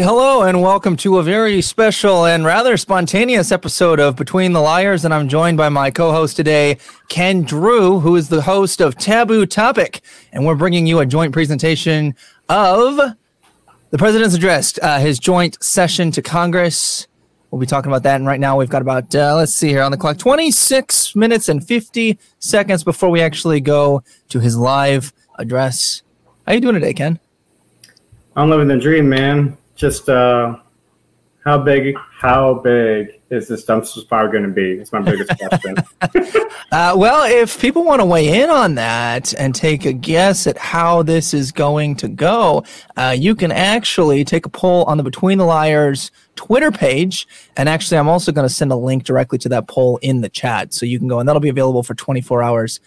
right, hello, and welcome to a very special and rather spontaneous episode of Between the Liars. And I'm joined by my co host today, Ken Drew, who is the host of Taboo Topic. And we're bringing you a joint presentation of the president's address, uh, his joint session to Congress. We'll be talking about that. And right now, we've got about, uh, let's see here on the clock, 26 minutes and 50 seconds before we actually go to his live address. How are you doing today, Ken? I'm living the dream, man. Just uh, how big? How big is this dumpster fire going to be? It's my biggest question. uh, well, if people want to weigh in on that and take a guess at how this is going to go, uh, you can actually take a poll on the Between the Liars Twitter page. And actually, I'm also going to send a link directly to that poll in the chat, so you can go, and that'll be available for 24 hours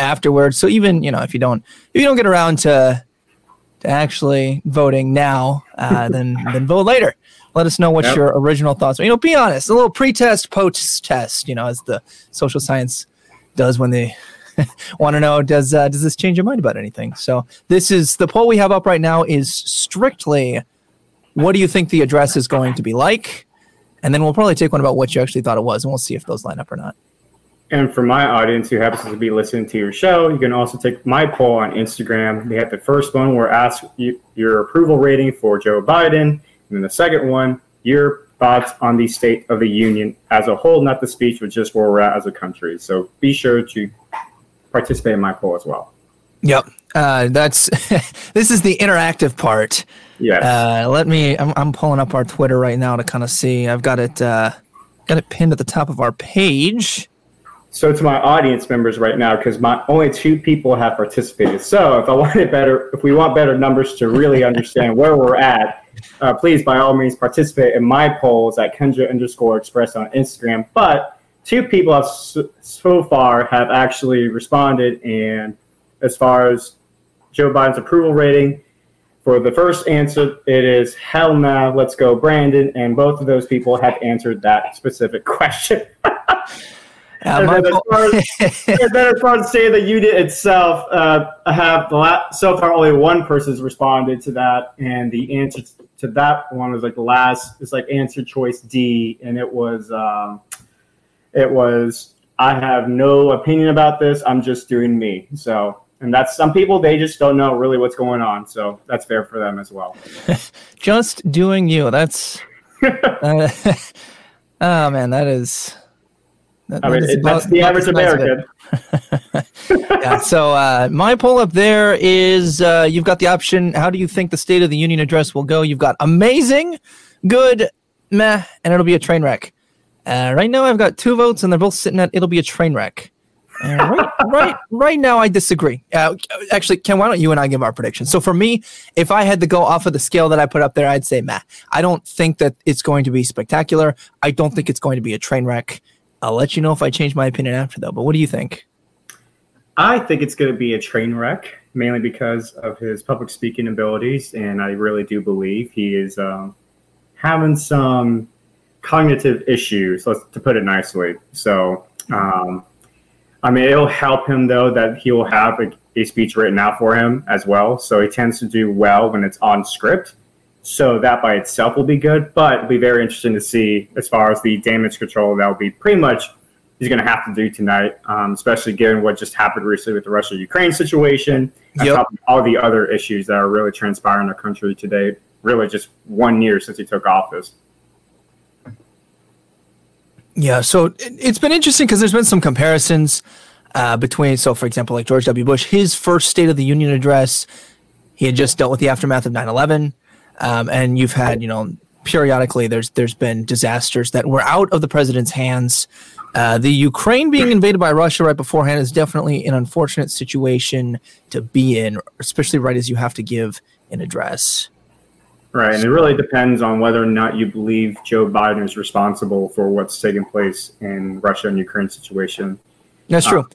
afterwards. So even you know if you don't if you don't get around to to actually voting now, uh, then then vote later. Let us know what yep. your original thoughts are. You know, be honest. A little pre-test, post-test. You know, as the social science does when they want to know does uh, does this change your mind about anything? So this is the poll we have up right now is strictly what do you think the address is going to be like, and then we'll probably take one about what you actually thought it was, and we'll see if those line up or not. And for my audience who happens to be listening to your show, you can also take my poll on Instagram. We have the first one where ask you your approval rating for Joe Biden, and then the second one, your thoughts on the State of the Union as a whole, not the speech, but just where we're at as a country. So be sure to participate in my poll as well. Yep, uh, that's this is the interactive part. Yes. Uh, let me. I'm, I'm pulling up our Twitter right now to kind of see. I've got it. Uh, got it pinned at the top of our page. So to my audience members right now, because my only two people have participated. So if I wanted better, if we want better numbers to really understand where we're at, uh, please by all means participate in my polls at Kendra underscore express on Instagram. But two people have so, so far have actually responded, and as far as Joe Biden's approval rating, for the first answer, it is hell no, let's go, Brandon. And both of those people have answered that specific question. And, then as far as, and then as far as say the unit itself, uh, I have the last, so far only one person's responded to that, and the answer to that one was like the last. It's like answer choice D, and it was um, it was I have no opinion about this. I'm just doing me. So, and that's some people they just don't know really what's going on. So that's fair for them as well. just doing you. That's. Uh, oh man, that is that, I mean, that that's the average American. yeah. So uh, my poll up there is uh, you've got the option. How do you think the State of the Union address will go? You've got amazing, good, meh, and it'll be a train wreck. Uh, right now, I've got two votes, and they're both sitting at it'll be a train wreck. Uh, right, right, right now, I disagree. Uh, actually, Ken, why don't you and I give our predictions? So for me, if I had to go off of the scale that I put up there, I'd say meh. I don't think that it's going to be spectacular. I don't think it's going to be a train wreck. I'll let you know if I change my opinion after though. But what do you think? I think it's going to be a train wreck, mainly because of his public speaking abilities, and I really do believe he is um, having some cognitive issues, to put it nicely. So, um, I mean, it'll help him though that he will have a, a speech written out for him as well. So he tends to do well when it's on script. So that by itself will be good, but it'll be very interesting to see as far as the damage control that will be pretty much he's going to have to do tonight, um, especially given what just happened recently with the Russia Ukraine situation, yep. all the other issues that are really transpiring in our country today, really just one year since he took office. Yeah, so it's been interesting because there's been some comparisons uh, between, so for example, like George W. Bush, his first State of the Union address, he had just dealt with the aftermath of 9 11. Um, and you've had, you know, periodically there's there's been disasters that were out of the president's hands. Uh, the Ukraine being invaded by Russia right beforehand is definitely an unfortunate situation to be in, especially right as you have to give an address. Right, and it really depends on whether or not you believe Joe Biden is responsible for what's taking place in Russia and Ukraine situation. That's true.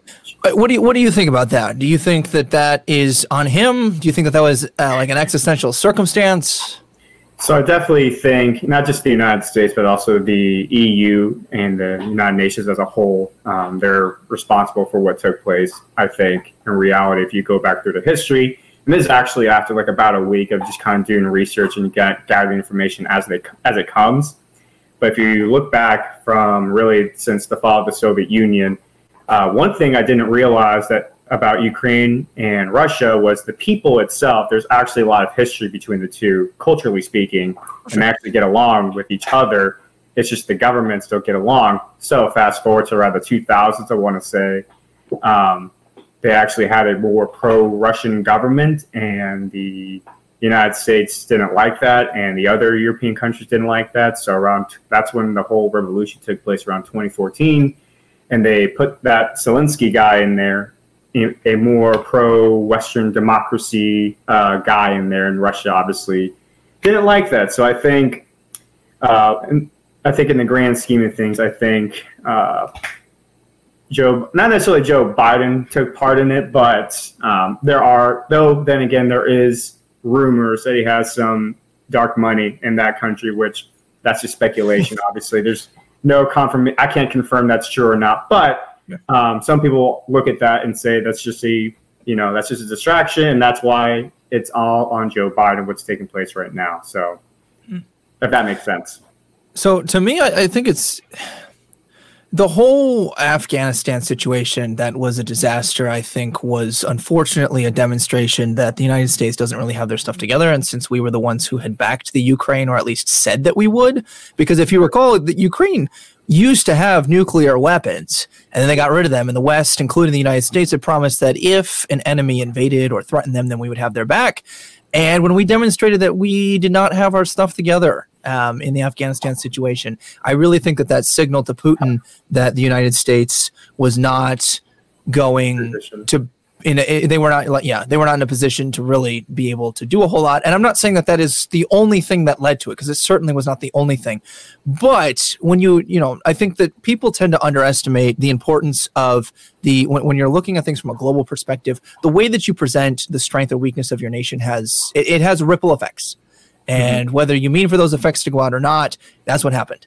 Uh, what do you what do you think about that? Do you think that that is on him? Do you think that that was uh, like an existential circumstance? So I definitely think not just the United States, but also the EU and the United Nations as a whole, um, they're responsible for what took place. I think in reality, if you go back through the history, And this is actually after like about a week of just kind of doing research and gathering information as they as it comes. But if you look back from really since the fall of the Soviet Union, uh, one thing I didn't realize that about Ukraine and Russia was the people itself. There's actually a lot of history between the two, culturally speaking, and they actually get along with each other. It's just the governments don't get along. So fast forward to around the 2000s, I want to say, um, they actually had a more pro-Russian government, and the United States didn't like that, and the other European countries didn't like that. So around that's when the whole revolution took place around 2014, and they put that Zelensky guy in there, a more pro-Western democracy uh, guy in there, and Russia obviously didn't like that. So I think, uh, I think in the grand scheme of things, I think. Uh, Joe, not necessarily Joe Biden took part in it, but um, there are, though, then again, there is rumors that he has some dark money in that country, which that's just speculation. Obviously, there's no confirmation. I can't confirm that's true or not, but um, some people look at that and say that's just a, you know, that's just a distraction, and that's why it's all on Joe Biden, what's taking place right now. So, mm. if that makes sense. So, to me, I, I think it's the whole Afghanistan situation that was a disaster, I think, was unfortunately a demonstration that the United States doesn't really have their stuff together. And since we were the ones who had backed the Ukraine, or at least said that we would, because if you recall, the Ukraine used to have nuclear weapons and then they got rid of them. And the West, including the United States, had promised that if an enemy invaded or threatened them, then we would have their back. And when we demonstrated that we did not have our stuff together um, in the Afghanistan situation. I really think that that signaled to Putin that the United States was not going to in a, they were not like yeah they were not in a position to really be able to do a whole lot and i'm not saying that that is the only thing that led to it because it certainly was not the only thing but when you you know i think that people tend to underestimate the importance of the when, when you're looking at things from a global perspective the way that you present the strength or weakness of your nation has it, it has ripple effects Mm-hmm. And mm-hmm. whether you mean for those effects to go out or not, that's what happened.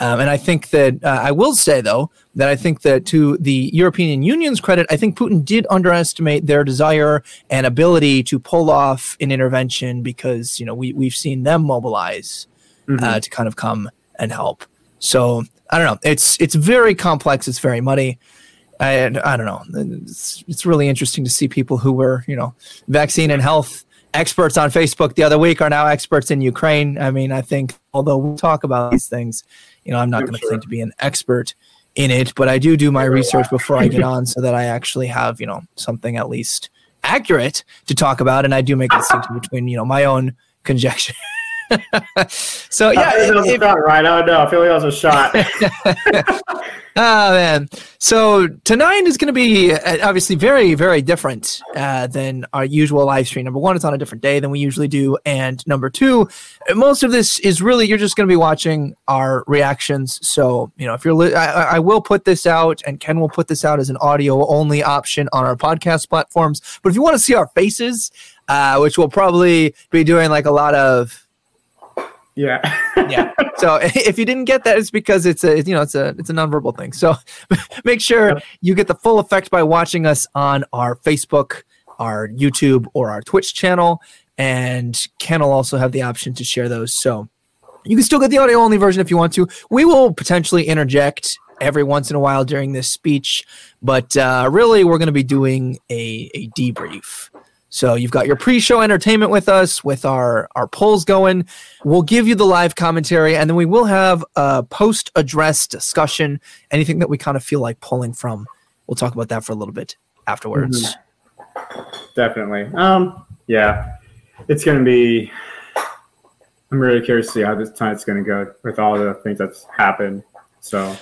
Um, and I think that uh, I will say, though, that I think that to the European Union's credit, I think Putin did underestimate their desire and ability to pull off an intervention because, you know, we, we've seen them mobilize mm-hmm. uh, to kind of come and help. So I don't know. It's it's very complex. It's very muddy. I, I don't know. It's, it's really interesting to see people who were, you know, vaccine and health experts on Facebook the other week are now experts in Ukraine. I mean, I think although we talk about these things, you know, I'm not going to claim to be an expert in it, but I do do my research before I get on so that I actually have, you know, something at least accurate to talk about. And I do make a distinction between, you know, my own conjecture. so yeah, I it, it, shot, right? I don't know. I feel like that was a shot. Oh man! So tonight is going to be uh, obviously very, very different uh, than our usual live stream. Number one, it's on a different day than we usually do, and number two, most of this is really you're just going to be watching our reactions. So you know, if you're, li- I, I, will put this out, and Ken will put this out as an audio only option on our podcast platforms. But if you want to see our faces, uh, which we'll probably be doing like a lot of yeah. yeah. So if you didn't get that, it's because it's a you know it's a it's a nonverbal thing. So make sure you get the full effect by watching us on our Facebook, our YouTube, or our Twitch channel. And Ken will also have the option to share those. So you can still get the audio only version if you want to. We will potentially interject every once in a while during this speech, but uh, really we're going to be doing a, a debrief. So you've got your pre-show entertainment with us, with our our polls going. We'll give you the live commentary, and then we will have a post-address discussion. Anything that we kind of feel like pulling from, we'll talk about that for a little bit afterwards. Mm-hmm. Definitely. Um. Yeah, it's to be. I'm really curious to see how this tonight's to go with all the things that's happened. So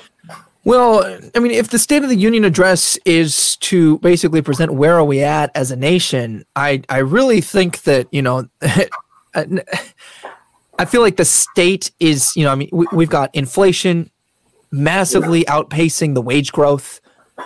well, I mean, if the State of the Union address is to basically present where are we at as a nation, I I really think that you know, uh, I feel like the state is you know, I mean, we, have got inflation massively outpacing the wage growth.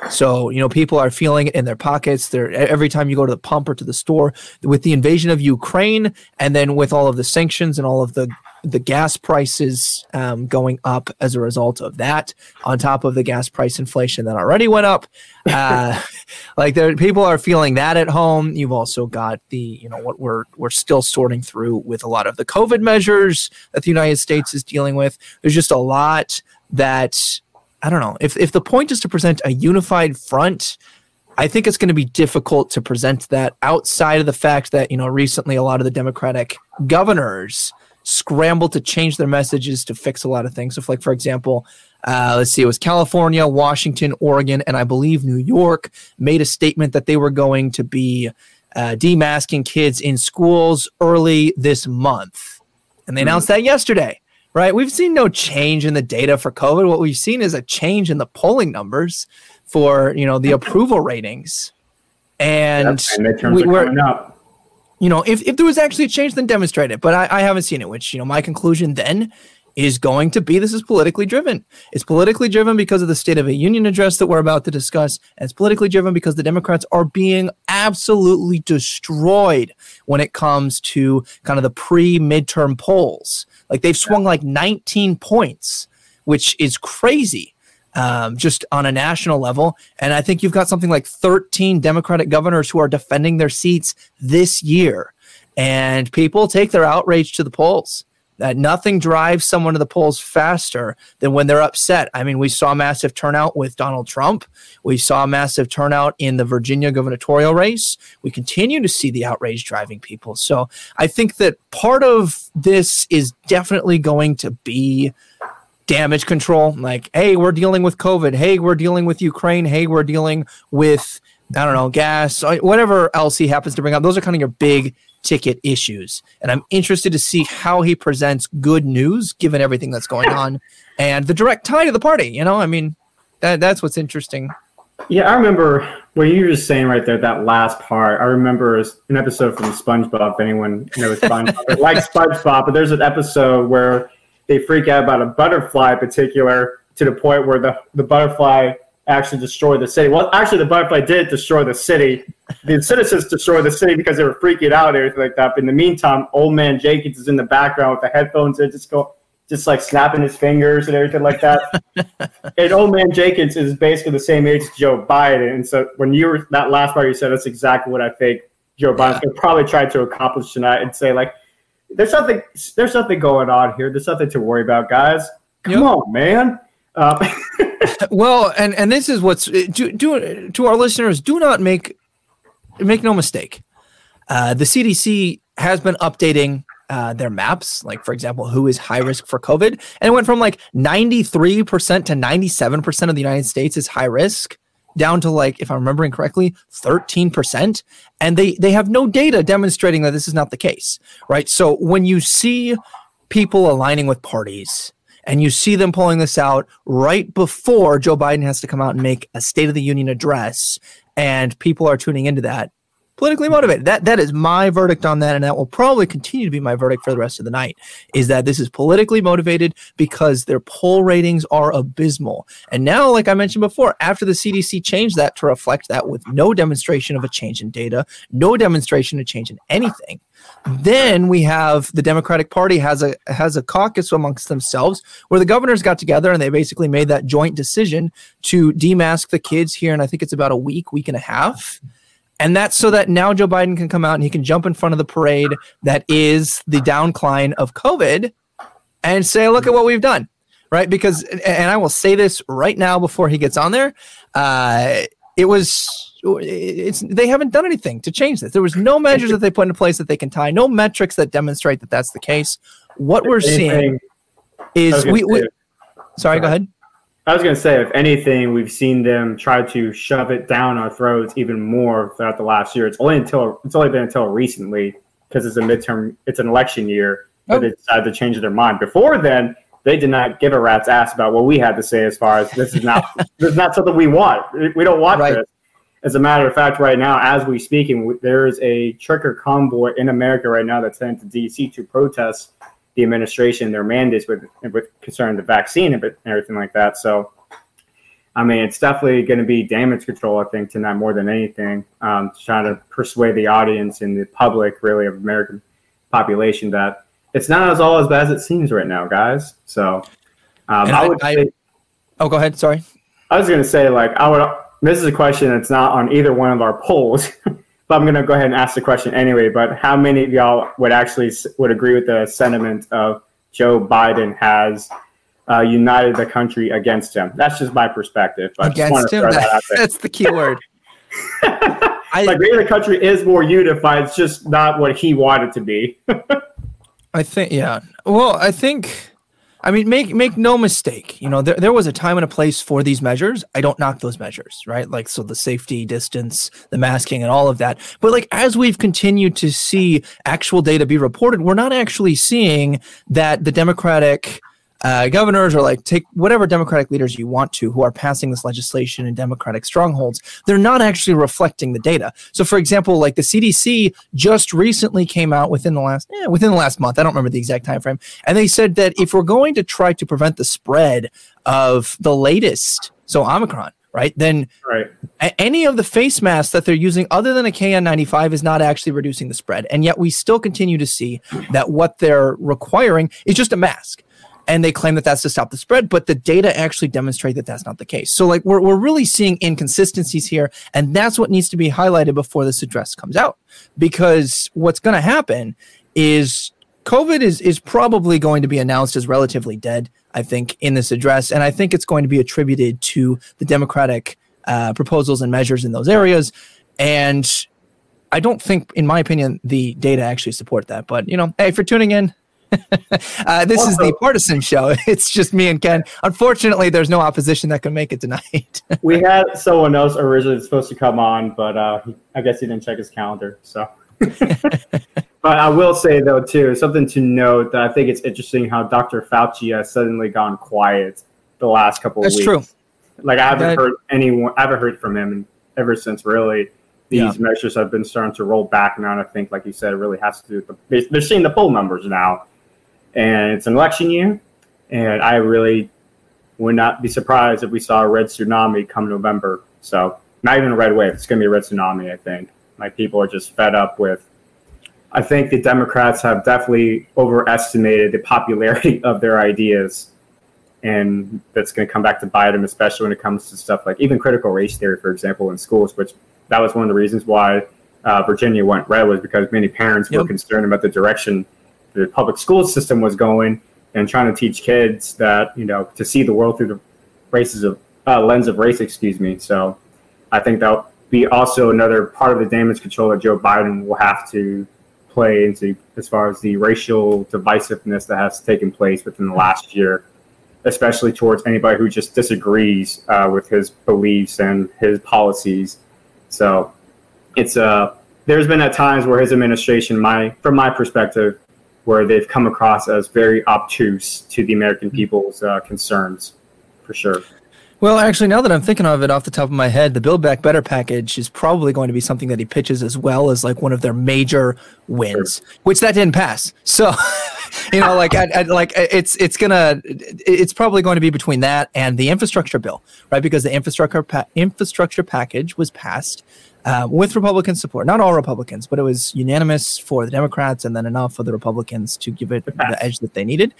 So, you know, people are feeling it in their pockets. They're every time you go to the pump or to the store with the invasion of Ukraine and then with all of the sanctions and all of the the gas prices um, going up as a result of that, on top of the gas price inflation that already went up. Uh, like there, people are feeling that at home. You've also got the, you know, what we're we're still sorting through with a lot of the COVID measures that the United States is dealing with. There's just a lot that I don't know. If if the point is to present a unified front, I think it's going to be difficult to present that outside of the fact that, you know, recently a lot of the Democratic governors scrambled to change their messages to fix a lot of things. So, if, like, for example, uh, let's see, it was California, Washington, Oregon, and I believe New York made a statement that they were going to be uh, demasking kids in schools early this month. And they announced mm-hmm. that yesterday right? We've seen no change in the data for COVID. What we've seen is a change in the polling numbers for you know the approval ratings, and, yep, and we, are up. You know, if, if there was actually a change, then demonstrate it. But I, I haven't seen it. Which you know, my conclusion then is going to be this is politically driven. It's politically driven because of the State of a Union address that we're about to discuss. And it's politically driven because the Democrats are being absolutely destroyed when it comes to kind of the pre midterm polls. Like they've swung like 19 points, which is crazy. Um, just on a national level. And I think you've got something like 13 Democratic governors who are defending their seats this year. And people take their outrage to the polls that nothing drives someone to the polls faster than when they're upset. I mean, we saw massive turnout with Donald Trump. We saw massive turnout in the Virginia gubernatorial race. We continue to see the outrage driving people. So I think that part of this is definitely going to be damage control. Like, hey, we're dealing with COVID. Hey, we're dealing with Ukraine. Hey, we're dealing with I don't know, gas, whatever else he happens to bring up. Those are kind of your big ticket issues. And I'm interested to see how he presents good news given everything that's going on and the direct tie to the party. You know, I mean, that, that's what's interesting. Yeah, I remember what you were just saying right there, that last part. I remember an episode from SpongeBob, if anyone knows SpongeBob, like SpongeBob, but there's an episode where they freak out about a butterfly in particular to the point where the, the butterfly actually destroy the city. Well, actually, the butterfly did destroy the city. The citizens destroyed the city because they were freaking out and everything like that. But in the meantime, old man Jenkins is in the background with the headphones and just go, just like snapping his fingers and everything like that. and old man Jenkins is basically the same age as Joe Biden. And so when you were that last part, you said that's exactly what I think Joe Biden's yeah. going to probably try to accomplish tonight and say like, there's nothing, there's nothing going on here. There's nothing to worry about, guys. Come yep. on, man. Uh, well, and and this is what's do, do to our listeners. Do not make make no mistake. Uh, the CDC has been updating uh, their maps, like for example, who is high risk for COVID, and it went from like ninety three percent to ninety seven percent of the United States is high risk, down to like, if I'm remembering correctly, thirteen percent, and they they have no data demonstrating that this is not the case, right? So when you see people aligning with parties and you see them pulling this out right before Joe Biden has to come out and make a State of the Union address, and people are tuning into that. Politically motivated. That that is my verdict on that, and that will probably continue to be my verdict for the rest of the night. Is that this is politically motivated because their poll ratings are abysmal. And now, like I mentioned before, after the CDC changed that to reflect that with no demonstration of a change in data, no demonstration of change in anything, then we have the Democratic Party has a has a caucus amongst themselves where the governors got together and they basically made that joint decision to demask the kids here and I think it's about a week, week and a half. And that's so that now Joe Biden can come out and he can jump in front of the parade that is the downcline of COVID and say, look at what we've done. Right. Because, and I will say this right now before he gets on there, uh, it was it's they haven't done anything to change this. There was no measures that they put into place that they can tie, no metrics that demonstrate that that's the case. What we're seeing is we, we sorry, go ahead. I was going to say, if anything, we've seen them try to shove it down our throats even more throughout the last year. It's only until it's only been until recently because it's a midterm, it's an election year that oh. they decided to change their mind. Before then, they did not give a rat's ass about what we had to say as far as this is not this is not something we want. We don't want right. this. As a matter of fact, right now, as we speaking, there is a trucker convoy in America right now that's heading to DC to protest the administration, their mandates with with concern the vaccine and everything like that. So I mean, it's definitely going to be damage control, I think, tonight more than anything. Um, trying to persuade the audience and the public, really, of American population that it's not as all as bad as it seems right now, guys. So um, I, I, would. I, say, oh, go ahead. Sorry. I was going to say, like, I would. This is a question that's not on either one of our polls, but I'm going to go ahead and ask the question anyway. But how many of y'all would actually would agree with the sentiment of Joe Biden has uh, united the country against him? That's just my perspective. I against him. That, that's the key word. I, like maybe the country is more unified. It's just not what he wanted to be. I think, yeah. Well, I think I mean, make make no mistake. You know, there, there was a time and a place for these measures. I don't knock those measures, right? Like so, the safety, distance, the masking, and all of that. But like as we've continued to see actual data be reported, we're not actually seeing that the Democratic uh, governors or like take whatever Democratic leaders you want to who are passing this legislation in Democratic strongholds, they're not actually reflecting the data. So, for example, like the CDC just recently came out within the last eh, within the last month. I don't remember the exact time frame, and they said that if we're going to try to prevent the spread of the latest, so Omicron, right? Then right. Any of the face masks that they're using other than a KN95 is not actually reducing the spread. And yet we still continue to see that what they're requiring is just a mask and they claim that that's to stop the spread but the data actually demonstrate that that's not the case so like we're, we're really seeing inconsistencies here and that's what needs to be highlighted before this address comes out because what's going to happen is covid is is probably going to be announced as relatively dead i think in this address and i think it's going to be attributed to the democratic uh, proposals and measures in those areas and I don't think, in my opinion, the data actually support that. But you know, hey, for tuning in, uh, this also, is the partisan show. It's just me and Ken. Unfortunately, there's no opposition that can make it tonight. we had someone else originally supposed to come on, but uh, I guess he didn't check his calendar. So, but I will say though too something to note that I think it's interesting how Dr. Fauci has suddenly gone quiet the last couple That's of weeks. That's true. Like I haven't that, heard anyone. I haven't heard from him ever since really these yeah. measures have been starting to roll back now. And I think, like you said, it really has to do with the, they're seeing the poll numbers now and it's an election year. And I really would not be surprised if we saw a red tsunami come November. So not even a red wave; it's going to be a red tsunami. I think like people are just fed up with. I think the Democrats have definitely overestimated the popularity of their ideas, and that's going to come back to bite them, especially when it comes to stuff like even critical race theory, for example, in schools. Which that was one of the reasons why uh, Virginia went red was because many parents yep. were concerned about the direction the public school system was going and trying to teach kids that you know to see the world through the races of uh, lens of race excuse me. So i think that'll be also another part of the damage control that joe biden will have to play into as far as the racial divisiveness that has taken place within the last year especially towards anybody who just disagrees uh, with his beliefs and his policies. So it's uh there's been at times where his administration my from my perspective where they've come across as very obtuse to the American mm-hmm. people's uh, concerns, for sure. Well, actually, now that I'm thinking of it off the top of my head, the Build Back Better package is probably going to be something that he pitches as well as like one of their major wins, sure. which that didn't pass. So, you know, like, I, I, like it's it's gonna it's probably going to be between that and the infrastructure bill, right? Because the infrastructure pa- infrastructure package was passed uh, with Republican support. Not all Republicans, but it was unanimous for the Democrats and then enough for the Republicans to give it the edge that they needed.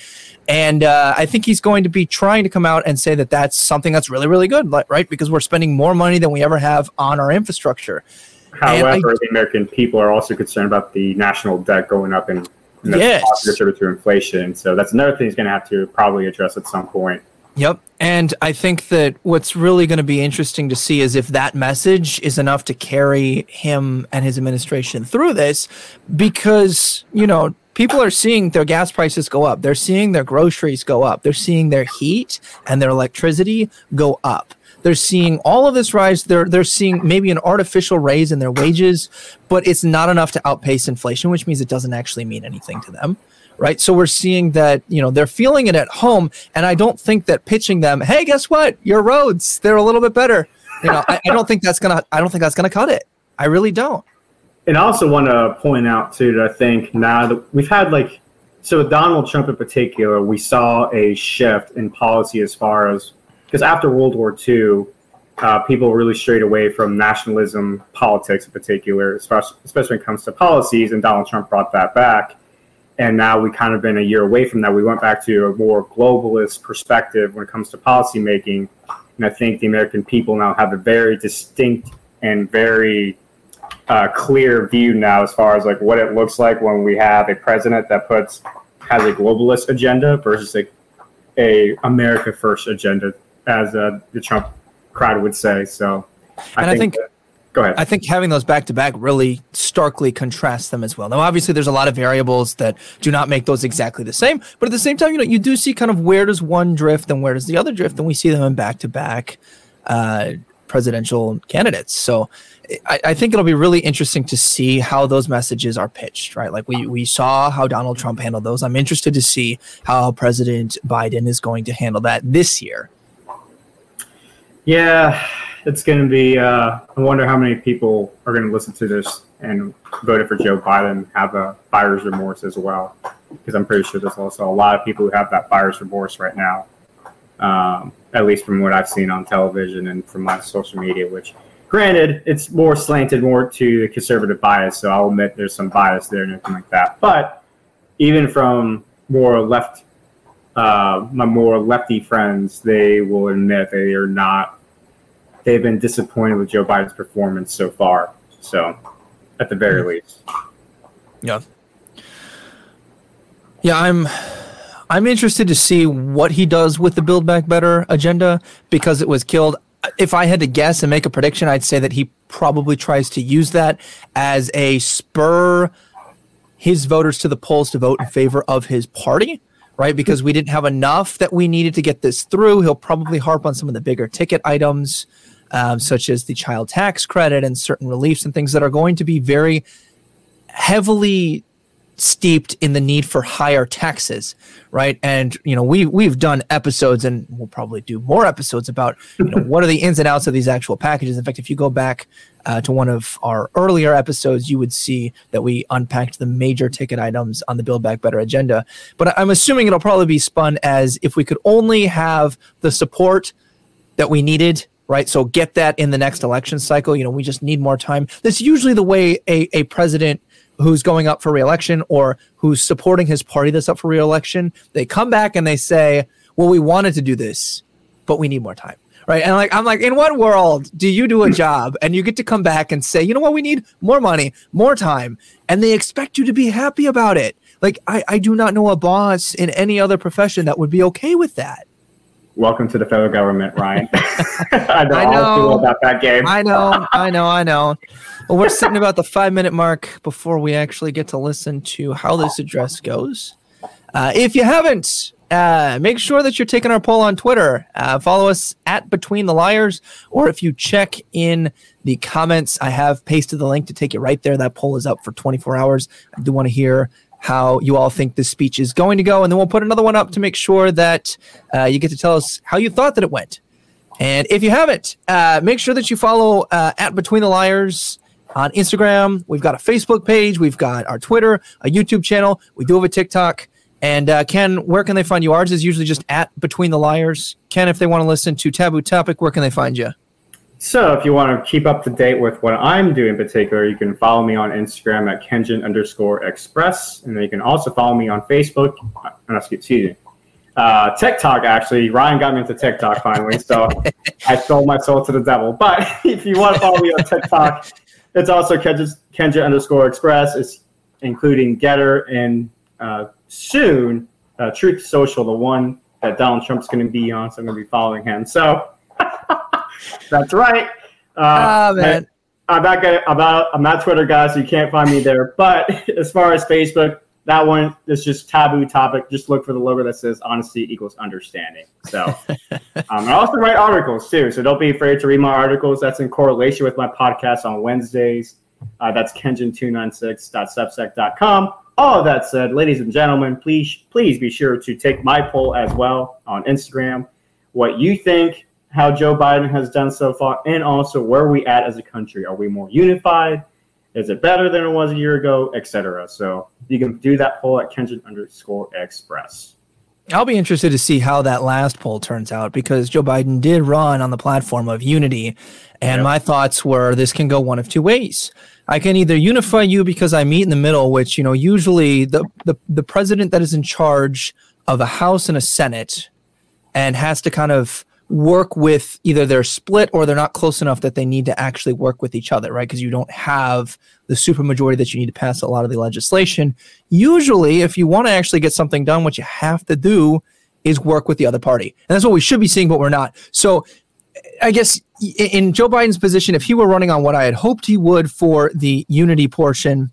And uh, I think he's going to be trying to come out and say that that's something that's really, really good, right? Because we're spending more money than we ever have on our infrastructure. However, I, the American people are also concerned about the national debt going up and, and yes. contributed to inflation. So that's another thing he's going to have to probably address at some point. Yep. And I think that what's really going to be interesting to see is if that message is enough to carry him and his administration through this because, you know, people are seeing their gas prices go up. They're seeing their groceries go up. They're seeing their heat and their electricity go up. They're seeing all of this rise. They're they're seeing maybe an artificial raise in their wages, but it's not enough to outpace inflation, which means it doesn't actually mean anything to them right? So we're seeing that, you know, they're feeling it at home. And I don't think that pitching them, hey, guess what? Your roads, they're a little bit better. You know, I, I don't think that's gonna I don't think that's gonna cut it. I really don't. And I also want to point out too that I think now that we've had like so with Donald Trump in particular, we saw a shift in policy as far as because after World War II, uh, people really strayed away from nationalism politics in particular, especially, especially when it comes to policies, and Donald Trump brought that back. And now we kind of been a year away from that. We went back to a more globalist perspective when it comes to policymaking. And I think the American people now have a very distinct and very uh, clear view now as far as like what it looks like when we have a president that puts has a globalist agenda versus a, a America first agenda, as uh, the Trump crowd would say. So, I and think, I think that, go ahead. I think having those back to back really starkly contrasts them as well. Now, obviously, there's a lot of variables that do not make those exactly the same, but at the same time, you know, you do see kind of where does one drift and where does the other drift, and we see them in back to back uh, presidential candidates. So I, I, think it'll be really interesting to see how those messages are pitched, right? Like we, we saw how Donald Trump handled those. I'm interested to see how President Biden is going to handle that this year. Yeah, it's going to be, uh, I wonder how many people are going to listen to this and voted for Joe Biden have a buyer's remorse as well. Because I'm pretty sure there's also a lot of people who have that buyer's remorse right now. Um, at least from what I've seen on television and from my social media, which granted, it's more slanted more to the conservative bias. So I'll admit there's some bias there and everything like that. But even from more left, uh, my more lefty friends, they will admit they are not, they've been disappointed with Joe Biden's performance so far. So at the very mm-hmm. least. Yeah. Yeah, I'm I'm interested to see what he does with the Build Back Better agenda because it was killed. If I had to guess and make a prediction, I'd say that he probably tries to use that as a spur his voters to the polls to vote in favor of his party, right? Because we didn't have enough that we needed to get this through. He'll probably harp on some of the bigger ticket items, um, such as the child tax credit and certain reliefs and things that are going to be very heavily steeped in the need for higher taxes, right? And you know, we we've done episodes, and we'll probably do more episodes about you know what are the ins and outs of these actual packages. In fact, if you go back uh, to one of our earlier episodes, you would see that we unpacked the major ticket items on the Build Back Better agenda. But I'm assuming it'll probably be spun as if we could only have the support that we needed right? So get that in the next election cycle. You know, we just need more time. That's usually the way a, a president who's going up for reelection or who's supporting his party that's up for reelection, they come back and they say, "Well, we wanted to do this, but we need more time." Right? And like I'm like, in what world do you do a job and you get to come back and say, "You know what? We need more money, more time." And they expect you to be happy about it. Like I, I do not know a boss in any other profession that would be okay with that. Welcome to the federal government, Ryan. I know, I know about that game. I know, I know, I know. Well, we're sitting about the five minute mark before we actually get to listen to how this address goes. Uh, if you haven't, uh, make sure that you're taking our poll on Twitter. Uh, follow us at Between the Liars, or if you check in the comments, I have pasted the link to take you right there. That poll is up for 24 hours. I do want to hear how you all think this speech is going to go. And then we'll put another one up to make sure that uh, you get to tell us how you thought that it went. And if you haven't, uh, make sure that you follow uh, at Between the Liars on Instagram. We've got a Facebook page. We've got our Twitter, a YouTube channel. We do have a TikTok. And uh, Ken, where can they find you? Ours is usually just at Between the Liars. Ken, if they want to listen to Taboo Topic, where can they find you? So if you want to keep up to date with what I'm doing in particular, you can follow me on Instagram at Kenjin underscore express. And then you can also follow me on Facebook. Uh, excuse me. Uh, TikTok, actually. Ryan got me into TikTok finally. So I sold my soul to the devil. But if you want to follow me on TikTok, it's also Kenja, Kenja underscore express. It's including Gettr and uh, soon uh, Truth Social, the one that Donald Trump's going to be on. So I'm going to be following him. So that's right. Uh, oh, man. I, am not gonna, about I'm not Twitter guy, so you can't find me there. But as far as Facebook, that one is just taboo topic. Just look for the logo that says honesty equals understanding. So um, I also write articles too. So don't be afraid to read my articles. That's in correlation with my podcast on Wednesdays. Uh, that's kenjin296.substack.com. All of that said, ladies and gentlemen, please please be sure to take my poll as well on Instagram. What you think how Joe Biden has done so far, and also where are we at as a country? Are we more unified? Is it better than it was a year ago, etc. So you can do that poll at Kenjin underscore express. I'll be interested to see how that last poll turns out because Joe Biden did run on the platform of unity. And yep. my thoughts were this can go one of two ways. I can either unify you because I meet in the middle, which, you know, usually the, the, the president that is in charge of a House and a Senate and has to kind of work with either they're split or they're not close enough that they need to actually work with each other, right? Because you don't have the supermajority that you need to pass a lot of the legislation. Usually, if you want to actually get something done, what you have to do is work with the other party. And that's what we should be seeing, but we're not. So I guess in Joe Biden's position, if he were running on what I had hoped he would for the unity portion,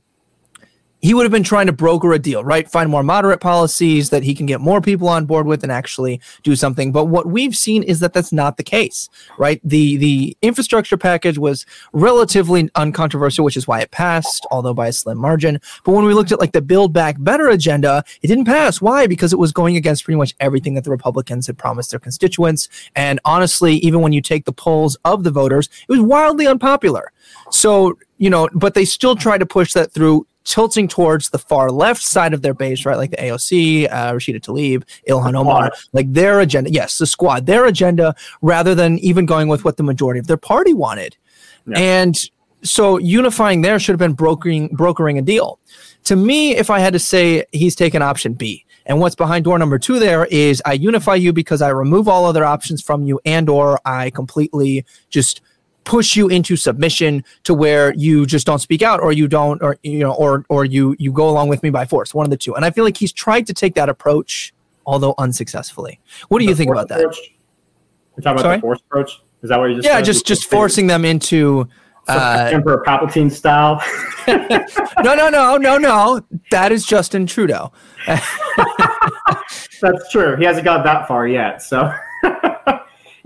he would have been trying to broker a deal, right? Find more moderate policies that he can get more people on board with and actually do something. But what we've seen is that that's not the case, right? The the infrastructure package was relatively uncontroversial, which is why it passed, although by a slim margin. But when we looked at like the Build Back Better agenda, it didn't pass. Why? Because it was going against pretty much everything that the Republicans had promised their constituents. And honestly, even when you take the polls of the voters, it was wildly unpopular. So you know, but they still tried to push that through tilting towards the far left side of their base, right? Like the AOC, uh, Rashida Tlaib, Ilhan Omar, like their agenda. Yes, the squad, their agenda, rather than even going with what the majority of their party wanted. Yeah. And so unifying there should have been brokering brokering a deal. To me, if I had to say, he's taken option B. And what's behind door number two there is I unify you because I remove all other options from you, and or I completely just push you into submission to where you just don't speak out or you don't or you know or or you you go along with me by force one of the two and i feel like he's tried to take that approach although unsuccessfully what do the you think about approach? that you're talking about Sorry? the force approach is that what you just yeah said? just just forcing them into uh, Emperor Palpatine style. no, no, no, no, no. That is Justin Trudeau. That's true. He hasn't got that far yet. So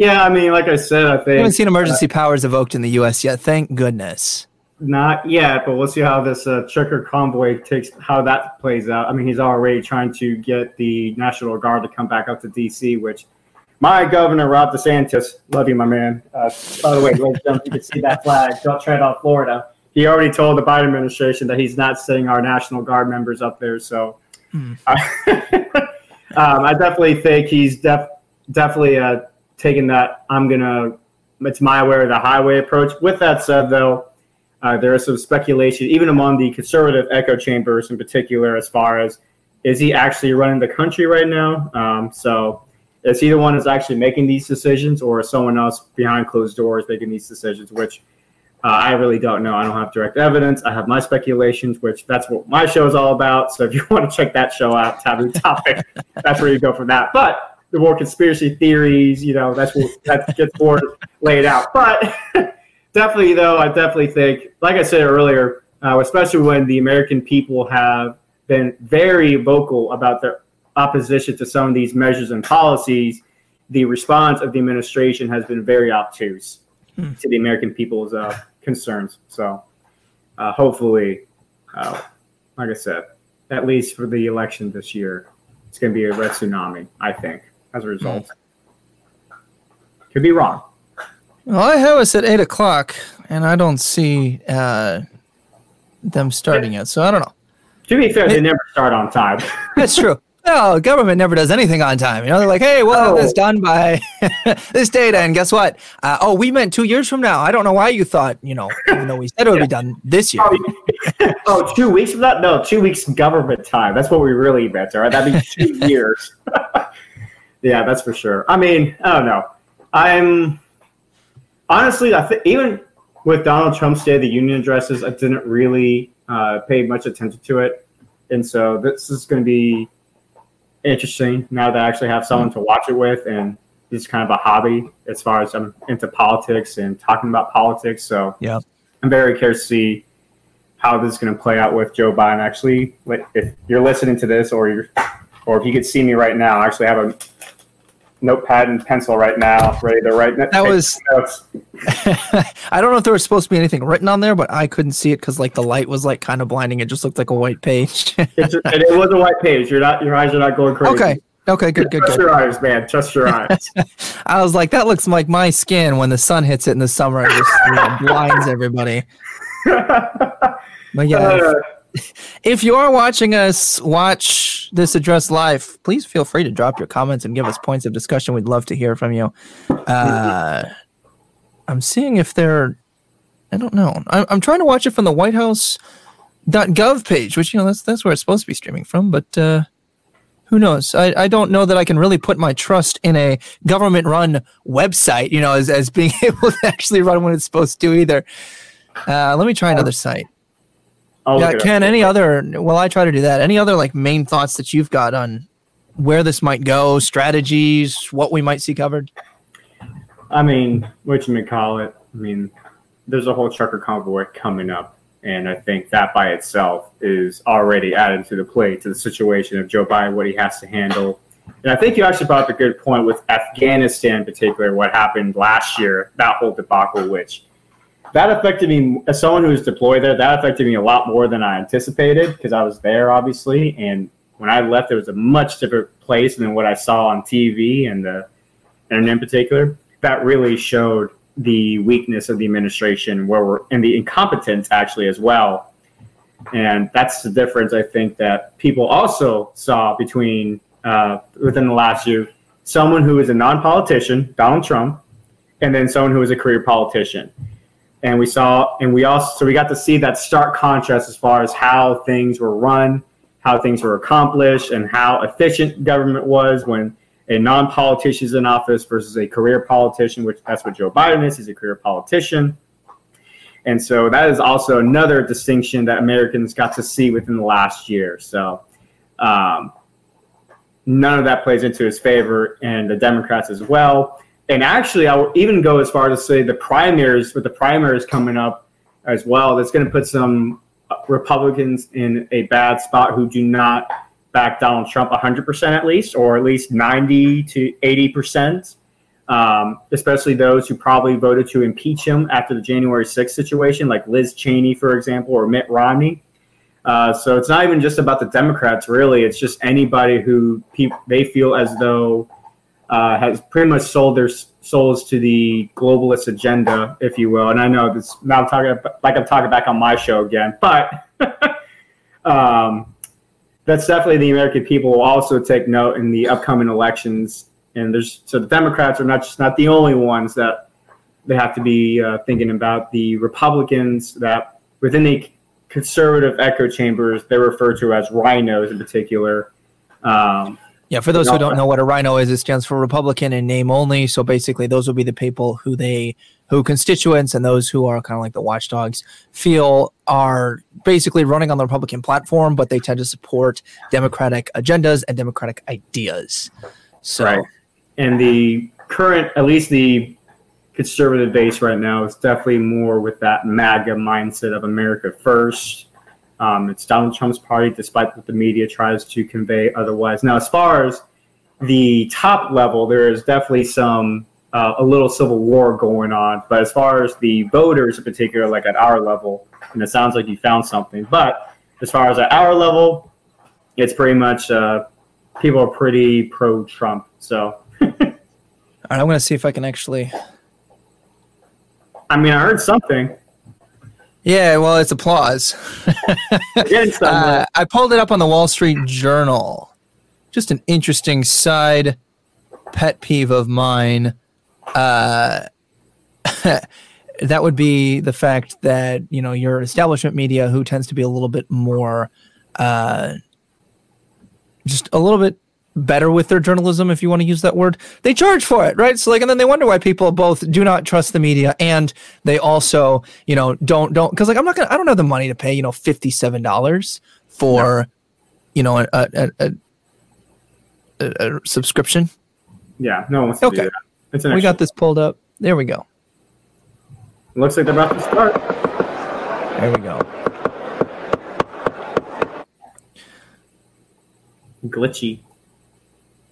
yeah, I mean, like I said, I think we haven't seen emergency uh, powers evoked in the U.S. yet. Thank goodness. Not yet, but we'll see how this uh, trucker convoy takes, how that plays out. I mean, he's already trying to get the National Guard to come back up to D.C., which my governor, Ron DeSantis, love you, my man. Uh, by the way, you can see that flag. Don't tread on Florida. He already told the Biden administration that he's not sending our National Guard members up there. So hmm. um, I definitely think he's def- definitely uh, taking that I'm gonna it's my way or the highway approach. With that said, though, uh, there is some speculation, even among the conservative echo chambers in particular, as far as is he actually running the country right now? Um, so is he the one that's actually making these decisions, or is someone else behind closed doors making these decisions? Which uh, I really don't know. I don't have direct evidence. I have my speculations, which that's what my show is all about. So if you want to check that show out, Taboo Topic, that's where you go from that. But the more conspiracy theories, you know, that's what that gets more laid out. But definitely, though, I definitely think, like I said earlier, uh, especially when the American people have been very vocal about their opposition to some of these measures and policies, the response of the administration has been very obtuse hmm. to the American people's uh, concerns. So, uh, hopefully, uh, like I said, at least for the election this year, it's going to be a red tsunami, I think as a result. Mm. Could be wrong. Well, I have us at eight o'clock, and I don't see uh, them starting it, so I don't know. To be fair, it, they never start on time. that's true. No, government never does anything on time. You know, they're like, "Hey, we'll have this oh. done by this date," and guess what? Uh, oh, we meant two years from now. I don't know why you thought, you know, even though we said it would yeah. be done this year. Oh, oh, two weeks from that? No, two weeks government time. That's what we really meant. All right, that'd be two years. Yeah, that's for sure. I mean, I don't know. I'm honestly, I think even with Donald Trump's State of the Union addresses, I didn't really uh, pay much attention to it, and so this is going to be interesting now that I actually have someone to watch it with, and it's kind of a hobby as far as I'm into politics and talking about politics. So yeah, I'm very curious to see how this is going to play out with Joe Biden. Actually, if you're listening to this, or you're, or if you could see me right now, I actually have a notepad and pencil right now, ready to write. That was. I don't know if there was supposed to be anything written on there, but I couldn't see it because like the light was like kind of blinding. It just looked like a white page. it was a white page. You're not. Your eyes are not going crazy. Okay. Okay, good, good, Trust good. your eyes, man. Trust your eyes. I was like, that looks like my skin when the sun hits it in the summer. It just you know, blinds everybody. But yeah. Uh, if you are watching us watch this address live, please feel free to drop your comments and give us points of discussion. We'd love to hear from you. Uh, I'm seeing if they're. I don't know. I'm, I'm trying to watch it from the White page, which you know that's that's where it's supposed to be streaming from, but. Uh, who knows? I, I don't know that I can really put my trust in a government run website, you know, as, as being able to actually run when it's supposed to either. Uh, let me try another site. I'll yeah, Ken, any other, well, I try to do that. Any other like main thoughts that you've got on where this might go, strategies, what we might see covered? I mean, what you may call it. I mean, there's a whole trucker convoy coming up and I think that by itself is already added to the plate to the situation of Joe Biden, what he has to handle. And I think you actually brought up a good point with Afghanistan in particular, what happened last year, that whole debacle, which that affected me as someone who was deployed there, that affected me a lot more than I anticipated because I was there obviously. And when I left, it was a much different place than what I saw on TV and the and in particular. That really showed the weakness of the administration where we're and the incompetence actually as well and that's the difference i think that people also saw between uh, within the last year someone who is a non-politician donald trump and then someone who is a career politician and we saw and we also so we got to see that stark contrast as far as how things were run how things were accomplished and how efficient government was when a non-politician is in office versus a career politician, which that's what Joe Biden is. He's a career politician. And so that is also another distinction that Americans got to see within the last year. So um, none of that plays into his favor, and the Democrats as well. And actually, I will even go as far as to say the primaries, with the primaries coming up as well, that's going to put some Republicans in a bad spot who do not back Donald Trump 100% at least, or at least 90 to 80%, um, especially those who probably voted to impeach him after the January 6th situation, like Liz Cheney, for example, or Mitt Romney. Uh, so it's not even just about the Democrats, really. It's just anybody who pe- they feel as though uh, has pretty much sold their souls to the globalist agenda, if you will. And I know this now I'm talking like I'm talking back on my show again, but um, that's definitely the American people will also take note in the upcoming elections. And there's so the Democrats are not just not the only ones that they have to be uh, thinking about. The Republicans that within the conservative echo chambers they refer to as RINOs in particular. Um, yeah, for those who don't know what a RINO is, it stands for Republican in name only. So basically, those would be the people who they, who constituents and those who are kind of like the watchdogs feel are basically running on the Republican platform, but they tend to support Democratic agendas and Democratic ideas. So, right. and the current, at least the conservative base right now, is definitely more with that MAGA mindset of America first um, it's Donald Trump's party, despite what the media tries to convey otherwise. Now, as far as the top level, there is definitely some uh, a little civil war going on. But as far as the voters in particular, like at our level, and it sounds like you found something. But as far as at our level, it's pretty much uh, people are pretty pro Trump. So. All right, I'm going to see if I can actually. I mean, I heard something. Yeah, well, it's applause. uh, I pulled it up on the Wall Street Journal. Just an interesting side pet peeve of mine. Uh, that would be the fact that you know your establishment media, who tends to be a little bit more, uh, just a little bit better with their journalism, if you want to use that word, they charge for it, right? So like, and then they wonder why people both do not trust the media and they also, you know, don't don't because like I'm not gonna I don't have the money to pay you know fifty seven dollars for, no. you know, a a, a, a, a subscription. Yeah, no okay. we got this pulled up. There we go. Looks like they're about to start. There we go. Glitchy.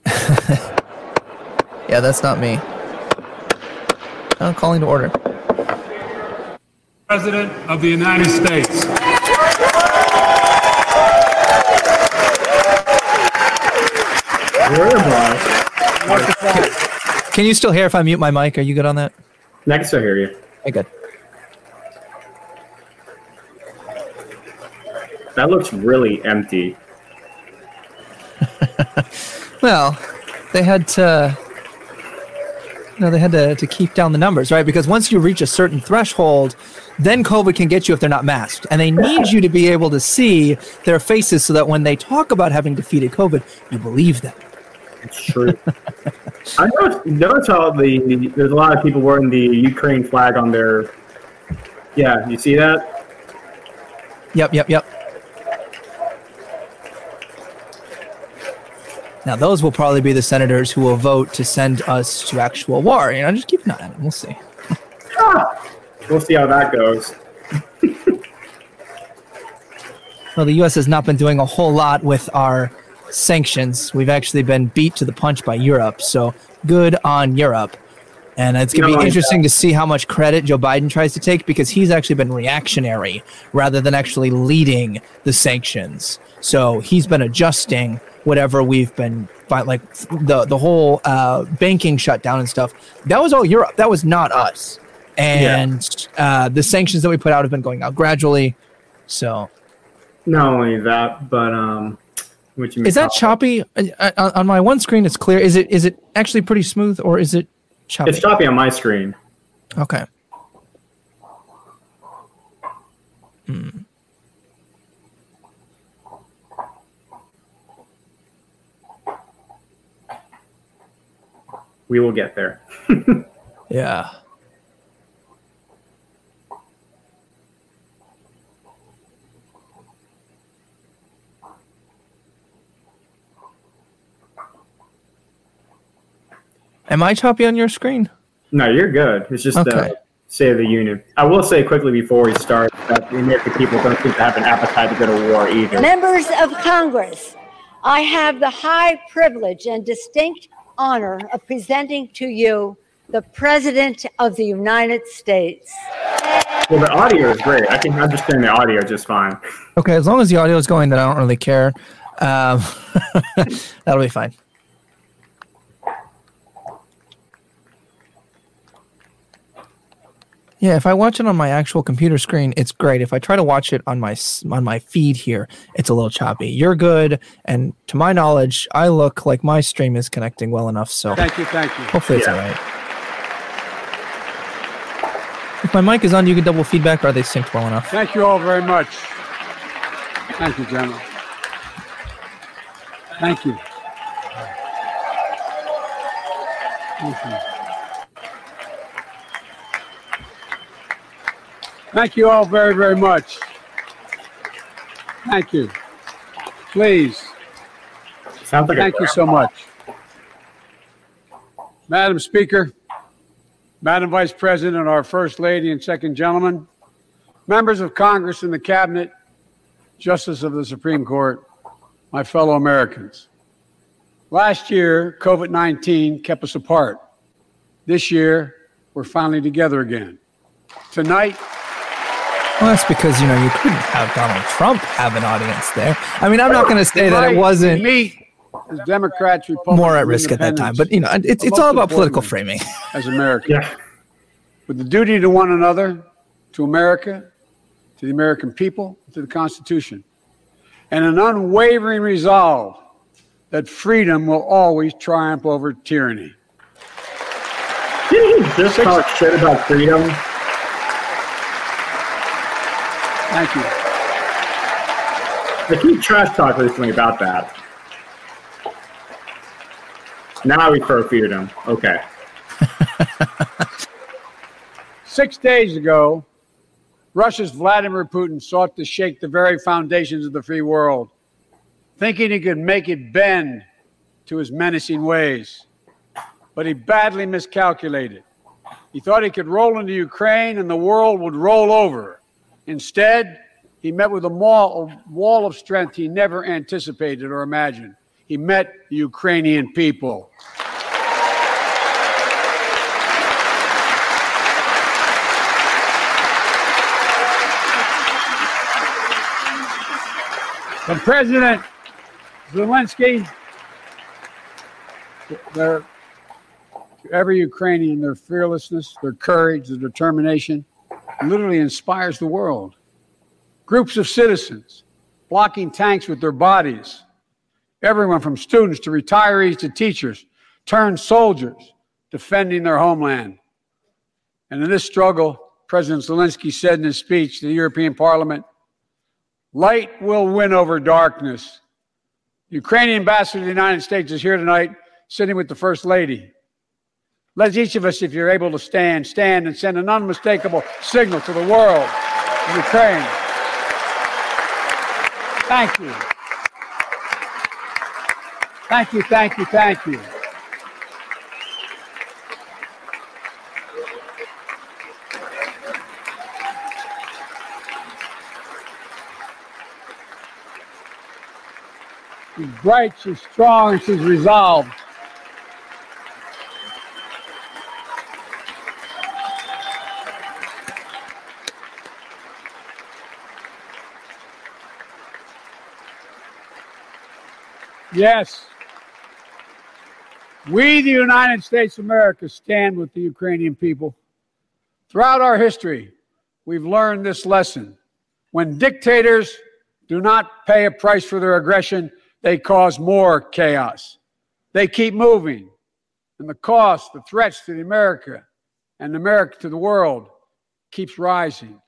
yeah, that's not me. I'm calling to order. President of the United States. Can you still hear if I mute my mic? Are you good on that? Next, I can still hear you. Hey, good. that looks really empty. well, they had to you know, they had to, to keep down the numbers, right? Because once you reach a certain threshold, then COVID can get you if they're not masked. And they need you to be able to see their faces so that when they talk about having defeated COVID, you believe them. It's true. I noticed, notice how the there's a lot of people wearing the Ukraine flag on their. Yeah, you see that? Yep, yep, yep. Now, those will probably be the senators who will vote to send us to actual war. You know, just keep an eye on them. We'll see. Ah, we'll see how that goes. well, the U.S. has not been doing a whole lot with our sanctions. We've actually been beat to the punch by Europe. So good on Europe. And it's going to be interesting to see how much credit Joe Biden tries to take because he's actually been reactionary rather than actually leading the sanctions. So he's been adjusting whatever we've been like the the whole uh, banking shutdown and stuff. That was all Europe. That was not us. And yeah. uh, the sanctions that we put out have been going out gradually. So not only that, but um, is that choppy on my one screen? It's clear. Is it is it actually pretty smooth or is it choppy? It's choppy on my screen. Okay. Hmm. we will get there. yeah. Am I choppy on your screen? No, you're good. It's just okay. the State of the Union. I will say quickly before we start that the American people don't seem to have an appetite to go to war either. Members of Congress, I have the high privilege and distinct honor of presenting to you the President of the United States. Well, the audio is great. I can understand the audio just fine. Okay, as long as the audio is going, then I don't really care. Um, that'll be fine. Yeah, if I watch it on my actual computer screen, it's great. If I try to watch it on my on my feed here, it's a little choppy. You're good, and to my knowledge, I look like my stream is connecting well enough. So thank you, thank you. Hopefully, it's yeah. all right. If my mic is on, you can double feedback. Or are they synced well enough? Thank you all very much. Thank you, General. Thank you. Thank you. Thank you all very, very much. Thank you. Please. Sounds like Thank you so much. Madam Speaker, Madam Vice President, our First Lady and Second Gentleman, members of Congress and the Cabinet, Justice of the Supreme Court, my fellow Americans. Last year, COVID 19 kept us apart. This year, we're finally together again. Tonight, well, that's because you know you couldn't have Donald Trump have an audience there. I mean, I'm not going to say that it wasn't me as Democrats, Republicans, more at risk at that time, but you know, it's it's all about political framing. As Americans, yeah. with the duty to one another, to America, to the American people, to the Constitution, and an unwavering resolve that freedom will always triumph over tyranny. Did he just talk shit about freedom? Thank you. I keep trash talk recently about that. Now I we throw freedom. Okay. Six days ago, Russia's Vladimir Putin sought to shake the very foundations of the free world, thinking he could make it bend to his menacing ways. But he badly miscalculated. He thought he could roll into Ukraine and the world would roll over. Instead, he met with a wall of strength he never anticipated or imagined. He met the Ukrainian people. The President Zelensky, their, every Ukrainian, their fearlessness, their courage, their determination, literally inspires the world. Groups of citizens blocking tanks with their bodies. Everyone from students to retirees to teachers turned soldiers defending their homeland. And in this struggle, President Zelensky said in his speech to the European Parliament, light will win over darkness. The Ukrainian ambassador to the United States is here tonight, sitting with the First Lady. Let each of us, if you're able to stand, stand and send an unmistakable signal to the world Ukraine. Thank you. Thank you, thank you, thank you. She's bright, she's strong, she's resolved. Yes. We, the United States of America, stand with the Ukrainian people. Throughout our history, we've learned this lesson. When dictators do not pay a price for their aggression, they cause more chaos. They keep moving, and the cost, the threats to the America and America to the world keeps rising.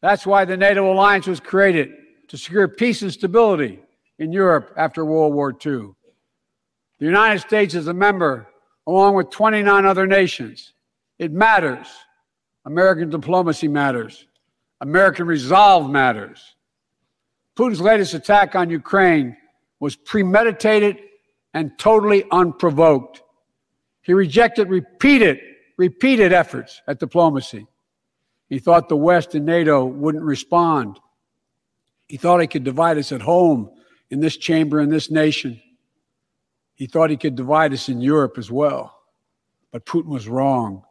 That's why the NATO alliance was created to secure peace and stability in Europe after World War II. The United States is a member, along with 29 other nations. It matters. American diplomacy matters. American resolve matters. Putin's latest attack on Ukraine was premeditated and totally unprovoked. He rejected repeated, repeated efforts at diplomacy. He thought the West and NATO wouldn't respond. He thought he could divide us at home in this chamber, in this nation. He thought he could divide us in Europe as well. But Putin was wrong.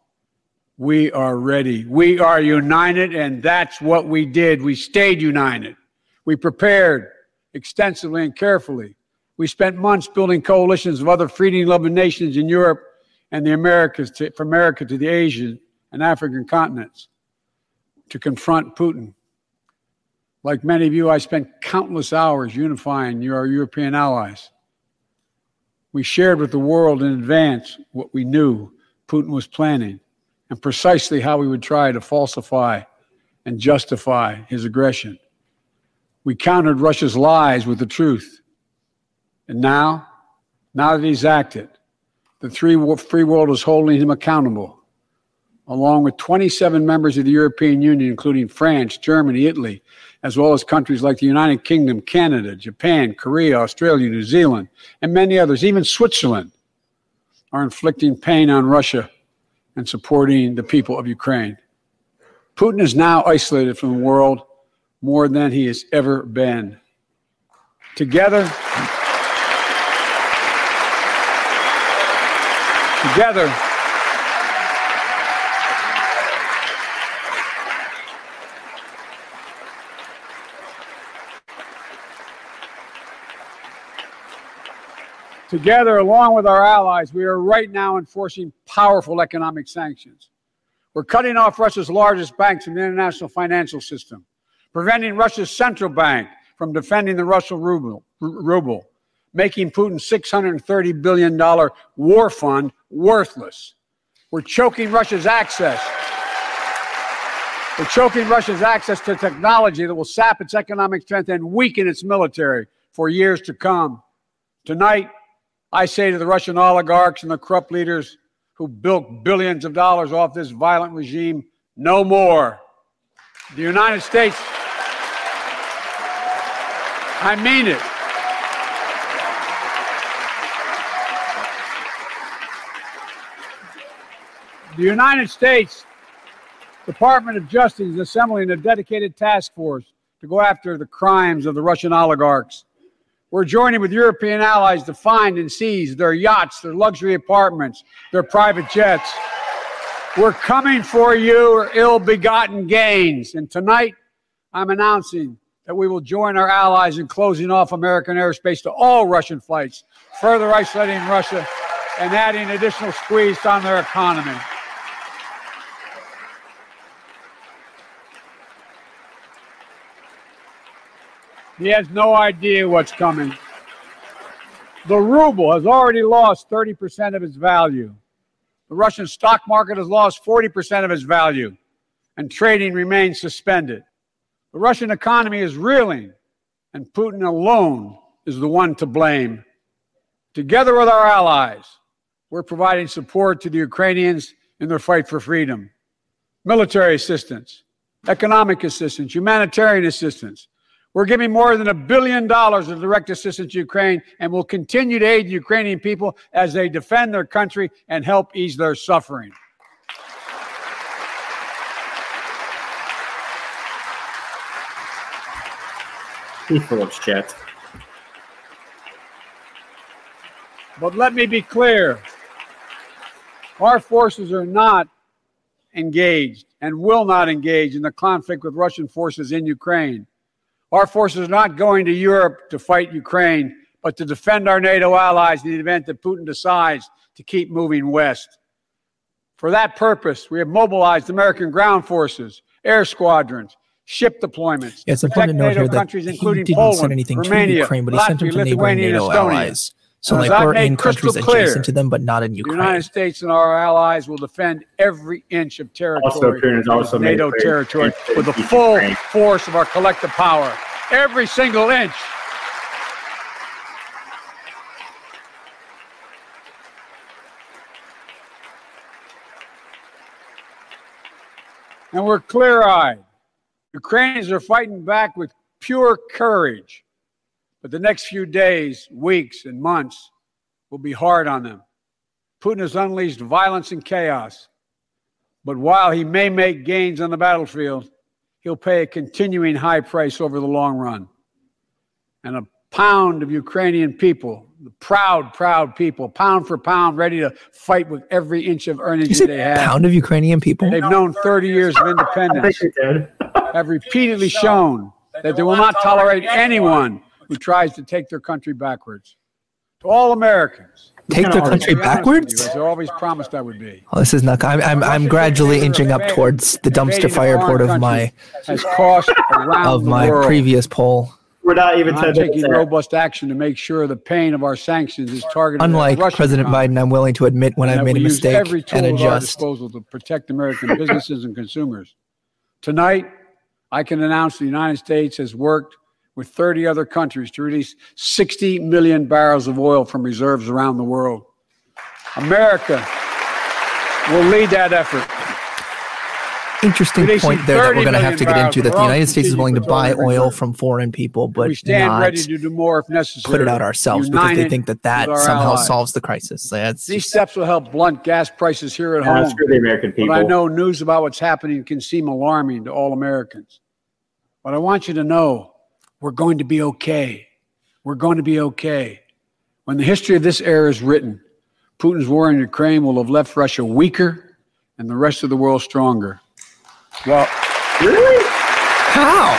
We are ready. We are united, and that's what we did. We stayed united. We prepared extensively and carefully. We spent months building coalitions of other freedom loving nations in Europe and the Americas, to, from America to the Asian and African continents, to confront Putin. Like many of you, I spent countless hours unifying our European allies. We shared with the world in advance what we knew Putin was planning and precisely how we would try to falsify and justify his aggression. We countered Russia's lies with the truth. And now, now that he's acted, the free world is holding him accountable along with 27 members of the European Union, including France, Germany, Italy, as well as countries like the United Kingdom, Canada, Japan, Korea, Australia, New Zealand, and many others, even Switzerland, are inflicting pain on Russia and supporting the people of Ukraine. Putin is now isolated from the world more than he has ever been. Together, together, Together, along with our allies, we are right now enforcing powerful economic sanctions. We're cutting off Russia's largest banks in the international financial system, preventing Russia's central bank from defending the Russian ruble, ruble making Putin's $630 billion war fund worthless. We're choking Russia's access. We're choking Russia's access to technology that will sap its economic strength and weaken its military for years to come. Tonight, I say to the Russian oligarchs and the corrupt leaders who built billions of dollars off this violent regime, no more. The United States, I mean it. The United States Department of Justice is assembling a dedicated task force to go after the crimes of the Russian oligarchs we're joining with European allies to find and seize their yachts, their luxury apartments, their private jets. We're coming for your ill begotten gains. And tonight, I'm announcing that we will join our allies in closing off American airspace to all Russian flights, further isolating Russia and adding additional squeeze on their economy. He has no idea what's coming. The ruble has already lost 30% of its value. The Russian stock market has lost 40% of its value, and trading remains suspended. The Russian economy is reeling, and Putin alone is the one to blame. Together with our allies, we're providing support to the Ukrainians in their fight for freedom military assistance, economic assistance, humanitarian assistance. We're giving more than a billion dollars of direct assistance to Ukraine and will continue to aid the Ukrainian people as they defend their country and help ease their suffering. He's full of shit. But let me be clear our forces are not engaged and will not engage in the conflict with Russian forces in Ukraine. Our forces are not going to Europe to fight Ukraine, but to defend our NATO allies in the event that Putin decides to keep moving west. For that purpose, we have mobilized American ground forces, air squadrons, ship deployments. Yeah, it's important to note here that he didn't Poland, send anything Romania, to Ukraine, but he sent them Latvia, to neighboring Lithuania, and NATO Estonia. allies. So like we're in countries crystal clear, adjacent to them, but not in Ukraine. The Ukraine. United States and our allies will defend every inch of territory, Also, also NATO territory, with the full Ukraine. force of our collective power. Every single inch. And we're clear eyed. Ukrainians are fighting back with pure courage. But the next few days, weeks, and months will be hard on them. Putin has unleashed violence and chaos. But while he may make gains on the battlefield, he'll pay a continuing high price over the long run. And a pound of Ukrainian people, the proud, proud people, pound for pound, ready to fight with every inch of You energy said they have. pound of Ukrainian people? They've known 30 years of I think independence, he did. have repeatedly shown that they will not tolerate anyone who tries to take their country backwards. To all Americans, Take their country to be honest with backwards? you, as I always promised I would be. Oh, this is not. I'm, I'm, I'm gradually inching up towards the dumpster fire port of my has cost of my previous poll. We're not even I'm taking robust action to make sure the pain of our sanctions is targeted. Unlike President economy, Biden, I'm willing to admit when I've made a mistake every tool and at our adjust. disposal to protect American businesses and consumers. Tonight, I can announce the United States has worked with 30 other countries to release 60 million barrels of oil from reserves around the world. America will lead that effort. Interesting Releasing point there that we're going to have to get into that the United States is willing to buy oil from foreign people, but we stand not ready to do more if necessary. put it out ourselves because they think that that somehow allies. solves the crisis. That's These steps will help blunt gas prices here at Yeah, home. screw the American people. But I know news about what's happening can seem alarming to all Americans. But I want you to know we're going to be okay. We're going to be okay. When the history of this era is written, Putin's war in Ukraine will have left Russia weaker and the rest of the world stronger. Well, Really? how.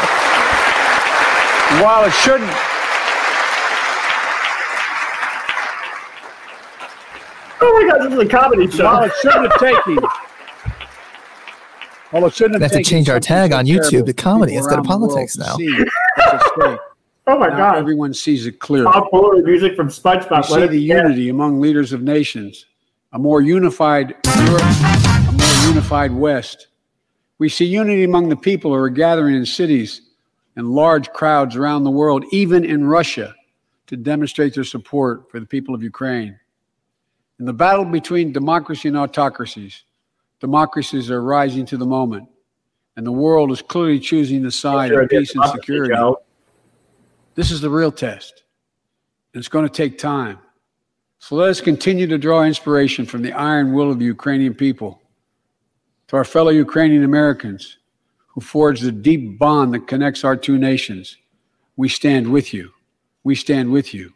while it shouldn't, Oh my god, this is a comedy show. while show. it shouldn't have taken, well, it shouldn't We have have to change our tag so on YouTube to comedy people instead of around the world politics now. see what's at stake. Oh my Now god. everyone sees it clearly. Pop Fuller music from SpongeBob. Let see the begin. unity among leaders of nations, a more unified Europe, a more unified West. We see unity among the people who are gathering in cities and large crowds around the world, even in Russia, to demonstrate their support for the people of Ukraine. In the battle between democracy and autocracies, democracies are rising to the moment, and the world is clearly choosing the side Sure, of peace and security. Joe. This is the real test. And it's going to take time. So let us continue to draw inspiration from the iron will of the Ukrainian people. To our fellow Ukrainian Americans who forged the deep bond that connects our two nations, we stand with you. We stand with you.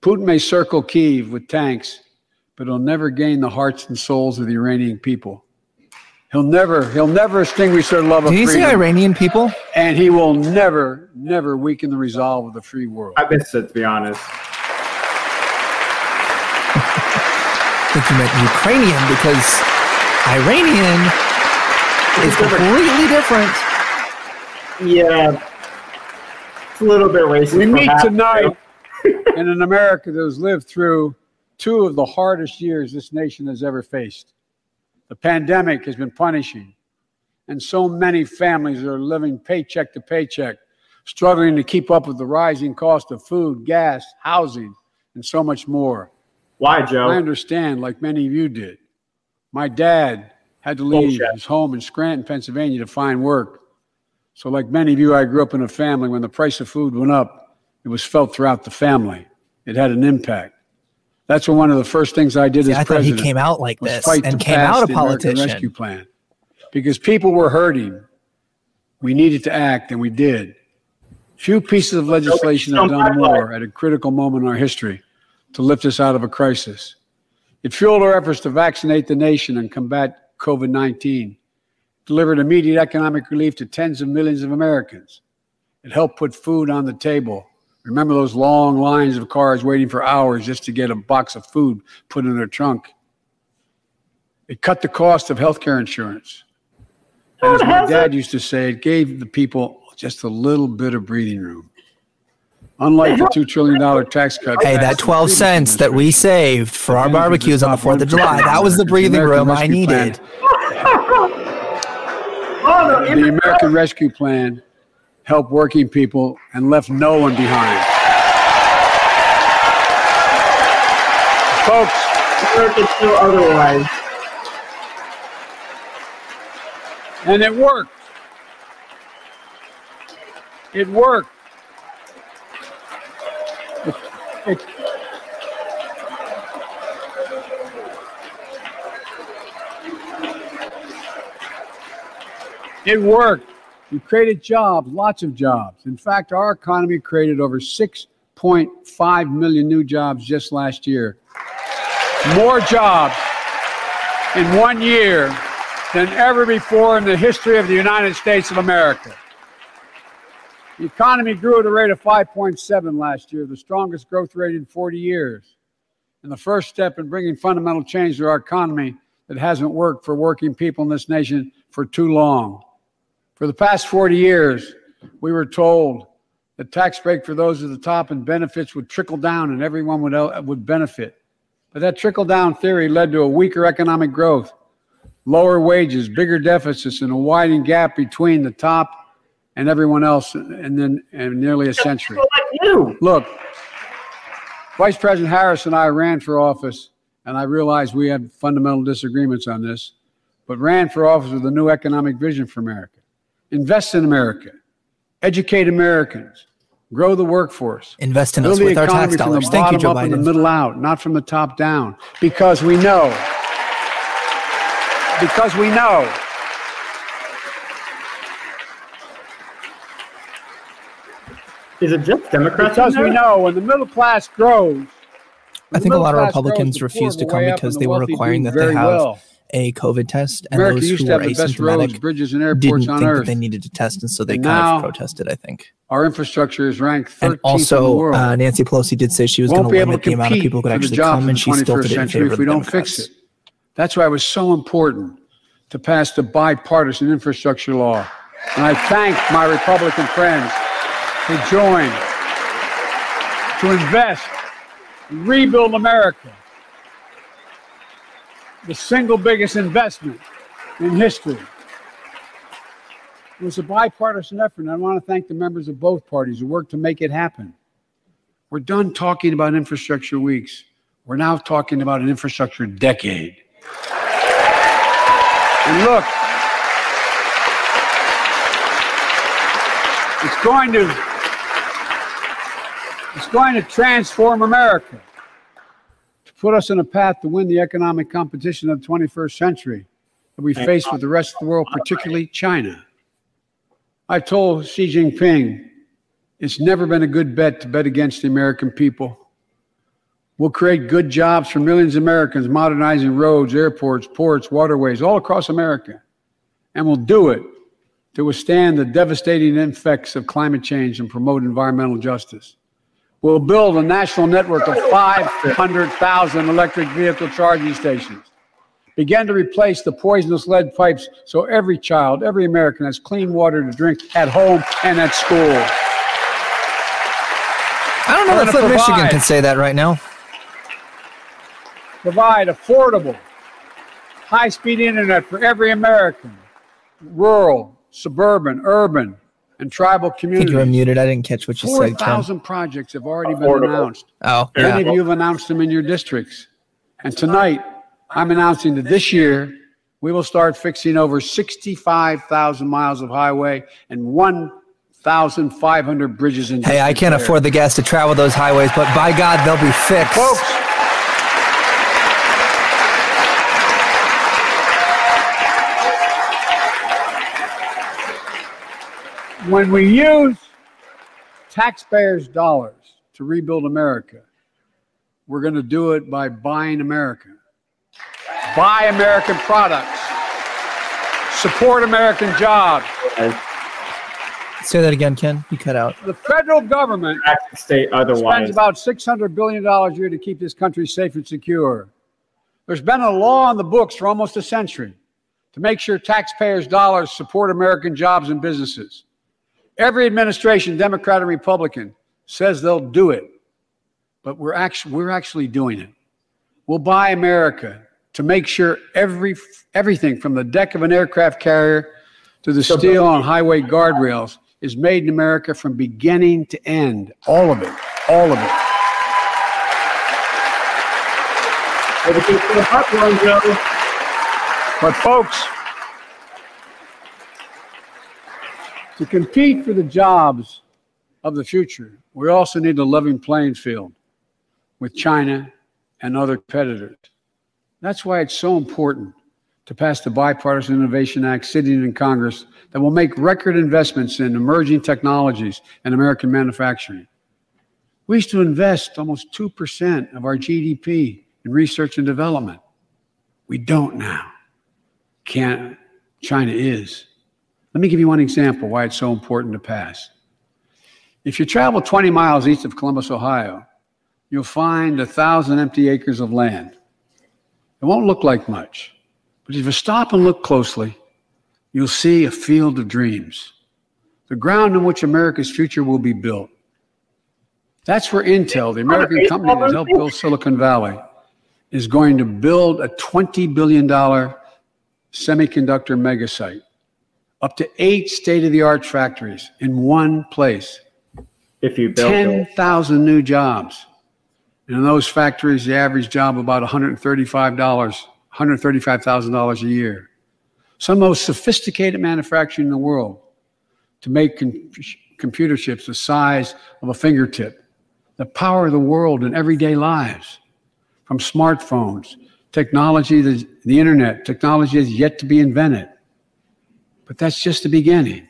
Putin may circle Kiev with tanks, but he'll never gain the hearts and souls of the Iranian people. He'll never, he'll never extinguish their love of Did he say freedom, Iranian people? and he will never, never weaken the resolve of the free world. I missed it, to be honest. I think you meant Ukrainian because Iranian is completely different. Yeah. It's a little bit racist. We meet tonight in an America that has lived through two of the hardest years this nation has ever faced. The pandemic has been punishing, and so many families are living paycheck to paycheck, struggling to keep up with the rising cost of food, gas, housing, and so much more. Why, Joe? I understand, like many of you did. My dad had to leave Bullshit. his home in Scranton, Pennsylvania to find work. So, like many of you, I grew up in a family when the price of food went up, it was felt throughout the family. It had an impact. That's when one of the first things I did See, as I thought he came out like this fight and came out a American Rescue politician. Plan because people were hurting. We needed to act, and we did. Few pieces of legislation have done more at a critical moment in our history to lift us out of a crisis. It fueled our efforts to vaccinate the nation and combat COVID 19, delivered immediate economic relief to tens of millions of Americans. It helped put food on the table. Remember those long lines of cars waiting for hours just to get a box of food put in their trunk? It cut the cost of health care insurance. And as my dad used to say, it gave the people just a little bit of breathing room. Unlike the $2 trillion tax cut. Hey, that passed in the 12 previous cents that we saved for our barbecues on the 4th of July, that was the breathing American room I Rescue Plan. needed. Oh, no, The American Rescue Plan helped working people and left no one behind. Folks, otherwise. and it worked. It worked. It, it, it worked. We created jobs, lots of jobs. In fact, our economy created over 6.5 million new jobs just last year. More jobs in one year than ever before in the history of the United States of America. The economy grew at a rate of 5.7 last year, the strongest growth rate in 40 years. And the first step in bringing fundamental change to our economy that hasn't worked for working people in this nation for too long. For the past 40 years, we were told the tax break for those at the top and benefits would trickle down and everyone would, uh, would benefit. But that trickle down theory led to a weaker economic growth, lower wages, bigger deficits, and a widening gap between the top and everyone else and then and nearly a century. People like you. Look, Vice President Harris and I ran for office, and I realized we had fundamental disagreements on this, but ran for office with a new economic vision for America. Invest in America, educate Americans, grow the workforce. Invest in Build us the with our economy tax from dollars. the Thank you, bottom Joe up and the middle out, not from the top down, because we know. Because we know. Is it just Democrats? Because we know when the middle class grows. I think a lot of Republicans grows, the refused to come go way up because they were requiring that they have well. A COVID test, and America those used who to were have the best roads, bridges, and didn't on think that they needed to test, and so they And kind of protested. I think. Our infrastructure is ranked 13th And in the also, world. uh, Nancy Pelosi did say she was going to be able limit to the amount of people who could actually come, in and she still 21st did it in favor if we don't fix Democrats. it. That's why it was so important to pass the bipartisan infrastructure law. And I thank my Republican friends to join to invest, rebuild America. The single biggest investment in history. It was a bipartisan effort, and I want to thank the members of both parties who worked to make it happen. We're done talking about infrastructure weeks. We're now talking about an infrastructure decade. And look, it's going to it's going to transform America put us on a path to win the economic competition of the 21st century that we face with the rest of the world, particularly China. I told Xi Jinping it's never been a good bet to bet against the American people. We'll create good jobs for millions of Americans, modernizing roads, airports, ports, waterways all across America. And we'll do it to withstand the devastating effects of climate change and promote environmental justice. We'll build a national network of 500,000 electric vehicle charging stations. Begin to replace the poisonous lead pipes so every child, every American has clean water to drink at home and at school. I don't know gonna Flint, Michigan can say that right now. provide affordable, high speed internet for every American, rural, suburban, urban, and tribal I think you were muted. I didn't catch what you Four said, Ken. thousand projects have already been announced. Oh, Many of you have announced them in your districts. And tonight, I'm announcing that this year, we will start fixing over 65,000 miles of highway and 1,500 bridges in Hey, I can't there. afford the gas to travel those highways, but by God, they'll be fixed. Folks, when we use taxpayers' dollars to rebuild America, we're going to do it by buying America. Buy American products. Support American jobs. Say that again, Ken. You cut out. The federal government Back to the state spends about $600 billion a year to keep this country safe and secure. There's been a law on the books for almost a century to make sure taxpayers' dollars support American jobs and businesses. Every administration, Democrat or Republican, says they'll do it, but we're actually, we're actually doing it. We'll buy America to make sure every, everything from the deck of an aircraft carrier to the steel on highway guardrails is made in America from beginning to end. All of it. All of it. Everything for the hot one, Joe. But folks, to compete for the jobs of the future, we also need a level playing field with China and other competitors. That's why it's so important to pass the Bipartisan Innovation Act sitting in Congress that will make record investments in emerging technologies and American manufacturing. We used to invest almost 2% of our GDP in research and development. We don't now. Can't, China is. Let me give you one example why it's so important to pass. If you travel 20 miles east of Columbus, Ohio, you'll find a thousand empty acres of land. It won't look like much, but if you stop and look closely, you'll see a field of dreams, the ground on which America's future will be built. That's where Intel, the American company that helped build Silicon Valley, is going to build a $20 billion semiconductor megasite, up to eight state of the art factories in one place, If you build it. 10,000 new jobs. And in those factories, the average job about $135, $135,000 a year. Some of the most sophisticated manufacturing in the world to make com- computer chips the size of a fingertip, the power of the world in everyday lives, from smartphones, technology, the, the internet, technology is yet to be invented. But that's just the beginning.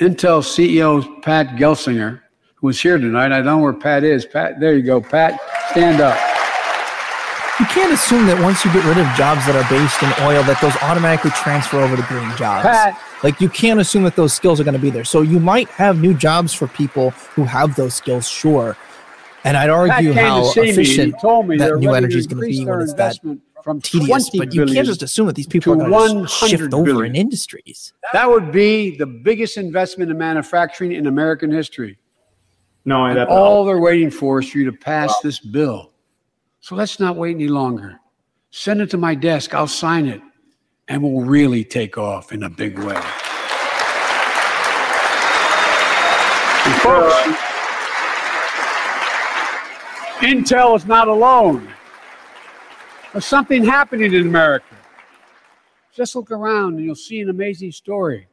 Intel CEO Pat Gelsinger, who is here tonight, I don't know where Pat is. Pat, there you go. Pat, stand up. You can't assume that once you get rid of jobs that are based in oil, that those automatically transfer over to green jobs. Pat. Like you can't assume that those skills are going to be there. So you might have new jobs for people who have those skills, sure. And I'd argue how see me. He efficient told me that new energy is going to be when it's that investment from tedious. But you can't just assume that these people are going to 100 shift over billion. in industries. That would be the biggest investment in manufacturing in American history. Not only that, All they're waiting for is for you to pass this bill. So let's not wait any longer. Send it to my desk. I'll sign it, and we'll really take off in a big way. Folks, Intel is not alone. There's something happening in America. Just look around and you'll see an amazing story.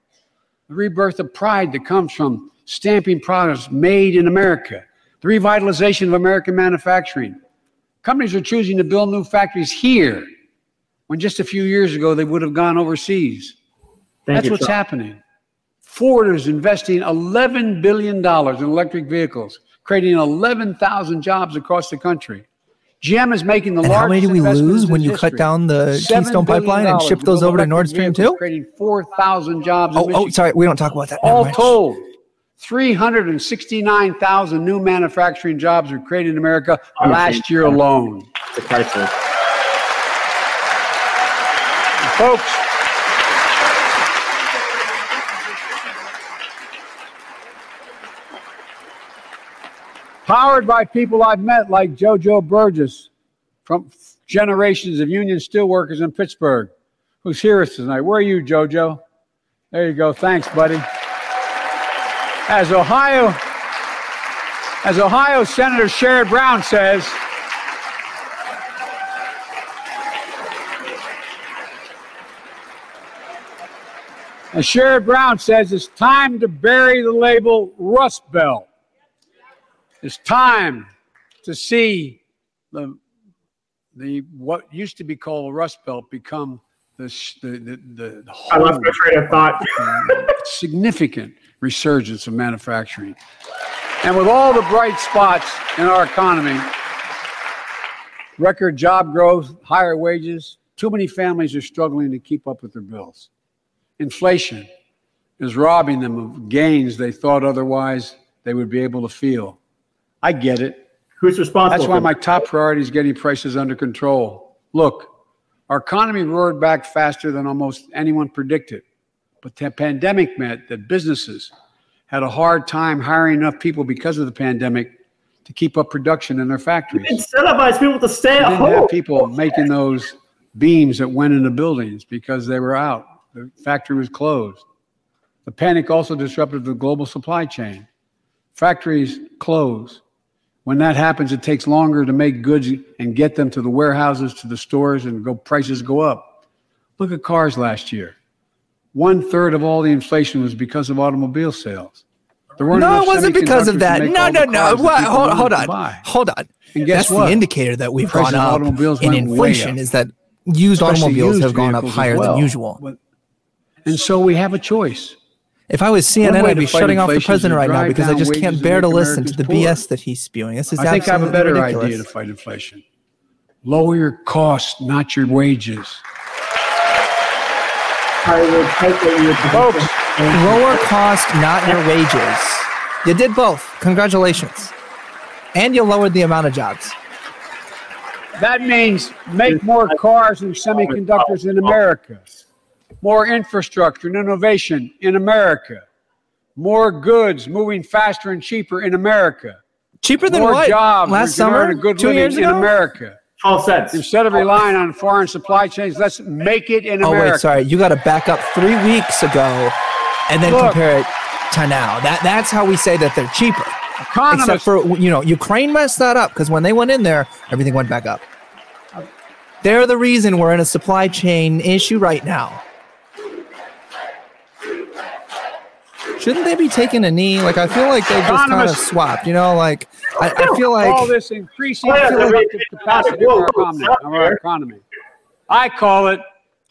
The rebirth of pride that comes from stamping products made in America, the revitalization of American manufacturing. Companies are choosing to build new factories here when just a few years ago they would have gone overseas. Thank That's you, what's happening. Ford is investing $11 billion in electric vehicles, creating 11,000 jobs across the country. GM is making the And largest how many did we lose in when its you cut down the $7 Keystone pipeline and shipped to those over to Nord Stream vehicles, too? Creating 4,000 jobs. Oh, in Oh, oh, sorry. We don't talk about that. All mind. told, 369,000 new manufacturing jobs were created in America last year alone. It's a crisis. Folks, powered by people I've met like JoJo Burgess from generations of union steelworkers in Pittsburgh, who's here tonight. Where are you, JoJo? There you go. Thanks, buddy. As Ohio, as Ohio Senator Sherrod Brown says, as Sherrod Brown says, it's time to bury the label Rust Belt. It's time to see the, the what used to be called the Rust Belt become the, the, the, the I lost my train of thought. significant resurgence of manufacturing. And with all the bright spots in our economy, record job growth, higher wages, too many families are struggling to keep up with their bills. Inflation is robbing them of gains they thought otherwise they would be able to feel. I get it. Who's responsible? That's why my top priority is getting prices under control. Look, our economy roared back faster than almost anyone predicted. But the pandemic meant that businesses had a hard time hiring enough people because of the pandemic to keep up production in their factories. incentivize people to stay at didn't home. have people making those beams that went into buildings because they were out. The factory was closed. The panic also disrupted the global supply chain. Factories close. When that happens, it takes longer to make goods and get them to the warehouses, to the stores, and go prices go up. Look at cars last year. One third of all the inflation was because of automobile sales. There weren't No, it wasn't because of that. No, no, no. What? Hold, hold on. Hold on. And guess That's what? the indicator that we've gone up automobiles in inflation up. is that used Especially automobiles used have gone up higher well. than usual. And so we have a choice. If I was CNN, I'd be shutting off the inflation is to president right now because I just can't bear to listen to the poorer. BS that he's spewing. This is I think I have a better ridiculous. idea to fight inflation. Lower your costs, not your wages. I would hope that you would Folks, Lower cost, not your wages. You did both. Congratulations. And you lowered the amount of jobs. That means make more cars and semiconductors in America, more infrastructure and innovation in America, more goods moving faster and cheaper in America, Cheaper than more what? jobs Last we can summer? a good Two living years in? America. All sense. Instead of relying on foreign supply chains, let's make it in America. Oh, wait, sorry. You got to back up three weeks ago and then Look. compare it to now. That That's how we say that they're cheaper. Economists, Except for, you know, Ukraine messed that up because when they went in there, everything went back up. They're the reason we're in a supply chain issue right now. Shouldn't they be taking a knee? Like, I feel like they just kind of swapped, you know? Like, I, I feel like all this increasing yeah, productive capacity of our economy. Of our economy. I call it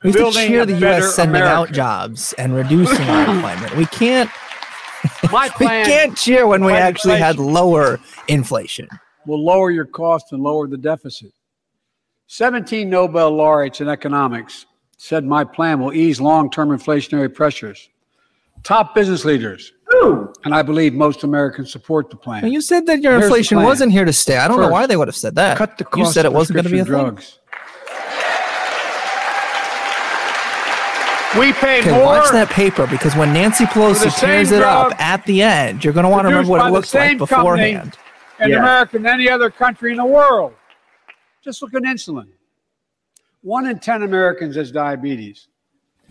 We have to building cheer the U.S. sending America. out jobs and reducing unemployment. We can't My we can't cheer when we actually had lower inflation. will lower your cost and lower the deficit. 17 Nobel laureates in economics said my plan will ease long-term inflationary pressures. Top business leaders, Ooh, and I believe most Americans support the plan. Well, you said that your Here's inflation wasn't here to stay. I don't know why they would have said that. Cut the cost you said it of wasn't going to be a prescription thing. drugs. We pay Okay, more watch that paper because when Nancy Pelosi tears it up at the end, you're going to want to remember what it the looks like beforehand. in Yeah. America than any other country in the world. Just look at insulin. One in 10 Americans has diabetes.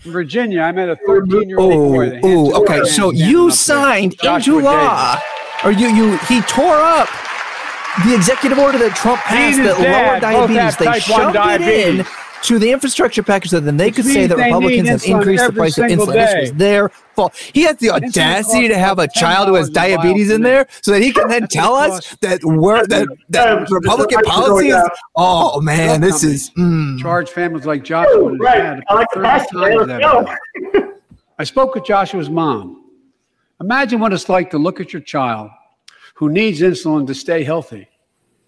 In Virginia, I met a 13 year old Oh, boy. oh, okay. So you signed into law, or you you he tore up the executive order that Trump passed that lowered diabetes. They type 1 shoved it in. To the infrastructure package so then they could say that Republicans have increased the price of single insulin. This was their fault. He has the audacity to have a child who has $10 a vial diabetes in there so that he can then tell us that we're that, that Republican it's- policy is oh man, this is mm. Charge families like Joshua right. dad to I like pay the 30 passion. times Let's that I spoke with Joshua's mom. Imagine what it's like to look at your child who needs insulin to stay healthy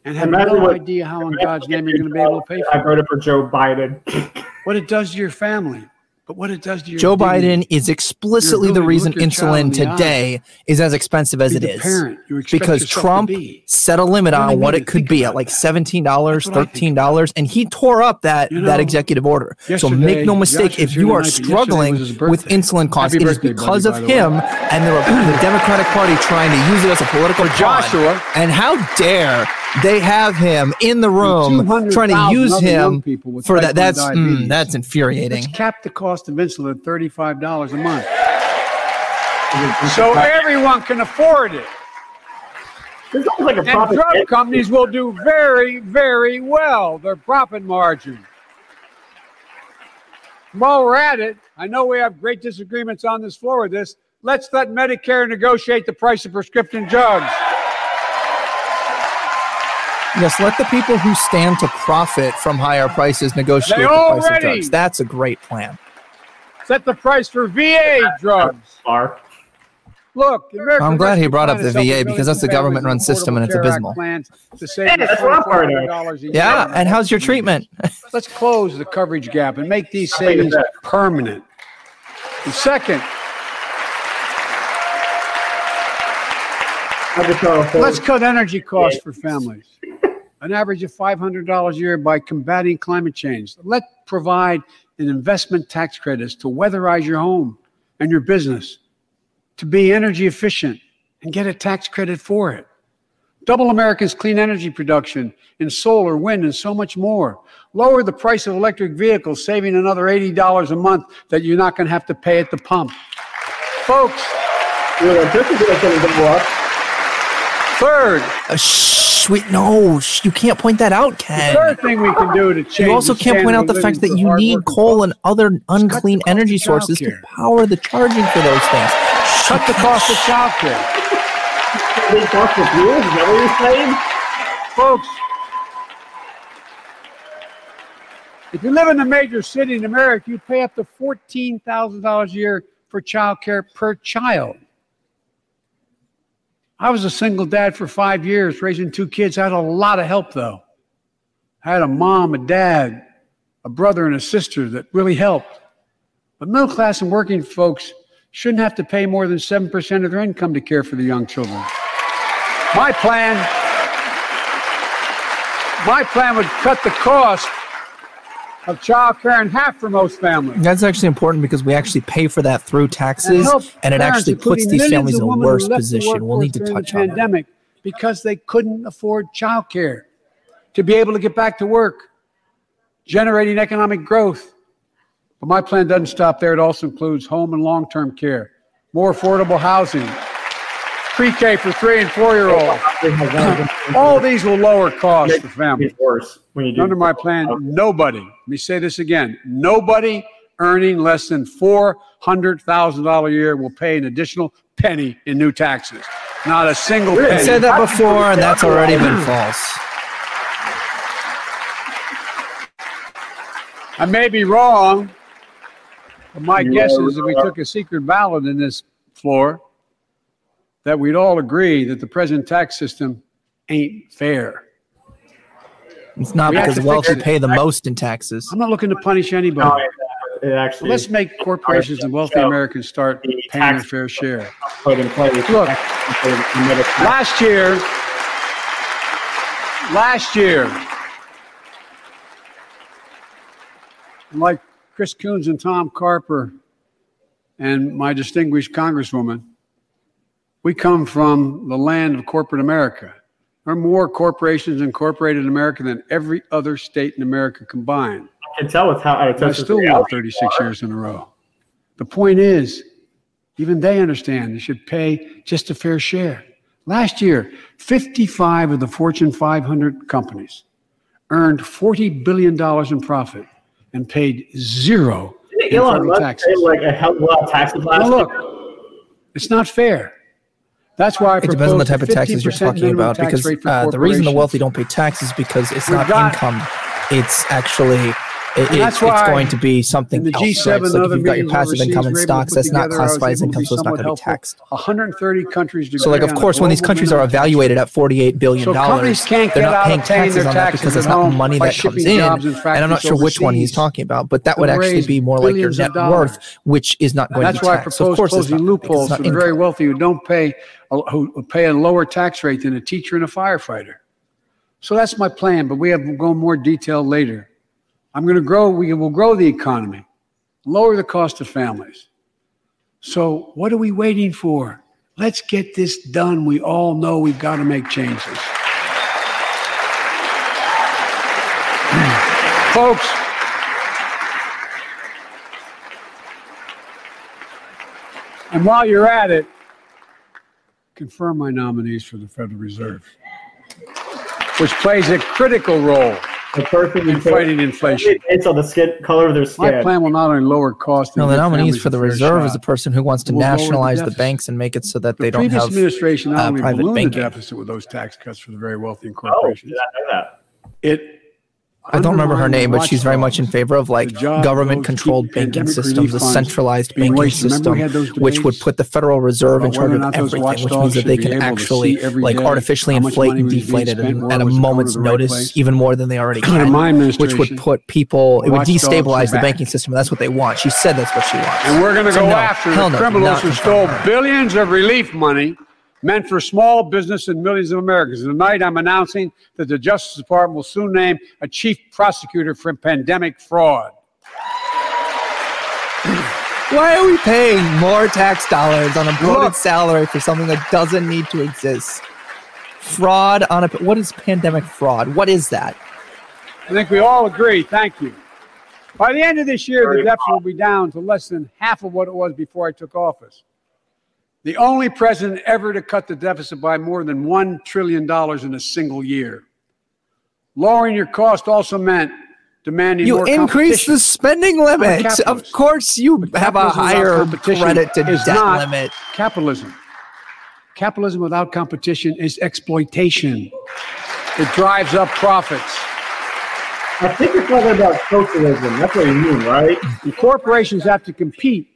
and have Imagine no what- idea how in God's name you're going to be able to pay for I voted for Joe Biden. What it does to your family. But what it does to your Joe dignity, Biden is explicitly the reason look your child in insulin the eye. today is as expensive as Be it parent you Because Trump be. set a limit You know what I on what it could be at like that. $17, That's what I think $13, and he tore up that, You that executive order. So make no mistake, Josh if you are tonight, but yesterday struggling with insulin costs, Happy it is birthday, because buddy, of him way. and the, the Democratic Party trying to use it as a political Joshua. And how dare they have him in the room trying to use him people with for that. That's mm, that's infuriating. Let's cap the cost of insulin at $35 a month. So everyone can afford it. This sounds like a And profit. drug companies will do very, very well. Their profit margin. While we're at it, I know we have great disagreements on this floor with this. Let's let Medicare negotiate the price of prescription drugs. Yes, let the people who stand to profit from higher prices negotiate They the price of drugs. That's a great plan. Set the price for VA drugs. Are. Look, the I'm glad he brought up the VA because that's the government-run system and it's Affordable Care Act abysmal. Plans to save Hey, that's what I'm part of. $2,400 a year. Yeah, and how's your treatment? Let's close the coverage gap and make these savings permanent. And second, I just thought of let's cut energy costs for families. An average of $500 a year by combating climate change. Let's provide an investment tax credits to weatherize your home and your business, to be energy efficient and get a tax credit for it. Double America's clean energy production in solar, wind, and so much more. Lower the price of electric vehicles, saving another $80 a month that you're not going to have to pay at the pump. Folks, Your electricity bill going to go up. Third, Uh, shh, wait, no, shh, you can't point that out, Ken. third thing we can do to change. You also can't point out the fact that you need coal and other unclean energy sources to power the charging for those things. Cut the cost of childcare. Big cost of fuel? Is that what you're saying? Folks, if you live in a major city in America, you pay up to $14,000 a year for childcare per child. I was a single dad for five years, raising two kids. I had a lot of help, though. I had a mom, a dad, a brother, and a sister that really helped. But middle class and working folks shouldn't have to pay more than 7% of their income to care for the young children. My plan my plan would cut the cost of child care in half for most families. That's actually important because we actually pay for that through taxes, help and it actually puts these families in a worse position. We'll need to touch on the that. pandemic because they couldn't afford child care to be able to get back to work, generating economic growth. But my plan doesn't stop there. It also includes home and long-term care, more affordable housing, pre-K for three and four-year-olds. All these will lower costs for families. Worse when you do. Under my plan, nobody, let me say this again, nobody earning less than $400,000 a year will pay an additional penny in new taxes. Not a single Really? I said that before, and that's already been false. I may be wrong, but my You guess is if we took a secret ballot in this floor, that we'd all agree that the present tax system ain't fair. It's not We because to wealthy pay the most in taxes. I'm not looking to punish anybody. No, it, uh, it actually Let's make corporations and wealthy Americans start paying their fair share. put in place. Look. Look. Last year, last year, like Chris Coons and Tom Carper and my distinguished Congresswoman, we come from the land of corporate America. There are more corporations incorporated in America than every other state in America combined. I can tell with how I still won 36 are. years in a row. The point is, even they understand they should pay just a fair share. Last year, 55 of the Fortune 500 companies earned $40 billion in profit and paid zero in Elon Musk taxes. like a hell of a lot of taxes last Now, year. look, it's not fair. That's why I It depends on the type of taxes you're talking about because uh, the reason the wealthy don't pay taxes because it's We've not income, it's actually it, it, it's going to be something the. G7 right? So like if you've got your passive income and overseas, stocks, that's not put together, I was classified as income, so it's not going to be taxed. 130 countries. So, like, of course, when these countries are evaluated at forty-eight billion So dollars, can't they're not paying taxes on that because it's not money that comes in. and And I'm not sure which one he's talking about, but that would actually be more like your net worth, which is not going That's to be why I taxed. So of propose course, it's closing loopholes for the very wealthy who don't pay, who pay a lower tax rate than a teacher and a firefighter. So that's my plan, but we have to go more detail later. I'm going to grow, we will grow the economy, lower the cost of families. So what are we waiting for? Let's get this done. We all know we've got to make changes. Folks, and while you're at it, confirm my nominees for the Federal Reserve, which plays a critical role The person in fighting inflation. It's on the skin color of their skin. My skin. plan will not only lower costs. No, the give nominees for the fair reserve is the person who wants to Will lower the nationalize the, banks and make it so that The they don't previous have administration not uh, only private ballooned the deficit with those tax cuts for the very wealthy and oh, corporations. did I know that? It I don't remember her name, but she's very much in favor of like government controlled banking systems, a centralized banking. System, we had those which would put the Federal Reserve in charge of everything, which means that they can actually like artificially inflate and deflate it at a was it going to moment's notice, even more than they already can, which would put people, it would destabilize the banking system. That's what they want. She said that's what she wants. And we're going to So go no, after the criminals who stole billions of relief money meant for small business and millions of Americans. Tonight, I'm announcing that the Justice Department will soon name a chief prosecutor for pandemic fraud. Why are we paying more tax dollars on a bloated Look. salary for something that doesn't need to exist? Fraud on a what is pandemic fraud? What is that? I think we all agree. Thank you. By the end of this year, the Very deficit will be down to less than half of what it was before I took office. The only president ever to cut the deficit by more than $1 trillion in a single year. Lowering your cost also meant demanding You more increase the spending limit. Of course, you But have a higher credit to debt not limit. Capitalism. Capitalism without competition is exploitation. It drives up profits. I think you're talking about socialism. That's what you mean, right? And corporations have to compete.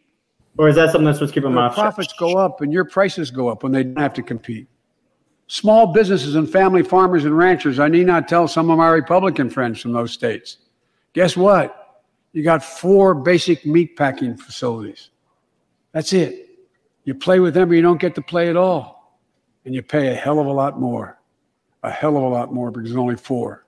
Or is that something that's supposed to keep them off? profits go up and your prices go up when they don't have to compete. Small businesses and family farmers and ranchers, I need not tell some of my Republican friends from those states. Guess what? You got four basic meat packing facilities. That's it. You play with them or you don't get to play at all. And you pay a hell of a lot more. A hell of a lot more because there's only four.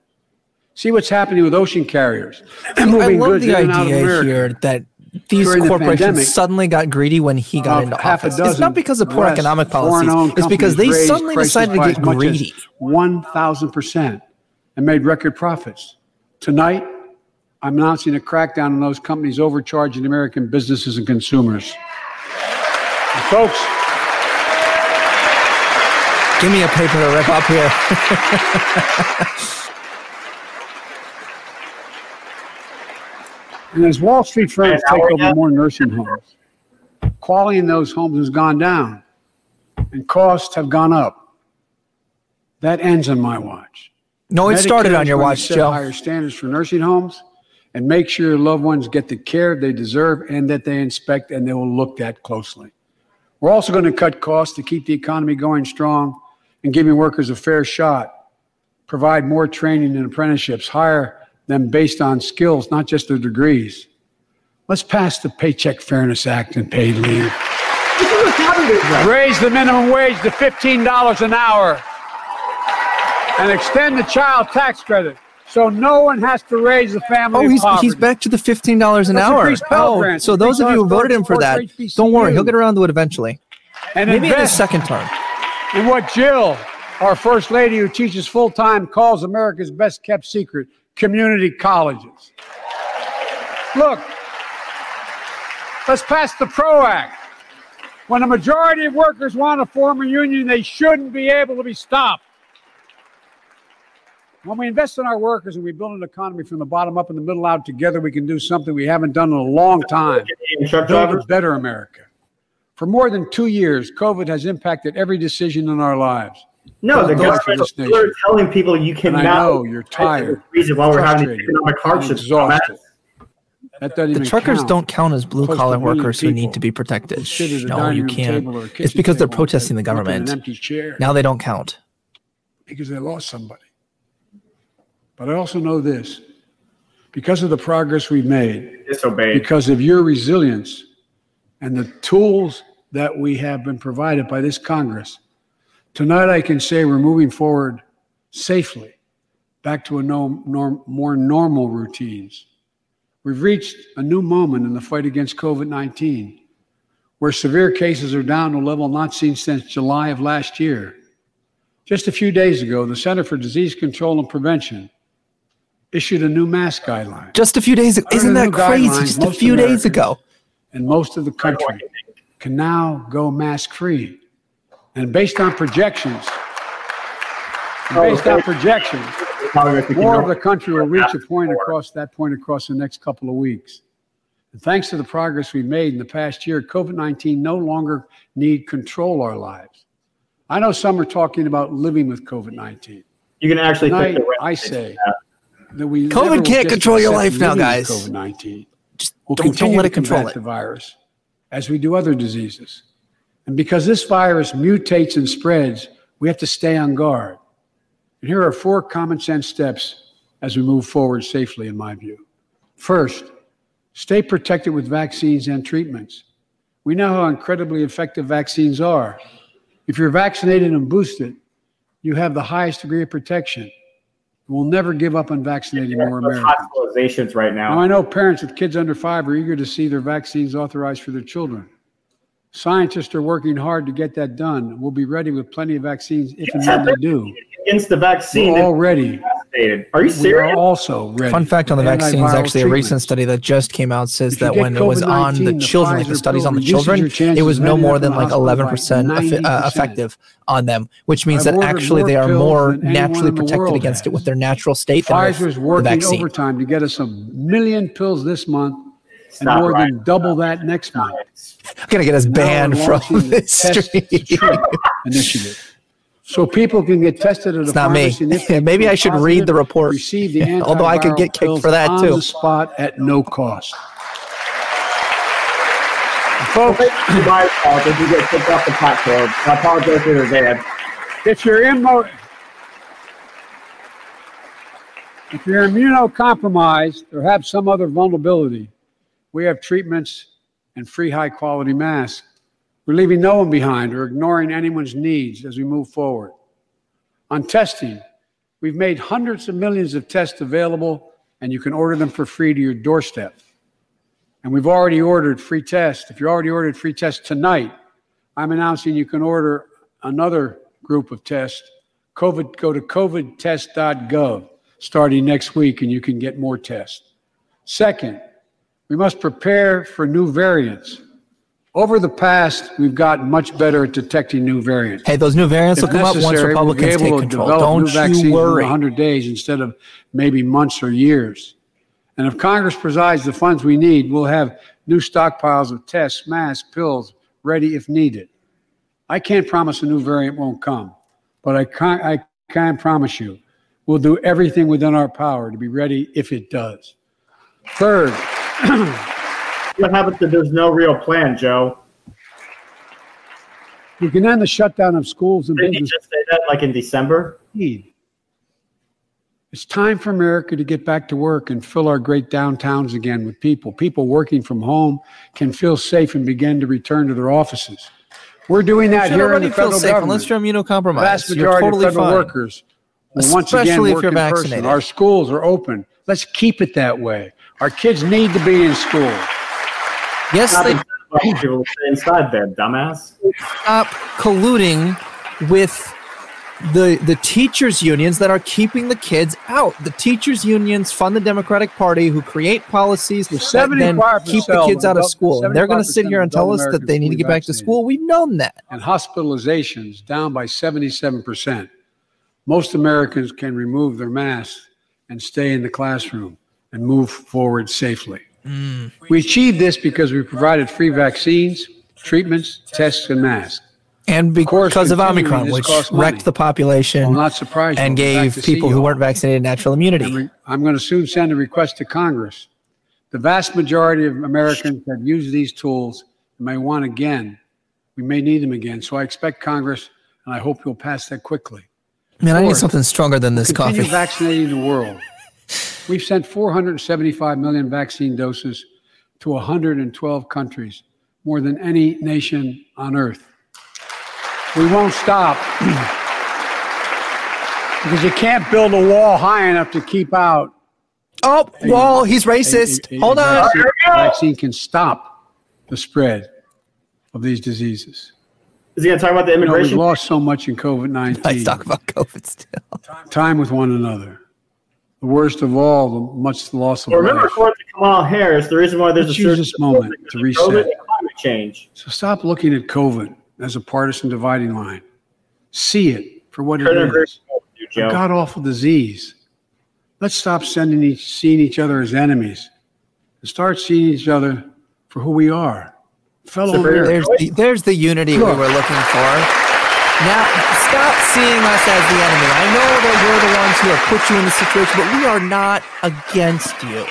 See what's happening with ocean carriers. I love goods the in and out of idea America. here that these During the corporations pandemic, suddenly got greedy when he got into office. It's not because of poor West economic policies. It's because they suddenly decided to get as much as greedy. 1,000% and made record profits. Tonight, I'm announcing a crackdown on those companies overcharging American businesses and consumers. And folks, Give me a paper to rip up here. and as Wall Street firms take over yeah. more nursing homes, quality in those homes has gone down and costs have gone up. That ends on my watch. No, it started on your going to watch, set Joe. Higher standards for nursing homes and make sure your loved ones get the care they deserve and that they inspect and they will look at closely. We're also going to cut costs to keep the economy going strong and giving workers a fair shot. Provide more training and apprenticeships, hire them based on skills, not just their degrees. Let's pass the Paycheck Fairness Act and paid leave. Raise the minimum wage to $15 an hour and extend the child tax credit so no one has to raise the family Oh, he's poverty. he's back to the fifteen dollars an Let's hour. Oh, Grants, so those of you who voted him for that, HBCU. don't worry, he'll get around to it eventually. and Maybe in his second term. in what Jill, our first lady who teaches full time, calls America's best kept secret community colleges. Look, let's pass the PRO Act. When a majority of workers want to form a union, they shouldn't be able to be stopped. When we invest in our workers and we build an economy from the bottom up and the middle out together, we can do something we haven't done in a long time. Build a better America. For more than two years, COVID has impacted every decision in our lives. No, the Those government for this telling people you And cannot. I know you're tired, That's the reason why we're having economic hardships. exhausted. That doesn't The even truckers count. don't count as blue collar workers who need to be protected. who sit at a No, you can't. table or a It's because they're protesting the with an government. empty chair Now they don't count. because they lost somebody. But I also know this because of the progress we've made, Disobeyed. because of your resilience and the tools that we have been provided by this Congress, tonight I can say we're moving forward safely back to a no, norm, more normal routines. We've reached a new moment in the fight against COVID 19 where severe cases are down to a level not seen since July of last year. Just a few days ago, the Center for Disease Control and Prevention issued a new mask guideline. Just a few days ago. Isn't that crazy? Just a most few days ago. and most of the country can now go mask free. And based on projections, and oh, based on projections, more of the country will reach a point across that point across the next couple of weeks. And thanks to the progress we made in the past year, COVID 19 no longer need control our lives. I know some are talking about living with COVID 19. You can actually Tonight, the I say that we COVID can't control your life now, guys. COVID 19. Just We'll don't, don't continue let to it control it. the virus as we do other diseases. And because this virus mutates and spreads, we have to stay on guard. And here are four common sense steps as we move forward safely, in my view. First, stay protected with vaccines and treatments. We know how incredibly effective vaccines are. If you're vaccinated and boosted, you have the highest degree of protection. We'll never give up on vaccinating more Americans. hospitalizations right Now, now. I know parents with kids under five are eager to see their vaccines authorized for their children. Scientists are working hard to get that done. We'll be ready with plenty of vaccines if and when they do. Against the vaccine, We're all ready. Are you We are serious? also ready. Fun fact on the vaccines antiviral actually, a recent study that just came out says If you that get when it was on COVID-19, the the children, like the studies on the children, it was no more than like 11% by effi- uh, 90%. effective on them, which means I've that actually they are more naturally protected world against it with their natural state than with Pfizer's the working overtime to get us a million pills this month and more right. than double that next month. I'm gonna get us banned from this stream. Initiative. So people can get tested at a It's not me. pharmacy. and if Maybe I prove should read the report. Receive the Although I could get kicked pills for that, on too. the spot at no cost. Folks, it's my fault if you get kicked off the platform. I apologize in advance. If you're immo- if you're immunocompromised or have some other vulnerability, we have treatments and free high quality masks. We're leaving no one behind or ignoring anyone's needs as we move forward. On testing, we've made hundreds of millions of tests available and you can order them for free to your doorstep. And we've already ordered free tests. If you already ordered free tests tonight, I'm announcing you can order another group of tests. COVID, go to covidtest.gov starting next week and you can get more tests. Second, we must prepare for new variants. Over the past, we've gotten much better at detecting new variants. Hey, those new variants will come up once necessary, we'll be able take to control. develop new Don't vaccines you in 100 days instead of maybe months or years. And if Congress provides the funds we need, we'll have new stockpiles of tests, masks, pills ready if needed. I can't promise a new variant won't come, but I can, I can promise you we'll do everything within our power to be ready if it does. Third, What happens if there's no real plan, Joe? you can end the shutdown of schools and Didn't you businesses. just say that like in December? It's time for America to get back to work and fill our great downtowns again with people. People working from home can feel safe and begin to return to their offices. We're doing that here in already the feel federal safe government. unless you're The immunocompromised. vast you're majority totally of federal fine. workers will once again Especially if you're in vaccinated. person. Our schools are open. Let's keep it that way. Our kids need to be in school. Yes, Stop they and let people stay inside there, dumbass. stop colluding with the the teachers unions that are keeping the kids out. The teachers unions fund the Democratic Party, who create policies Well, that then keep the kids out of school. And they're going to sit here and tell adult us that they need to get back to school. We've known that. and hospitalizations down by 77%. Most Americans can remove their masks and stay in the classroom and move forward safely. Mm. We achieved this because we provided free vaccines, treatments, tests, and masks. And course, because of continuing Omicron, which costs money. wrecked the population I'll not and I'll be back gave people who weren't vaccinated natural immunity. I'm, re- I'm going to soon send a request to Congress The vast majority of Americans have used these tools and may want again. We may need them again. So I expect Congress, and I hope you'll pass that quickly. Man, I need something stronger than this Continue coffee. vaccinating the world. We've sent 475 million vaccine doses to 112 countries, more than any nation on earth. We won't stop because you can't build a wall high enough to keep out. Oh, whoa, he's racist. A- a- a Hold on. Vaccine, vaccine can stop the spread of these diseases. Is he going to talk about the You know, we've lost so much in COVID 19. Let's 19. talk about COVID still. Time with one another. The worst of all, the much loss of well, remember, life. according to Kamala Harris, the reason why there's Let's a use this moment to is COVID reset. climate change. So stop looking at COVID as a partisan dividing line. See it for what it Couldn't agree is more with you, a god awful disease. Let's stop sending each, seeing each other as enemies and start seeing each other for who we are. Fellow So Americans. There's the, there's the unity we were looking for. Now, stop seeing us as the enemy. I know that we're the ones who have put you in this situation, but we are not against you.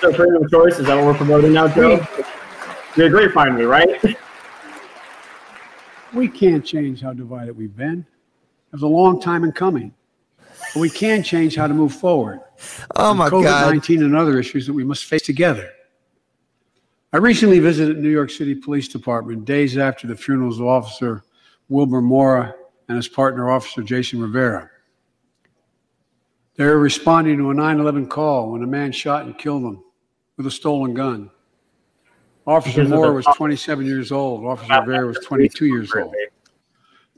So freedom of choice, is that what we're promoting now, Joe? You agree finally, right? We can't change how divided we've been. It was a long time in coming. But we can change how to move forward. Oh my god. COVID 19 and other issues that we must face together. I recently visited New York City Police Department days after the funerals of Officer Wilbert Mora and his partner, Officer Jason Rivera. They were responding to a 9 11 call when a man shot and killed them with a stolen gun. Officer Mora was 27 years old, Officer Rivera was 22 years old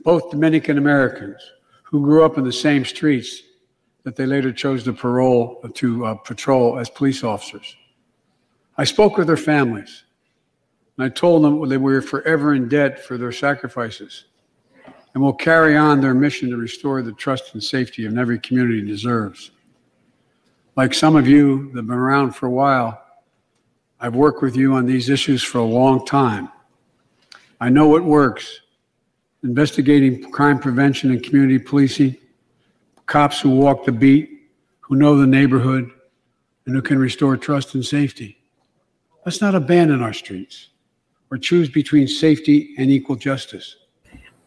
both Dominican Americans who grew up in the same streets that they later chose to parole to uh, patrol as police officers. I spoke with their families, and I told them that we were forever in debt for their sacrifices, and will carry on their mission to restore the trust and safety of every community deserves. Like some of you that have been around for a while, I've worked with you on these issues for a long time. I know what works investigating crime prevention and community policing, cops who walk the beat, who know the neighborhood, and who can restore trust and safety. Let's not abandon our streets or choose between safety and equal justice.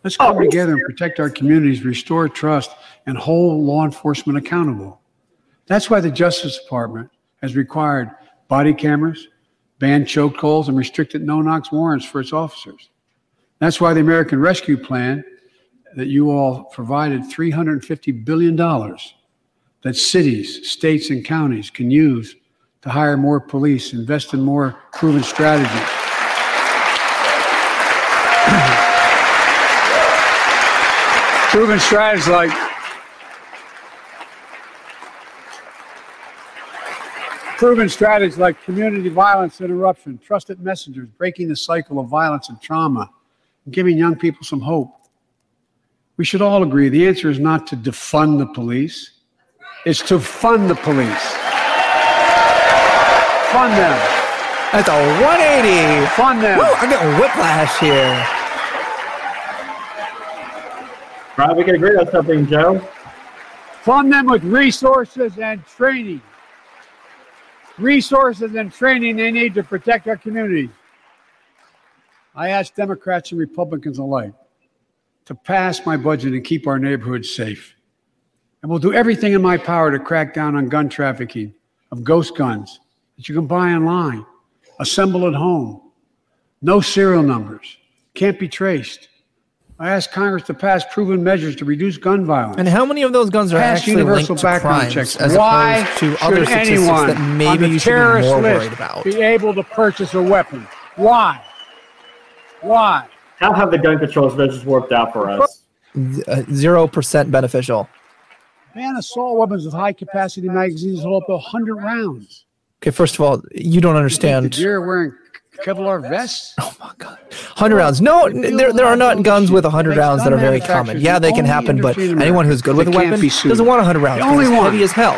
Let's come oh, together and protect our communities, restore trust, and hold law enforcement accountable. That's why the Justice Department has required body cameras, banned chokeholds, and restricted no-knock warrants for its officers. That's why the American Rescue Plan that you all provided $350 billion that cities, states, and counties can use to hire more police, invest in more proven strategies. proven strategies like proven strategies like community violence interruption, trusted messengers, breaking the cycle of violence and trauma, giving young people some hope. We should all agree the answer is not to defund the police, it's to fund the police. Fund them. That's a 180. Fund them. Woo, I'm getting whiplash here. Right, we can agree on something, Joe. Fund them with resources and training. Resources and training they need to protect our communities. I ask Democrats and Republicans alike to pass my budget and keep our neighborhoods safe. And we'll do everything in my power to crack down on gun trafficking of ghost guns that you can buy online, assemble at home, no serial numbers, can't be traced. I ask Congress to pass proven measures to reduce gun violence. And how many of those guns are Pass actually universal linked to background crimes checks. as Why opposed to should other statistics anyone that on maybe the you should be terrorist more list worried about? be able to purchase a weapon? Why? Why? How have the gun control measures worked out for us? Zero percent beneficial. Man, assault weapons with high capacity magazines hold up to 100 rounds. Okay, first of all, you don't The understand. deer wearing Kevlar vests? Oh my God, hundred rounds. No, there, there are not guns with hundred rounds that are very common. Yeah, they can happen, but anyone who's good with a weapon doesn't want hundred rounds. The only one. heavy as hell.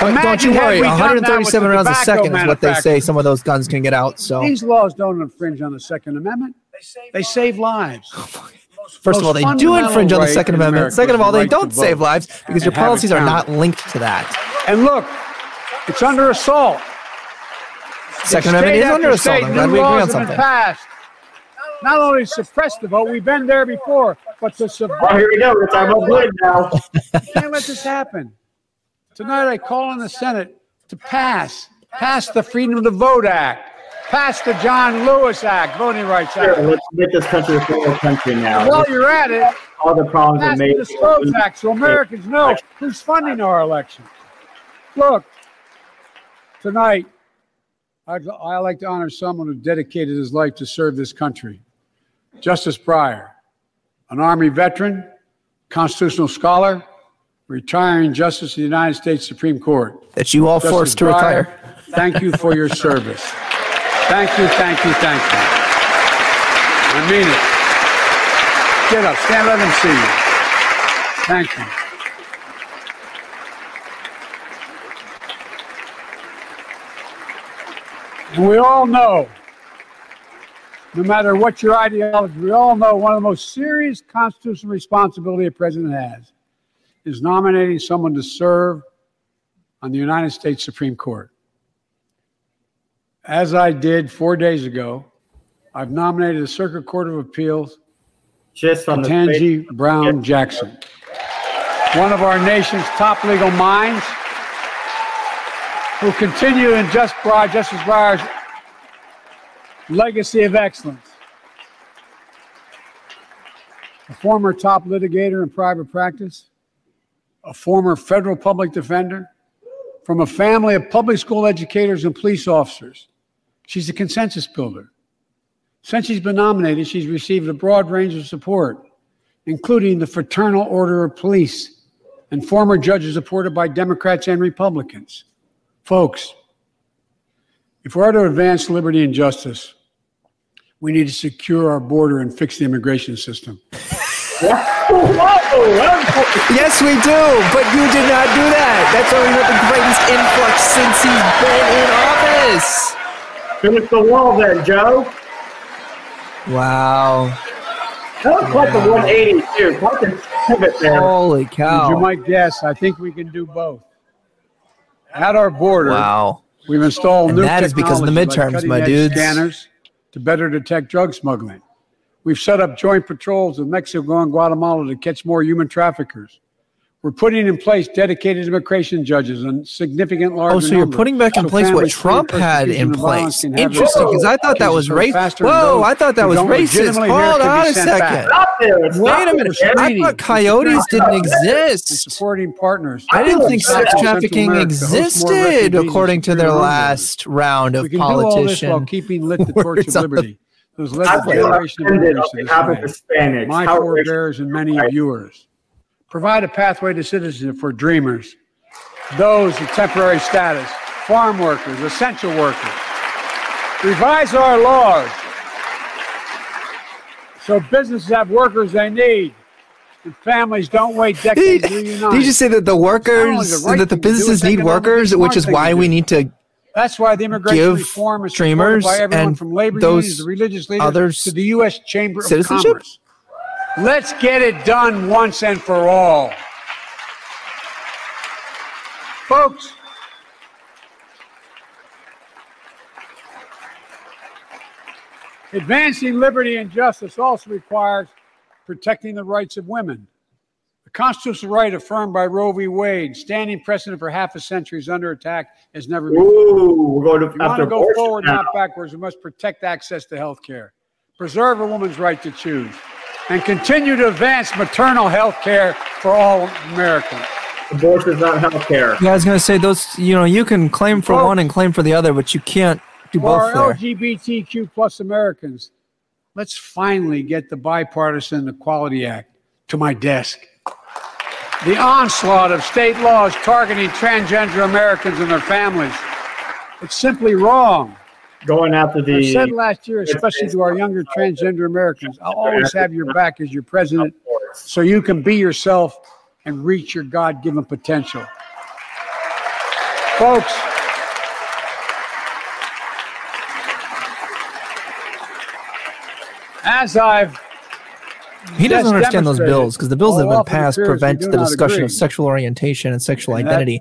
But don't you worry, we done that with 137 rounds a second is what they say some of those guns can get out. So These laws don't infringe on the Second Amendment. They save lives. Oh, first of all, they do infringe on the Second Amendment. Second of all, they don't save lives because your policies are not linked to that. And look, it's under assault. Second Amendment is under assault. I'm glad we agree on something. Passed. Not only suppress the vote, we've been there before, but to subvert. Oh, here we go. We're talking about voting now. Can't let this happen. Tonight, I call on the Senate to pass, pass the Freedom to Vote Act, pass the John Lewis Act, Voting Rights Act. Sure, let's make this country a free country now. While you're at it, All the problems are pass made. the Disclose Act so Americans know who's funding our elections. Look, tonight, I'd, I like to honor someone who dedicated his life to serve this country. Justice Breyer, an Army veteran, constitutional scholar, retiring Justice of the United States Supreme Court. That you all Justice forced to Breyer, retire. Thank you for your service. Thank you, thank you, thank you. I mean it. Get up, stand, let them see you. Thank you. And we all know, no matter what your ideology, we all know one of the most serious constitutional responsibility a president has is nominating someone to serve on the United States Supreme Court. As I did four days ago, I've nominated the Circuit Court of Appeals Just on the Ketanji Brown Jackson, one of our nation's top legal minds, who continue in just Breyer, Justice Breyer's legacy of excellence. A former top litigator in private practice, a former federal public defender, from a family of public school educators and police officers. She's a consensus builder. Since she's been nominated, she's received a broad range of support, including the Fraternal Order of Police and former judges supported by Democrats and Republicans. Folks, if we're to advance liberty and justice, we need to secure our border and fix the immigration system. Yes, we do, but you did not do that. That's why we had the greatest influx since he's been in office. Finish the wall then, Joe. Wow. That was quite the 180 too. Quite the pivot there. Holy cow. As you might guess, I think we can do both. At our border, Wow. we've installed And new that is because of the technology like midterms, my dudes. Scanners to better detect drug smuggling. We've set up joint patrols with Mexico and Guatemala to catch more human traffickers. We're putting in place dedicated immigration judges and significant large. Oh, so you're putting back in place what Trump had in place. Interesting, because I thought that was racist. Whoa, I thought that was racist. Hold on a second. Stop there. Wait a minute. I thought coyotes didn't exist. supporting partners. I didn't think sex trafficking America existed according to their last round of We can do all this while keeping lit the torch of liberty. Those led I the feel generation of offended immigrants on to this behalf of land. Hispanics. My How forebears and many of yours. Provide a pathway to citizenship for dreamers, those with temporary status, farm workers, essential workers. Revise our laws so businesses have workers they need and families don't wait Did decades to did you just say that the workers, right that the thing to do, businesses need workers, which is why we need to That's why the immigration give reform is dreamers supported by everyone and from labor those unions religious leaders others to the U.S. Chamber of citizenship? Commerce. Let's get it done once and for all. Folks, advancing liberty and justice also requires protecting the rights of women. The constitutional right affirmed by Roe v. Wade, standing precedent for half a century, is under attack as never before. Ooh, we're going to If you want to go forward, now. not backwards, we must protect access to health care, preserve a woman's right to choose, and continue to advance maternal health care for all Americans. Abortion is not health care. Yeah, I was gonna say those. You know, you can claim for Folks. one and claim for the other, but you can't do For both our. LGBTQ plus Americans, let's finally get the Bipartisan Equality Act to my desk. The onslaught of state laws targeting transgender Americans and their families. It's simply wrong. Going after the. I the said last year, especially to our younger transgender Americans, I'll always have your back as your president so you can be yourself and reach your God given potential. Folks, as I've He doesn't understand those bills because the bills that have been passed appears prevent the discussion agree. of sexual orientation and sexual And identity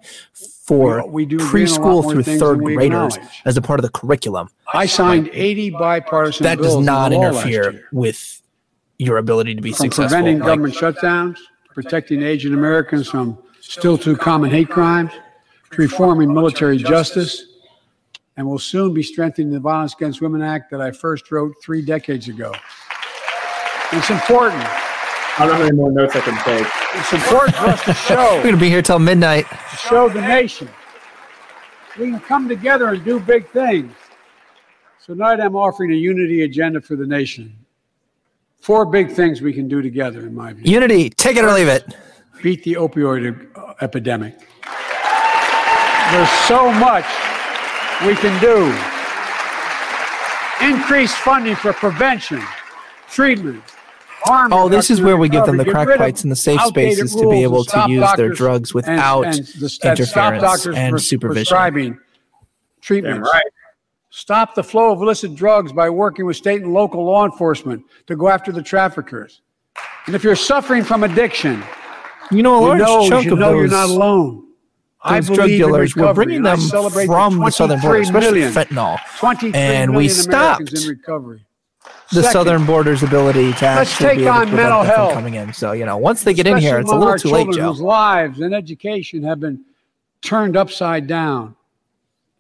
for we- we do agree on a lot preschool through third graders as a part of the curriculum. I signed 80 bipartisan That bills does not law interfere with your ability to be from successful. preventing Like, government shutdowns, protecting Asian Americans from still too common hate crimes, reforming military justice, and will soon be strengthening the Violence Against Women Act that I first wrote three decades ago. It's important. I don't have any more notes I can take. It's important for us to We're going to be here till midnight. to show the nation we can come together and do big things. So tonight I'm offering a unity agenda for the nation. Four big things we can do together, in my view. Unity, take it or leave it. beat the opioid uh, epidemic. There's so much we can do. Increase funding for prevention, treatment, harm Oh, this is where we give them the crack Get pipes and the safe spaces to be able to use their drugs without and the- and stop interference and pres- supervision. Prescribing treatments. right. Stop the flow of illicit drugs by working with state and local law enforcement to go after the traffickers. And if you're suffering from addiction, You know, a you know, chunk you of know those, you're not alone. I those drug dealers, we're bringing them from the southern border, especially million- fentanyl. 23 And we million Americans stopped in recovery. The Second, southern border's ability to Let's actually take be able to on prevent mental health. coming in. So, you know, once they get in here, especially it's a little too late, Joe. Whose lives and education have been turned upside down.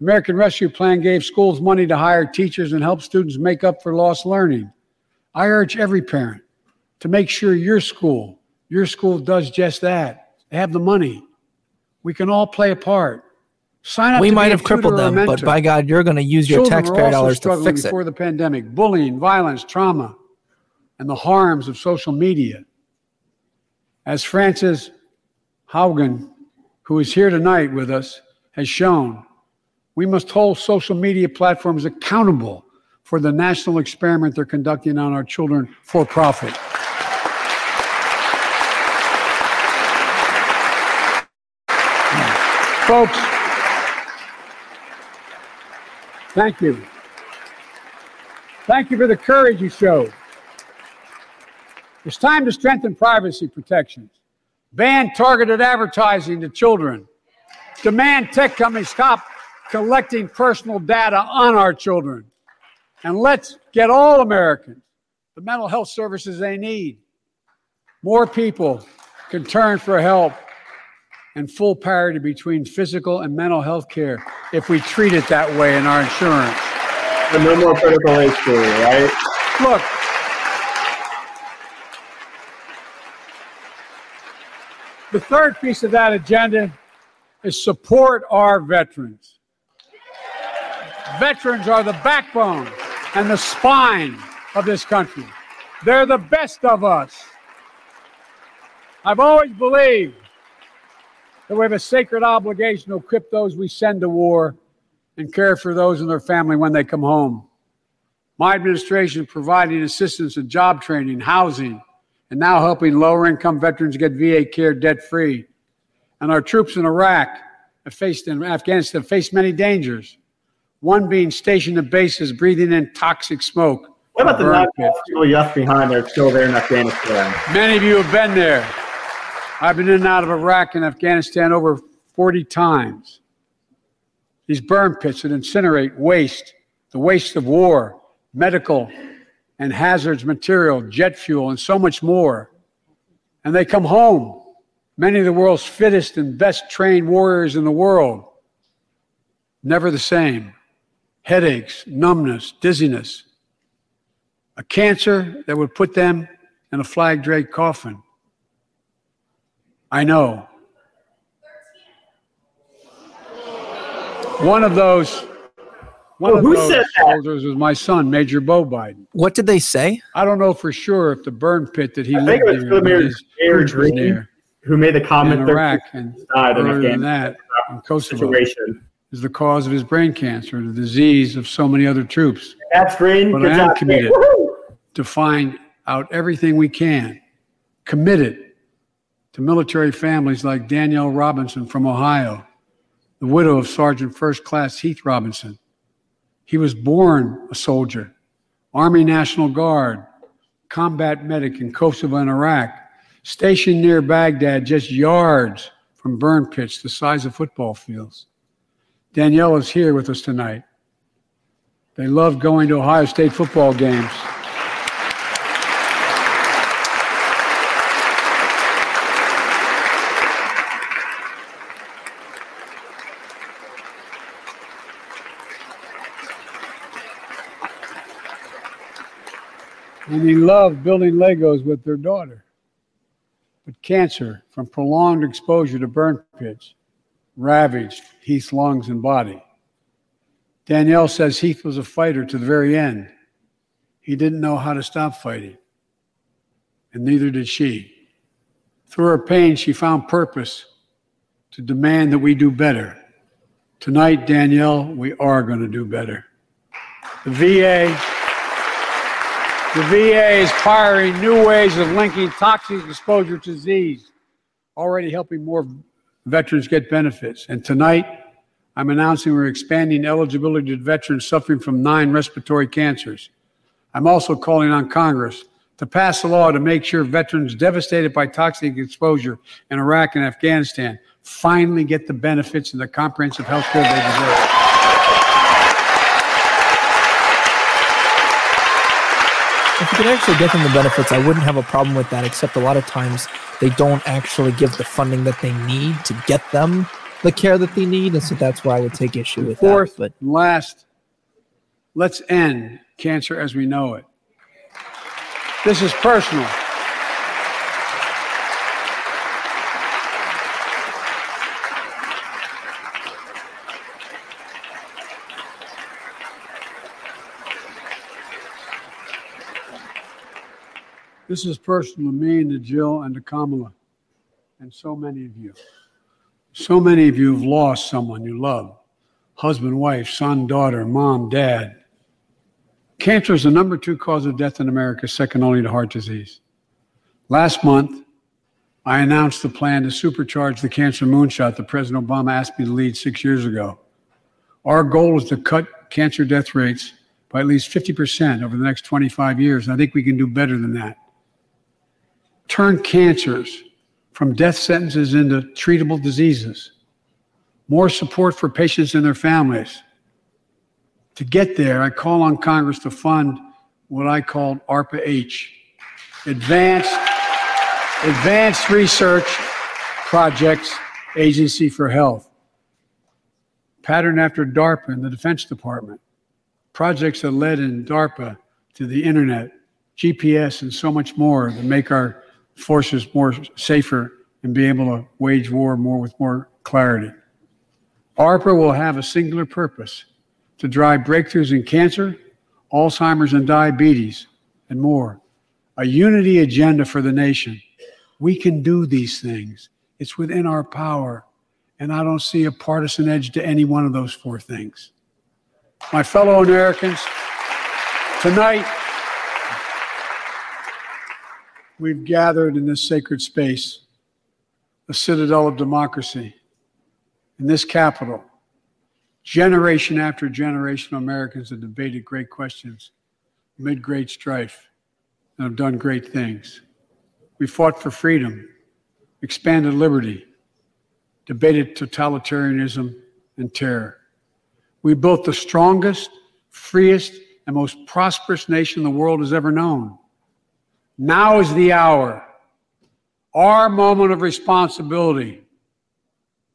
American Rescue Plan gave schools money to hire teachers and help students make up for lost learning. I urge every parent to make sure your school, your school does just that. They have the money. We can all play a part. Sign up. We might have crippled them, but by God, you're going to use your Children taxpayer dollars to fix it. before the pandemic, bullying, violence, trauma, and the harms of social media. As Frances Haugen, who is here tonight with us, has shown, we must hold social media platforms accountable for the national experiment they're conducting on our children for profit. Folks, thank you. Thank you for the courage you showed. It's time to strengthen privacy protections, ban targeted advertising to children, demand tech companies stop collecting personal data on our children, and let's get all Americans the mental health services they need. More people can turn for help and full parity between physical and mental health care if we treat it that way in our insurance. But no more critical race theory, right? Look, the third piece of that agenda is support our veterans. Veterans are the backbone and the spine of this country. They're the best of us. I've always believed that we have a sacred obligation to equip those we send to war and care for those and their family when they come home. My administration is providing assistance in job training, housing, and now helping lower income veterans get VA care debt free. And our troops in Iraq have faced in Afghanistan faced many dangers. One being stationed at bases breathing in toxic smoke. What about the Burn nine people you left behind that are still there in Afghanistan? Many of you have been there. I've been in and out of Iraq and Afghanistan over 40 times. These burn pits that incinerate waste, the waste of war, medical and hazards material, jet fuel, and so much more. And they come home, many of the world's fittest and best trained warriors in the world. Never the same. Headaches, numbness, dizziness. A cancer that would put them in a flag draped coffin. I know. One of those, one Oh, of who those said that? soldiers was my son, Major Beau Biden. What did they say? I don't know for sure if the burn pit that he I lived think it was near Air was Dream near who made the comment in Iraq and died in earlier than Afghanistan that in Kosovo situation. is the cause of his brain cancer, the disease of so many other troops. That's green. But Good I am job. committed. To find out everything we can, committed to military families like Danielle Robinson from Ohio, the widow of Sergeant First Class Heath Robinson. He was born a soldier, Army National Guard, combat medic in Kosovo and Iraq, stationed near Baghdad, just yards from burn pits the size of football fields. Danielle is here with us tonight. They love going to Ohio State football games. And they love building Legos with their daughter. But cancer from prolonged exposure to burn pits ravaged Heath's lungs and body. Danielle says Heath was a fighter to the very end. He didn't know how to stop fighting, and neither did she. Through her pain, she found purpose to demand that we do better. Tonight, Danielle, we are going to do better. The VA the VA is pioneering new ways of linking toxic exposure to disease, already helping more veterans get benefits. And tonight, I'm announcing we're expanding eligibility to veterans suffering from nine respiratory cancers. I'm also calling on Congress to pass a law to make sure veterans devastated by toxic exposure in Iraq and Afghanistan finally get the benefits and the comprehensive health care they deserve. If you could actually get them the benefits, I wouldn't have a problem with that, except a lot of times they don't actually give the funding that they need to get them the care that they need. And so that's why I would take issue with Fourth, that. But last, let's end cancer as we know it. This is personal. This is personal to me and to Jill and to Kamala and so many of you. So many of you have lost someone you love husband, wife, son, daughter, mom, dad. Cancer is the number two cause of death in America, second only to heart disease. Last month, I announced the plan to supercharge the cancer moonshot that President Obama asked me to lead six years ago. Our goal is to cut cancer death rates by at least 50% over the next 25 years. I think we can do better than that turn cancers from death sentences into treatable diseases, more support for patients and their families. To get there, I call on Congress to fund what I call ARPA H, Advanced, Advanced Research Projects Agency for Health, patterned after DARPA in the Defense Department. Projects that led in DARPA to the internet, GPS, and so much more that make our forces more safer and be able to wage war more with more clarity. ARPA will have a singular purpose to drive breakthroughs in cancer, Alzheimer's and diabetes, and more. A unity agenda for the nation. We can do these things. It's within our power. And I don't see a partisan edge to any one of those four things. My fellow Americans, tonight, we've gathered in this sacred space, a citadel of democracy, in this capital. Generation after generation of Americans have debated great questions, amid great strife, and have done great things. We fought for freedom, expanded liberty, debated totalitarianism and terror. We built the strongest, freest, and most prosperous nation the world has ever known. Now is the hour, our moment of responsibility,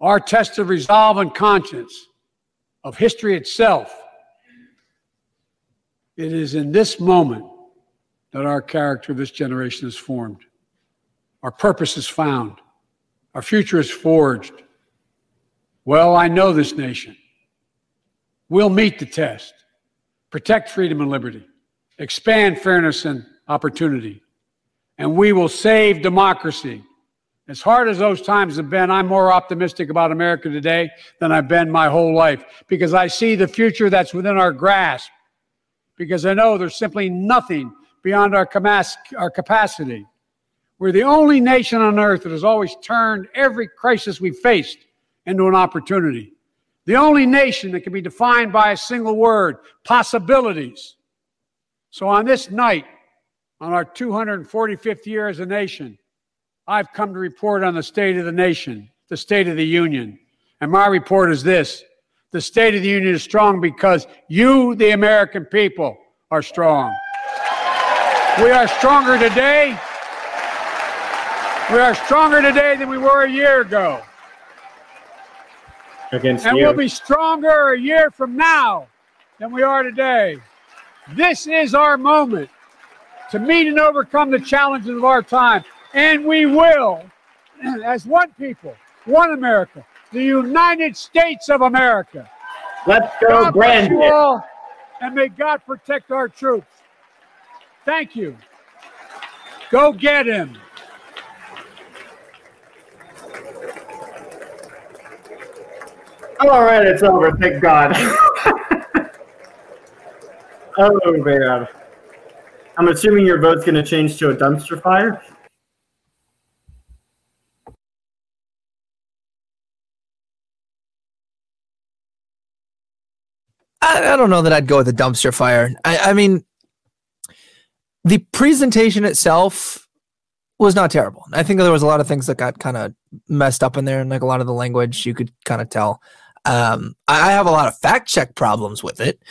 our test of resolve and conscience, of history itself. It is in this moment that our character of this generation is formed. Our purpose is found. Our future is forged. Well, I know this nation. We'll meet the test, protect freedom and liberty, expand fairness and opportunity, and we will save democracy. As hard as those times have been, I'm more optimistic about America today than I've been my whole life because I see the future that's within our grasp. Because I know there's simply nothing beyond our, our capacity. We're the only nation on earth that has always turned every crisis we faced into an opportunity. The only nation that can be defined by a single word possibilities. So on this night, on our 245th year as a nation, I've come to report on the state of the nation, the state of the union. And my report is this the state of the union is strong because you, the American people, are strong. We are stronger today. We are stronger today than we were a year ago. Against and you. we'll be stronger a year from now than we are today. This is our moment to meet and overcome the challenges of our time. And we will, as one people, one America, the United States of America. Let's go, God bless you all, and may God protect our troops. Thank you. Go get him. All right, it's over. Thank God. oh man. I'm assuming your vote's going to change to a dumpster fire. I, I don't know that I'd go with a dumpster fire. I, I mean, the presentation itself was not terrible. I think there was a lot of things that got kind of messed up in there, and like a lot of the language you could kind of tell. Um, I, I have a lot of fact check problems with it,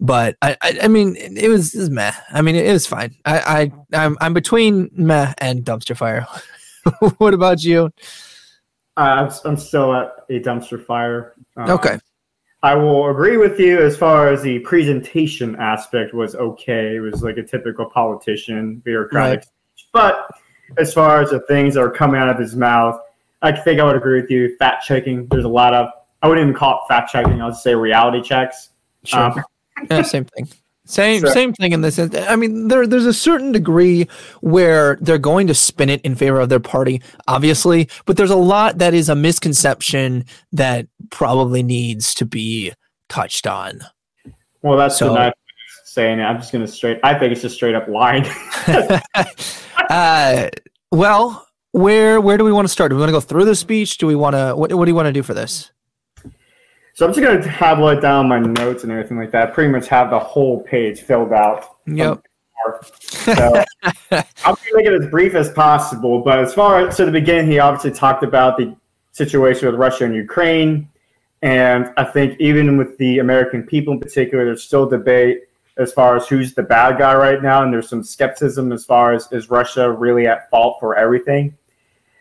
but I, I, I mean, it, it was, it was meh. I mean, it, it was fine. I, I, I'm, I'm between meh and dumpster fire. what about you? Uh, I'm, still at a dumpster fire. Uh, Okay. I will agree with you as far as the presentation aspect was okay. It was like a typical politician, bureaucratic. But as far as the things that are coming out of his mouth, I think I would agree with you. Fact checking, there's a lot of, I wouldn't even call it fact checking, I'll just say reality checks. Sure. Um, yeah, same thing. Same So- same thing in this. sense. I mean, there there's a certain degree where they're going to spin it in favor of their party, obviously, but there's a lot that is a misconception that probably needs to be touched on. well, that's So- the nice saying it. I'm just going to straight, I think it's just straight up lying. uh, well, where where do we want to start? Do we want to go through the speech? Do we want to what what do you want to do for this? So I'm just going to tablet down my notes and everything like that. Pretty much have the whole page filled out. Yep. So I'm going to make it as brief as possible. But as far as to the beginning, he obviously talked about the situation with Russia and Ukraine. And I think even with the American people in particular, there's still debate as far as who's the bad guy right now. And there's some skepticism as far as is Russia really at fault for everything?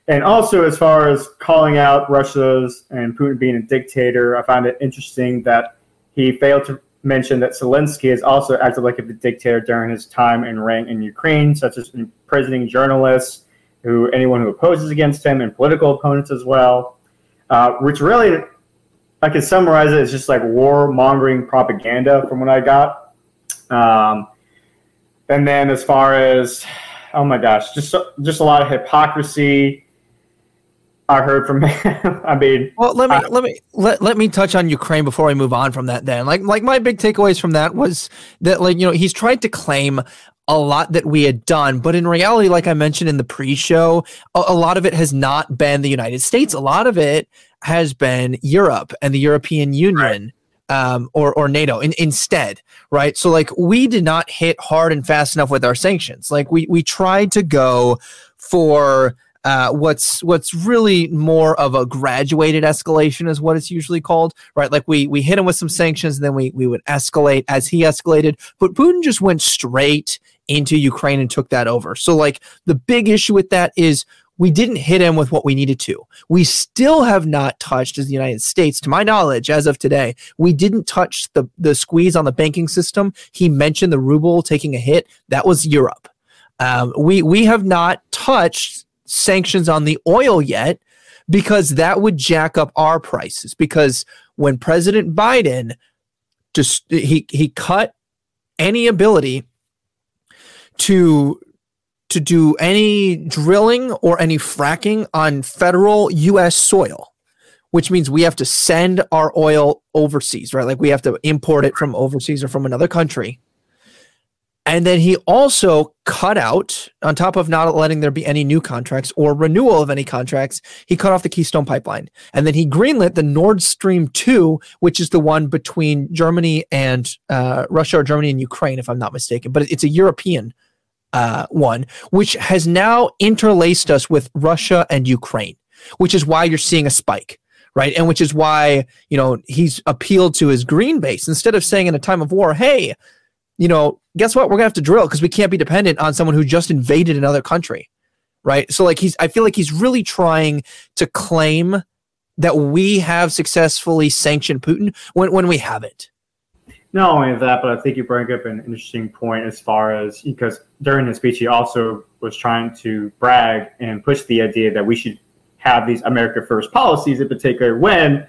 And also, as far as calling out Russia's and Putin being a dictator, I found it interesting that he failed to mention that Zelensky has also acted like a dictator during his time and reign in Ukraine, such as imprisoning journalists, who anyone who opposes against him, and political opponents as well. Uh, which really, I could summarize it as just like war mongering propaganda from what I got. Um, and then as far as oh my gosh, just just a lot of hypocrisy. I heard from him. I mean, Well, let me Uh, let me let, let me touch on Ukraine before I move on from that. Then, like like my big takeaways from that was that like you know he's tried to claim a lot that we had done, but in reality, like I mentioned in the pre-show, a, a lot of it has not been the United States. A lot of it has been Europe and the European Union. Um, or or NATO in, instead, right? So like we did not hit hard and fast enough with our sanctions. Like we we tried to go for uh, what's what's really more of a graduated escalation is what it's usually called, right? Like we we hit him with some sanctions, and then we we would escalate as he escalated. But Putin just went straight into Ukraine and took that over. So like the big issue with that is we didn't hit him with what we needed to. We still have not touched, as the United States, to my knowledge, as of today, we didn't touch the the squeeze on the banking system. He mentioned the ruble taking a hit. That was Europe. Um, we we have not touched sanctions on the oil yet because that would jack up our prices. Because when President Biden just he he cut any ability to to do any drilling or any fracking on federal US soil, which means we have to send our oil overseas, right? Like we have to import it from overseas or from another country. And then he also cut out, on top of not letting there be any new contracts or renewal of any contracts, he cut off the Keystone pipeline. And then he greenlit the Nord Stream 2, which is the one between Germany and uh, Russia or Germany and Ukraine, if I'm not mistaken. But it's a European uh, one, which has now interlaced us with Russia and Ukraine, which is why you're seeing a spike, right? And which is why, you know, he's appealed to his green base instead of saying in a time of war, hey, you know, guess what? We're gonna have to drill because we can't be dependent on someone who just invaded another country, right? So like he's, I feel like he's really trying to claim that we have successfully sanctioned Putin when when we haven't. Not only that, but I think you bring up an interesting point as far as because during his speech he also was trying to brag and push the idea that we should have these America First policies in particular when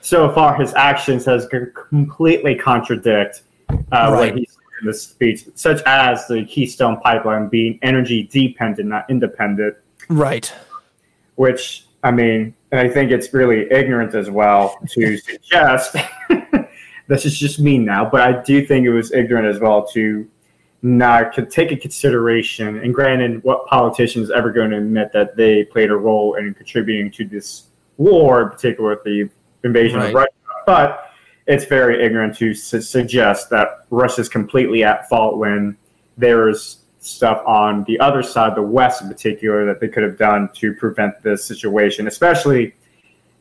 so far his actions has completely contradict uh, right. what he said in the speech, such as the Keystone Pipeline being energy dependent, not independent. Right. Which I mean, I think it's really ignorant as well to suggest this is just me now, but I do think it was ignorant as well to not to take a consideration. And granted, what politician is ever going to admit that they played a role in contributing to this war, in particular with the invasion right. of Russia? But it's very ignorant to su- suggest that Russia is completely at fault when there's stuff on the other side, the West in particular, that they could have done to prevent this situation, especially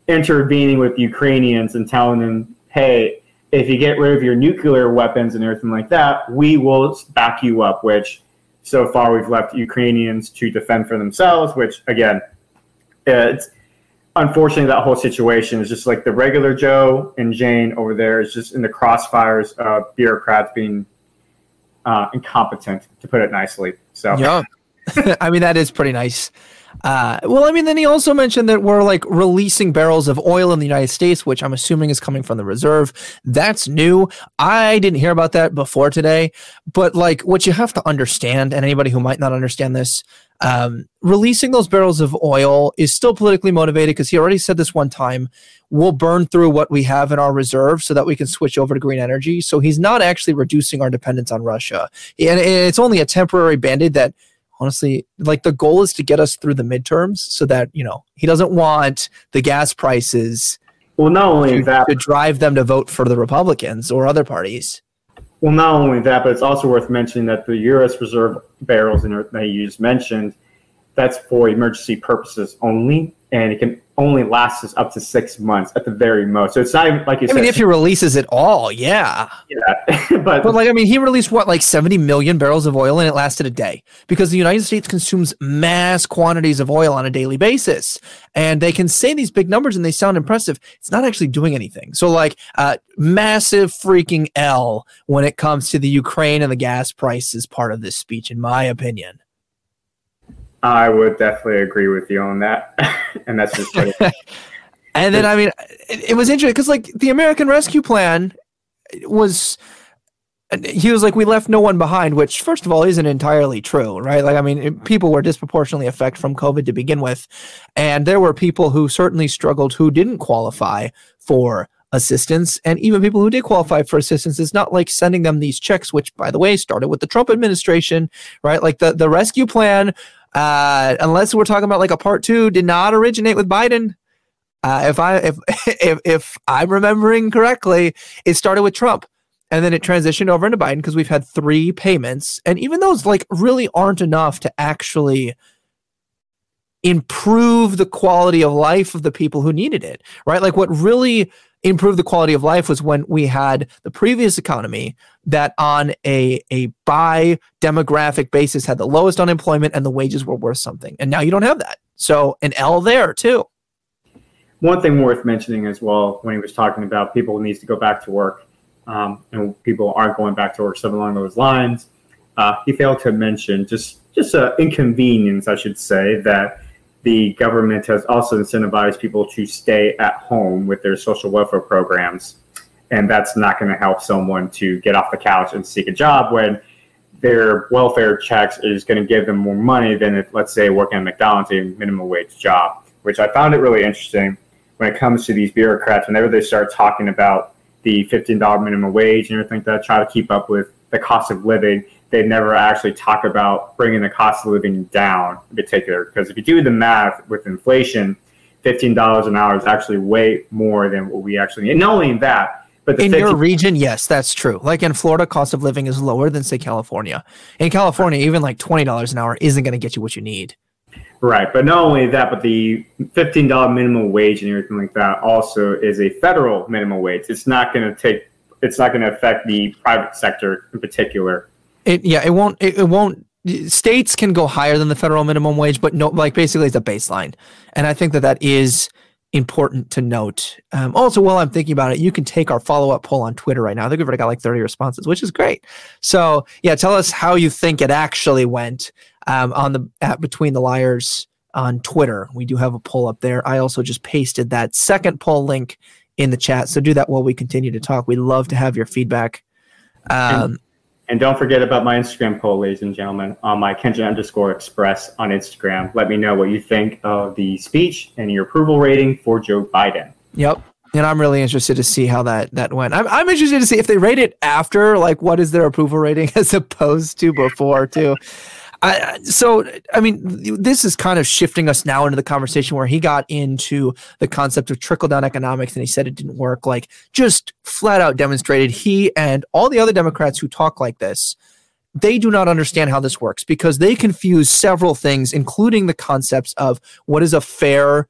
intervening with Ukrainians and telling them, hey, if you get rid of your nuclear weapons and everything like that, we will back you up, which so far we've left Ukrainians to defend for themselves, which again, it's unfortunately that whole situation is just like the regular Joe and Jane over there is just in the crossfires of bureaucrats being uh, incompetent, to put it nicely. So, yeah, I mean, that is pretty nice. Uh, well, I mean, then he also mentioned that we're like releasing barrels of oil in the United States, which I'm assuming is coming from the reserve. That's new. I didn't hear about that before today, but like what you have to understand, and anybody who might not understand this, um, releasing those barrels of oil is still politically motivated because he already said this one time we'll burn through what we have in our reserve so that we can switch over to green energy. So he's not actually reducing our dependence on Russia. And it's only a temporary band aid that honestly, like the goal is to get us through the midterms so that, you know, he doesn't want the gas prices well, not only to, that, to drive them to vote for the Republicans or other parties. Well, not only that, but it's also worth mentioning that the U.S. Reserve barrels that you just mentioned, that's for emergency purposes only, and it can only last us up to six months at the very most. So it's not even like you I said. mean, if he releases it all, yeah. Yeah, but but like I mean, he released what like seventy million barrels of oil, and it lasted a day because the United States consumes mass quantities of oil on a daily basis, and they can say these big numbers and they sound impressive. It's not actually doing anything. So like, uh, massive freaking L when it comes to the Ukraine and the gas prices part of this speech, in my opinion. I would definitely agree with you on that, and that's just. and then I mean, it, it was interesting because like the American Rescue Plan was. He was like, "We left no one behind," which, first of all, isn't entirely true, right? Like, I mean, people were disproportionately affected from COVID to begin with, and there were people who certainly struggled who didn't qualify for assistance. And even people who did qualify for assistance, it's not like sending them these checks, which, by the way, started with the Trump administration, right? Like the, the rescue plan uh, unless we're talking about like a part two, did not originate with Biden. Uh, if I if, if if I'm remembering correctly, it started with Trump, and then it transitioned over into Biden because we've had three payments, and even those like really aren't enough to actually improve the quality of life of the people who needed it. Right, like what really improve the quality of life was when we had the previous economy that on a a by demographic basis had the lowest unemployment and the wages were worth something. And now you don't have that. So an l there too. One thing worth mentioning as well when he was talking about people needs to go back to work um, and people aren't going back to work something along those lines uh, he failed to mention just just an inconvenience i should say that the government has also incentivized people to stay at home with their social welfare programs. And that's not going to help someone to get off the couch and seek a job when their welfare checks is going to give them more money than if, let's say, working at McDonald's, a minimum wage job, which I found it really interesting when it comes to these bureaucrats. Whenever they start talking about the $15 minimum wage and everything like that, try to keep up with the cost of living, they never actually talk about bringing the cost of living down in particular. Because if you do the math with inflation, $15 an hour is actually way more than what we actually need. And not only that, But in your region, yes, that's true. Like in Florida, cost of living is lower than say California. In California, even like twenty dollars an hour isn't going to get you what you need. Right, but not only that, but the fifteen dollar minimum wage and everything like that also is a federal minimum wage. It's not going to take. It's not going to affect the private sector in particular. It yeah, it won't. It, it won't. States can go higher than the federal minimum wage, but no, like basically it's a baseline, and I think that that is important to note. Um, also, while I'm thinking about it, you can take our follow up poll on Twitter right now. I think we've already got like 30 responses, which is great. So, yeah, tell us how you think it actually went um, on the at Between the Liars on Twitter. We do have a poll up there. I also just pasted that second poll link in the chat. So, do that while we continue to talk. We'd love to have your feedback. Um, and don't forget about my Instagram poll, ladies and gentlemen, on my Kenja underscore express on Instagram. Let me know what you think of the speech and your approval rating for Joe Biden. Yep. And I'm really interested to see how that that went. I'm, I'm interested to see if they rate it after, like, what is their approval rating as opposed to before, too. I, so, I mean, this is kind of shifting us now into the conversation where he got into the concept of trickle down economics and he said it didn't work. Like, just flat out demonstrated he and all the other Democrats who talk like this, they do not understand how this works because they confuse several things, including the concepts of what is a fair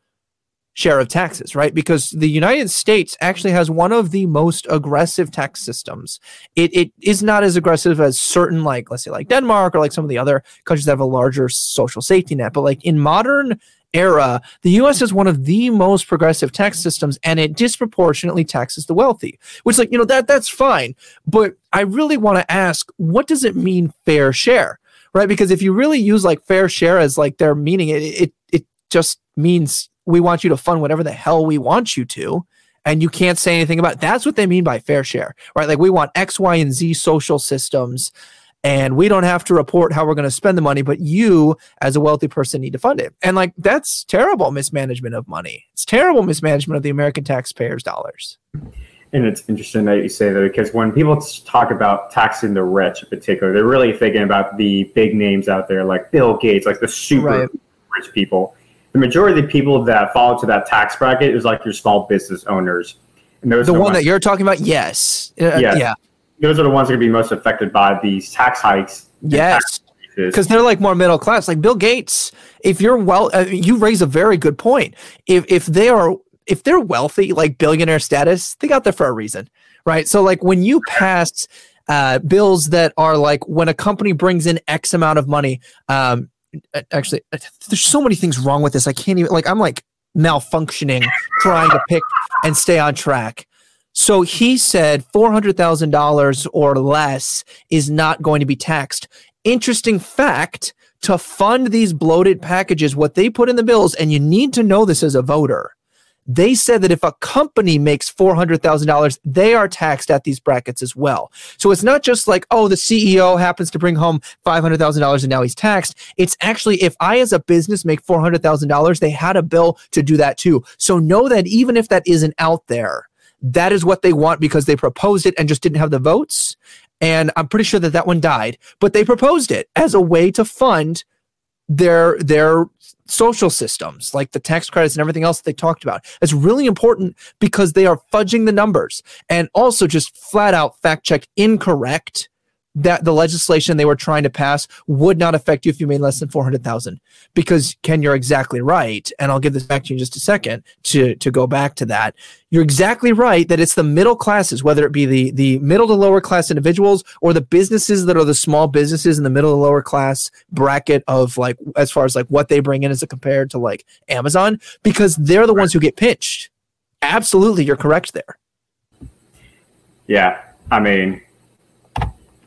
share of taxes, right? Because the United States actually has one of the most aggressive tax systems. It, it is not as aggressive as certain, like, let's say, like Denmark or like some of the other countries that have a larger social safety net. But like in modern era, the US is one of the most progressive tax systems and it disproportionately taxes the wealthy, which like, you know, that that's fine. But I really want to ask, what does it mean fair share? Right? Because if you really use like fair share as like their meaning, it it, it just means we want you to fund whatever the hell we want you to and you can't say anything about it. that's what they mean by fair share right like we want x y and z social systems and we don't have to report how we're going to spend the money but you as a wealthy person need to fund it and like that's terrible mismanagement of money it's terrible mismanagement of the american taxpayers dollars and it's interesting that you say that because when people talk about taxing the rich in particular they're really thinking about the big names out there like bill gates like the super right. rich people the majority of the people that fall into that tax bracket is like your small business owners. And those the one ones, that you're talking about, yes, uh, yeah, yeah. Those are the ones that are going to be most affected by these tax hikes. Yes, because they're like more middle class. Like Bill Gates, if you're well, uh, you raise a very good point. If if they are if they're wealthy, like billionaire status, they got there for a reason, right? So like when you pass uh, bills that are like when a company brings in X amount of money, um, Uh, actually uh, there's so many things wrong with this. I can't even like i'm like malfunctioning trying to pick and stay on track. So he said $400000 or less is not going to be taxed. Interesting fact to fund these bloated packages what they put in the bills and you need to know this as a voter they said that if a company makes $400,000, they are taxed at these brackets as well. So it's not just like, oh, the CEO happens to bring home $500,000 and now he's taxed. It's actually, if I as a business make $400,000, they had a bill to do that too. So know that even if that isn't out there, that is what they want because they proposed it and just didn't have the votes. And I'm pretty sure that that one died, but they proposed it as a way to fund their their social systems like the tax credits and everything else they talked about. It's really important because they are fudging the numbers and also just flat out fact check incorrect that the legislation they were trying to pass would not affect you if you made less than 400,000 because Ken you're exactly right and I'll give this back to you in just a second to to go back to that. You're exactly right that it's the middle classes whether it be the the middle to lower class individuals or the businesses that are the small businesses in the middle to lower class bracket of like as far as like what they bring in as compared to like Amazon because they're the ones who get pinched. Absolutely you're correct there. Yeah I mean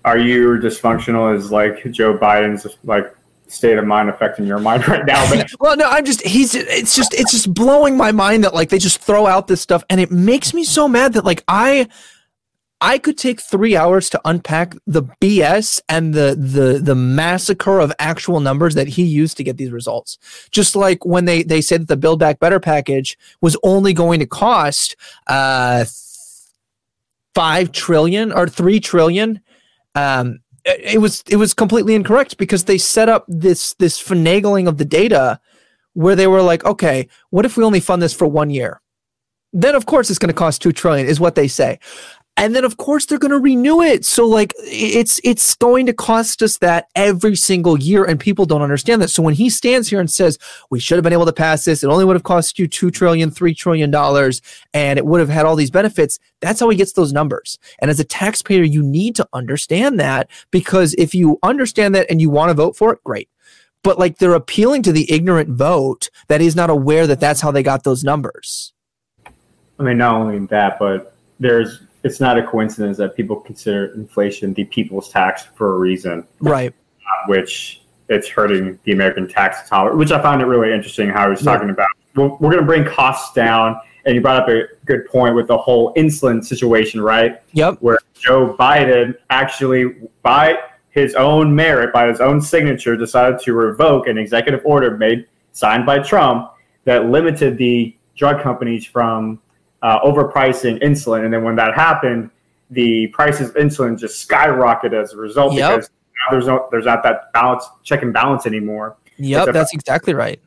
are you dysfunctional? Is like Joe Biden's like state of mind affecting your mind right now? But well no i'm just he's it's just it's just blowing my mind that like they just throw out this stuff and it makes me so mad that like i i could take three hours to unpack the bs and the the the massacre of actual numbers that he used to get these results. Just like when they they said that the build back better package was only going to cost uh five trillion or three trillion um, it was it was completely incorrect because they set up this this finagling of the data where they were like, okay, what if we only fund this for one year? then of course it's going to cost 2 trillion is what they say and then of course they're going to renew it. So like it's it's going to cost us that every single year and people don't understand that. So when he stands here and says we should have been able to pass this. It only would have cost you 2 trillion 3 trillion dollars and it would have had all these benefits that's how he gets those numbers. And as a taxpayer you need to understand that because if you understand that and you want to vote for it great. But like they're appealing to the ignorant vote that is not aware that that's how they got those numbers. I mean, not only that, but there's it's not a coincidence that people consider inflation the people's tax for a reason, right? Uh, which it's hurting the American tax dollar, which I found it really interesting how he was talking yeah. about. We're, we're going to bring costs down, and you brought up a good point with the whole insulin situation, right? Yep. Where Joe Biden actually, by his own merit, by his own signature, decided to revoke an executive order made signed by Trump that limited the drug companies from uh, overpricing insulin. And then when that happened, the prices of insulin just skyrocketed as a result yep. because there's no there's not that balance check and balance anymore. Yep, that's exactly right.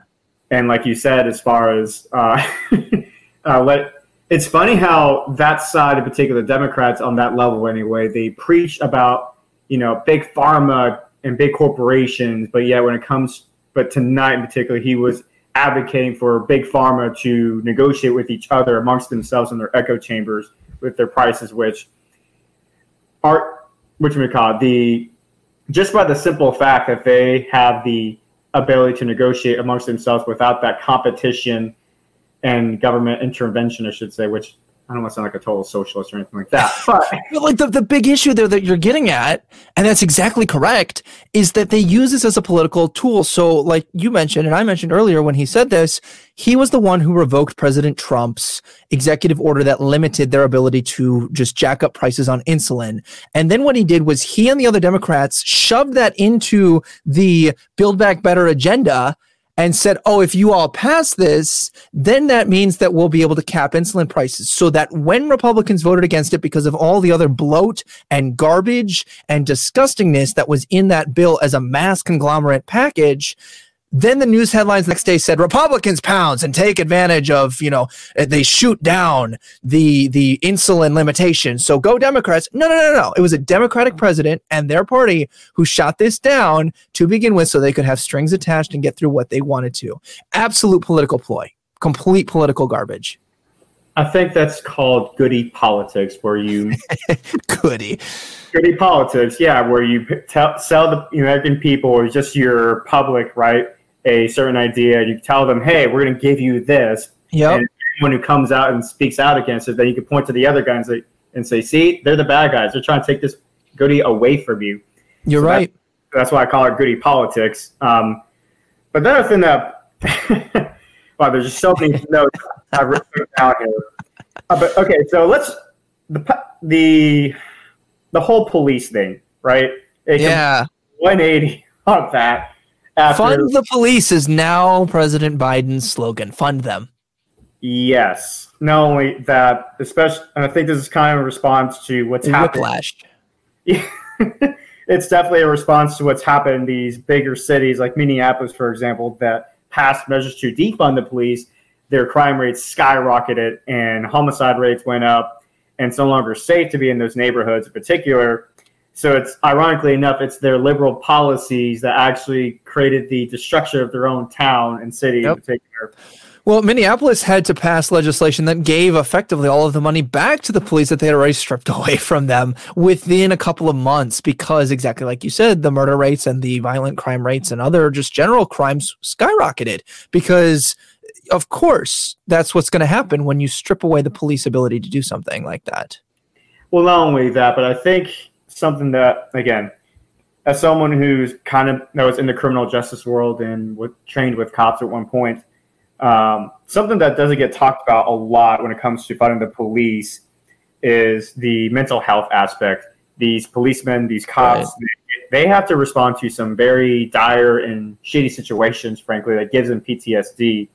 And like you said, as far as uh, uh, let it's funny how that side in particular, the Democrats on that level anyway, they preach about you know big pharma and big corporations, but yet when it comes, but tonight in particular, he was advocating for big pharma to negotiate with each other amongst themselves in their echo chambers with their prices, which are which we call the just by the simple fact that they have the ability to negotiate amongst themselves without that competition and government intervention, I should say, which I don't want to sound like a total socialist or anything like that. But like the, the big issue there that you're getting at, and that's exactly correct, is that they use this as a political tool. So, like you mentioned, and I mentioned earlier when he said this, he was the one who revoked President Trump's executive order that limited their ability to just jack up prices on insulin. And then what he did was he and the other Democrats shoved that into the Build Back Better agenda and said, oh, if you all pass this, then that means that we'll be able to cap insulin prices. So that when Republicans voted against it because of all the other bloat and garbage and disgustingness that was in that bill as a mass conglomerate package, then the news headlines next day said Republicans pounds and take advantage of, you know, eh, they shoot down the the insulin limitation. So go Democrats. No, no, no, no. It was a Democratic president and their party who shot this down to begin with so they could have strings attached and get through what they wanted to. Absolute political ploy. Complete political garbage. I think that's called goody politics, where you goody goody politics, yeah, where you tell, sell the American people or just your public, right, a certain idea, you tell them, hey, we're going to give you this. Yeah. And anyone who comes out and speaks out against it, then you can point to the other guys and say, and say, see, they're the bad guys. They're trying to take this goody away from you. You're so right. That's, that's, why I call it goody politics. Um, but the other thing that, wow, there's just so many notes I've written down here. Uh, but okay, so let's the the the whole police thing, right? It yeah, 180 on that. After, Fund the police is now President Biden's slogan. Fund them. Yes. Not only that, especially, and I think this is kind of a response to what's Whiplash. happening. it's definitely a response to what's happened in these bigger cities, like Minneapolis, for example, that passed measures to defund the police. Their crime rates skyrocketed and homicide rates went up, and it's no longer safe to be in those neighborhoods in particular so it's ironically enough, it's their liberal policies that actually created the destruction of their own town and city yep. in particular. Well, Minneapolis had to pass legislation that gave effectively all of the money back to the police that they had already stripped away from them within a couple of months because, exactly like you said, the murder rates and the violent crime rates and other just general crimes skyrocketed because, of course, that's what's going to happen when you strip away the police ability to do something like that. Well, not only that, but I think something that again as someone who's kind of that was in the criminal justice world and was trained with cops at one point um, something that doesn't get talked about a lot when it comes to fighting the police is the mental health aspect these policemen these cops right. they, they have to respond to some very dire and shitty situations frankly that gives them ptsd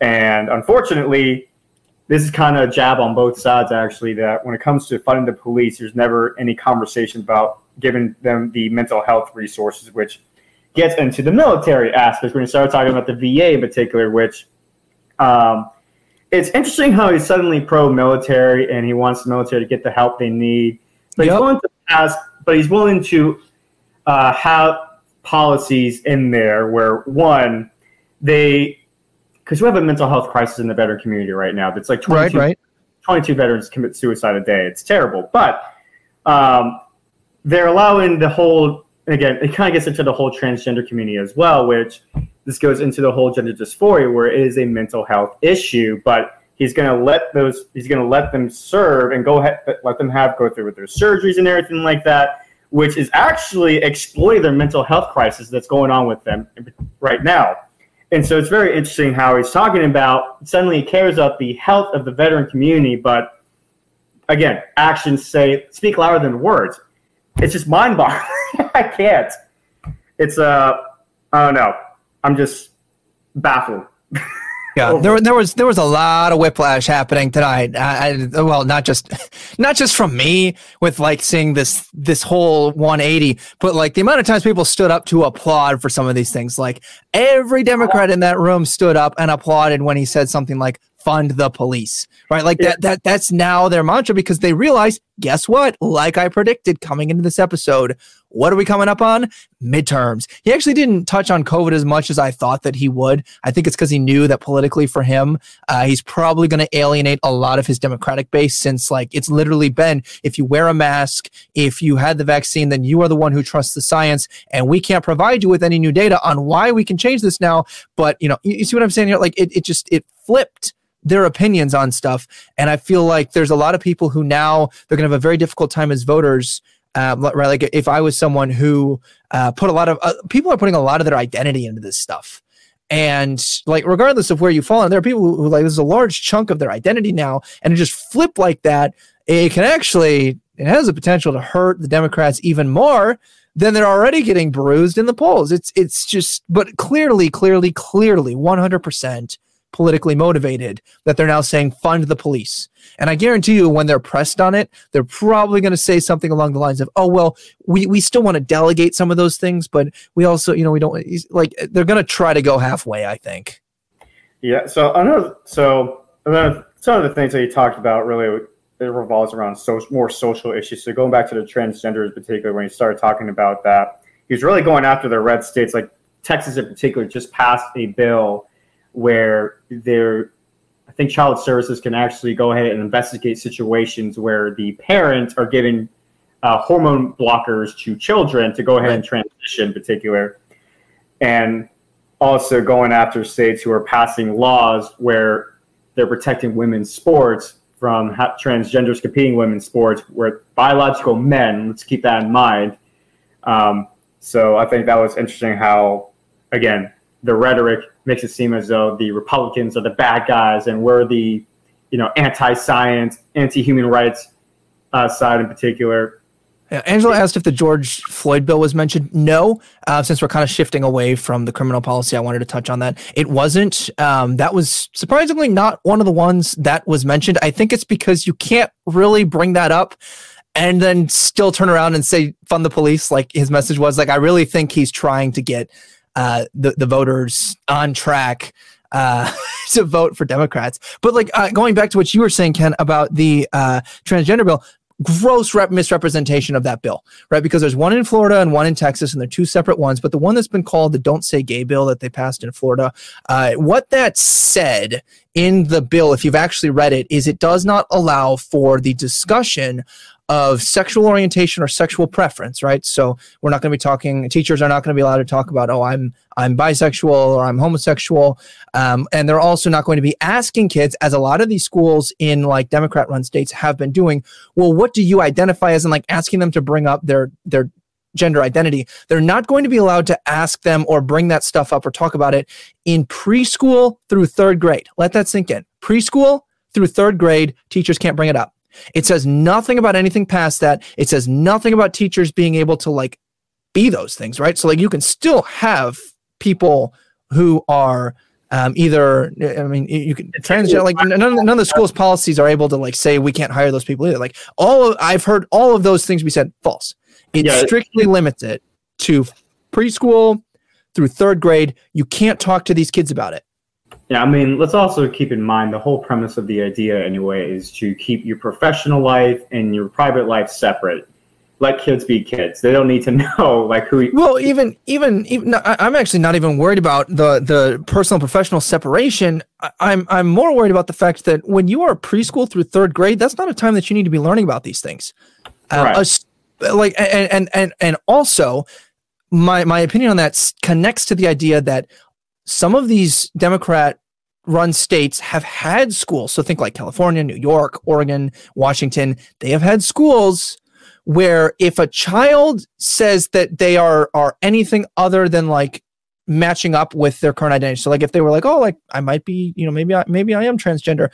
and unfortunately this is kind of a jab on both sides, actually, that when it comes to funding the police, there's never any conversation about giving them the mental health resources, which gets into the military aspect when you start talking about the VA in particular, which um, it's interesting how he's suddenly pro-military and he wants the military to get the help they need, but yep. he's willing to ask, but he's willing to uh, have policies in there where one, they because we have a mental health crisis in the veteran community right now. That's like 22, right, right. 22 veterans commit suicide a day. It's terrible, but um, they're allowing the whole again. It kind of gets into the whole transgender community as well, which this goes into the whole gender dysphoria, where it is a mental health issue, but he's going to let those he's going to let them serve and go ahead let them have go through with their surgeries and everything like that which is actually exploiting their mental health crisis that's going on with them right now and so it's very interesting how he's talking about suddenly he cares about the health of the veteran community but again actions say speak louder than words. It's just mind-boggling. I can't. It's uh i don't know. I'm just baffled. Yeah, there, there was there was a lot of whiplash happening tonight. I, I, well, not just not just from me with like seeing this this whole 180, but like the amount of times people stood up to applaud for some of these things. Like every Democrat in that room stood up and applauded when he said something like "fund the police," right? Like that that that's now their mantra because they realize, guess what? Like I predicted coming into this episode, what are we coming up on? Midterms. He actually didn't touch on COVID as much as I thought that he would. I think it's because he knew that politically for him, uh, he's probably going to alienate a lot of his Democratic base since, like, it's literally been if you wear a mask, if you had the vaccine, then you are the one who trusts the science. And we can't provide you with any new data on why we can change this now. But, you know, you, you see what I'm saying here? Like, it, it just, it flipped their opinions on stuff. And I feel like there's a lot of people who now they're going to have a very difficult time as voters uh, right? Like if I was someone who uh, put a lot of uh, people are putting a lot of their identity into this stuff. And like, regardless of where you fall there are people who, who like, there's a large chunk of their identity now, and it just flip like that. It can actually, it has the potential to hurt the Democrats even more than they're already getting bruised in the polls. It's, it's just, but clearly, clearly, clearly, 100% politically motivated that they're now saying fund the police. And I guarantee you, when they're pressed on it, they're probably going to say something along the lines of, "Oh well, we we still want to delegate some of those things, but we also, you know, we don't like." They're going to try to go halfway. I think. Yeah. So another, so another, some of the things that you talked about really it revolves around social, more social issues. So going back to the transgender in particular, when you started talking about that, he's really going after the red states, like Texas in particular, just passed a bill where there, I think child services can actually go ahead and investigate situations where the parents are giving uh, hormone blockers to children to go ahead and transition in particular. And also going after states who are passing laws where they're protecting women's sports from ha- transgenders competing women's sports where biological men, let's keep that in mind. Um, so I think that was interesting how, again, the rhetoric makes it seem as though the Republicans are the bad guys and we're the, you know, anti-science, anti-human rights uh, side in particular. Yeah, Angela asked if the George Floyd bill was mentioned. No, uh, since we're kind of shifting away from the criminal policy, I wanted to touch on that. It wasn't. Um, that was surprisingly not one of the ones that was mentioned. I think it's because you can't really bring that up and then still turn around and say fund the police like his message was like i really think he's trying to get uh, the the voters on track uh, to vote for Democrats. But like uh, going back to what you were saying, Ken, about the uh, transgender bill, gross rep- misrepresentation of that bill, right? Because there's one in Florida and one in Texas, and they're two separate ones. But the one that's been called the "Don't Say Gay" bill that they passed in Florida, uh, what that said in the bill, if you've actually read it, is it does not allow for the discussion of sexual orientation or sexual preference, right? So we're not going to be talking. Teachers are not going to be allowed to talk about, oh, I'm I'm bisexual or I'm homosexual, um, and they're also not going to be asking kids, as a lot of these schools in like Democrat-run states have been doing. Well, what do you identify as, and like asking them to bring up their their gender identity. They're not going to be allowed to ask them or bring that stuff up or talk about it in preschool through third grade. Let that sink in. Preschool through third grade, teachers can't bring it up. It says nothing about anything past that. It says nothing about teachers being able to like be those things, right? So like you can still have people who are um, either I mean you can transgender like none, none of the school's policies are able to like say we can't hire those people either. Like all of, I've heard all of those things be said false. It yeah. strictly limits it to preschool through third grade. You can't talk to these kids about it. Yeah, I mean, let's also keep in mind the whole premise of the idea, anyway, is to keep your professional life and your private life separate. Let kids be kids. They don't need to know like who. Well, even even even I'm actually not even worried about the the personal professional separation. I'm I'm more worried about the fact that when you are preschool through third grade, that's not a time that you need to be learning about these things. Uh, right. Uh, like and and and and also, my my opinion on that connects to the idea that some of these Democrat run states have had schools. So think like California, New York, Oregon, Washington. They have had schools where if a child says that they are are anything other than like matching up with their current identity. So like if they were like, oh, like I might be, you know, maybe I maybe I am transgender,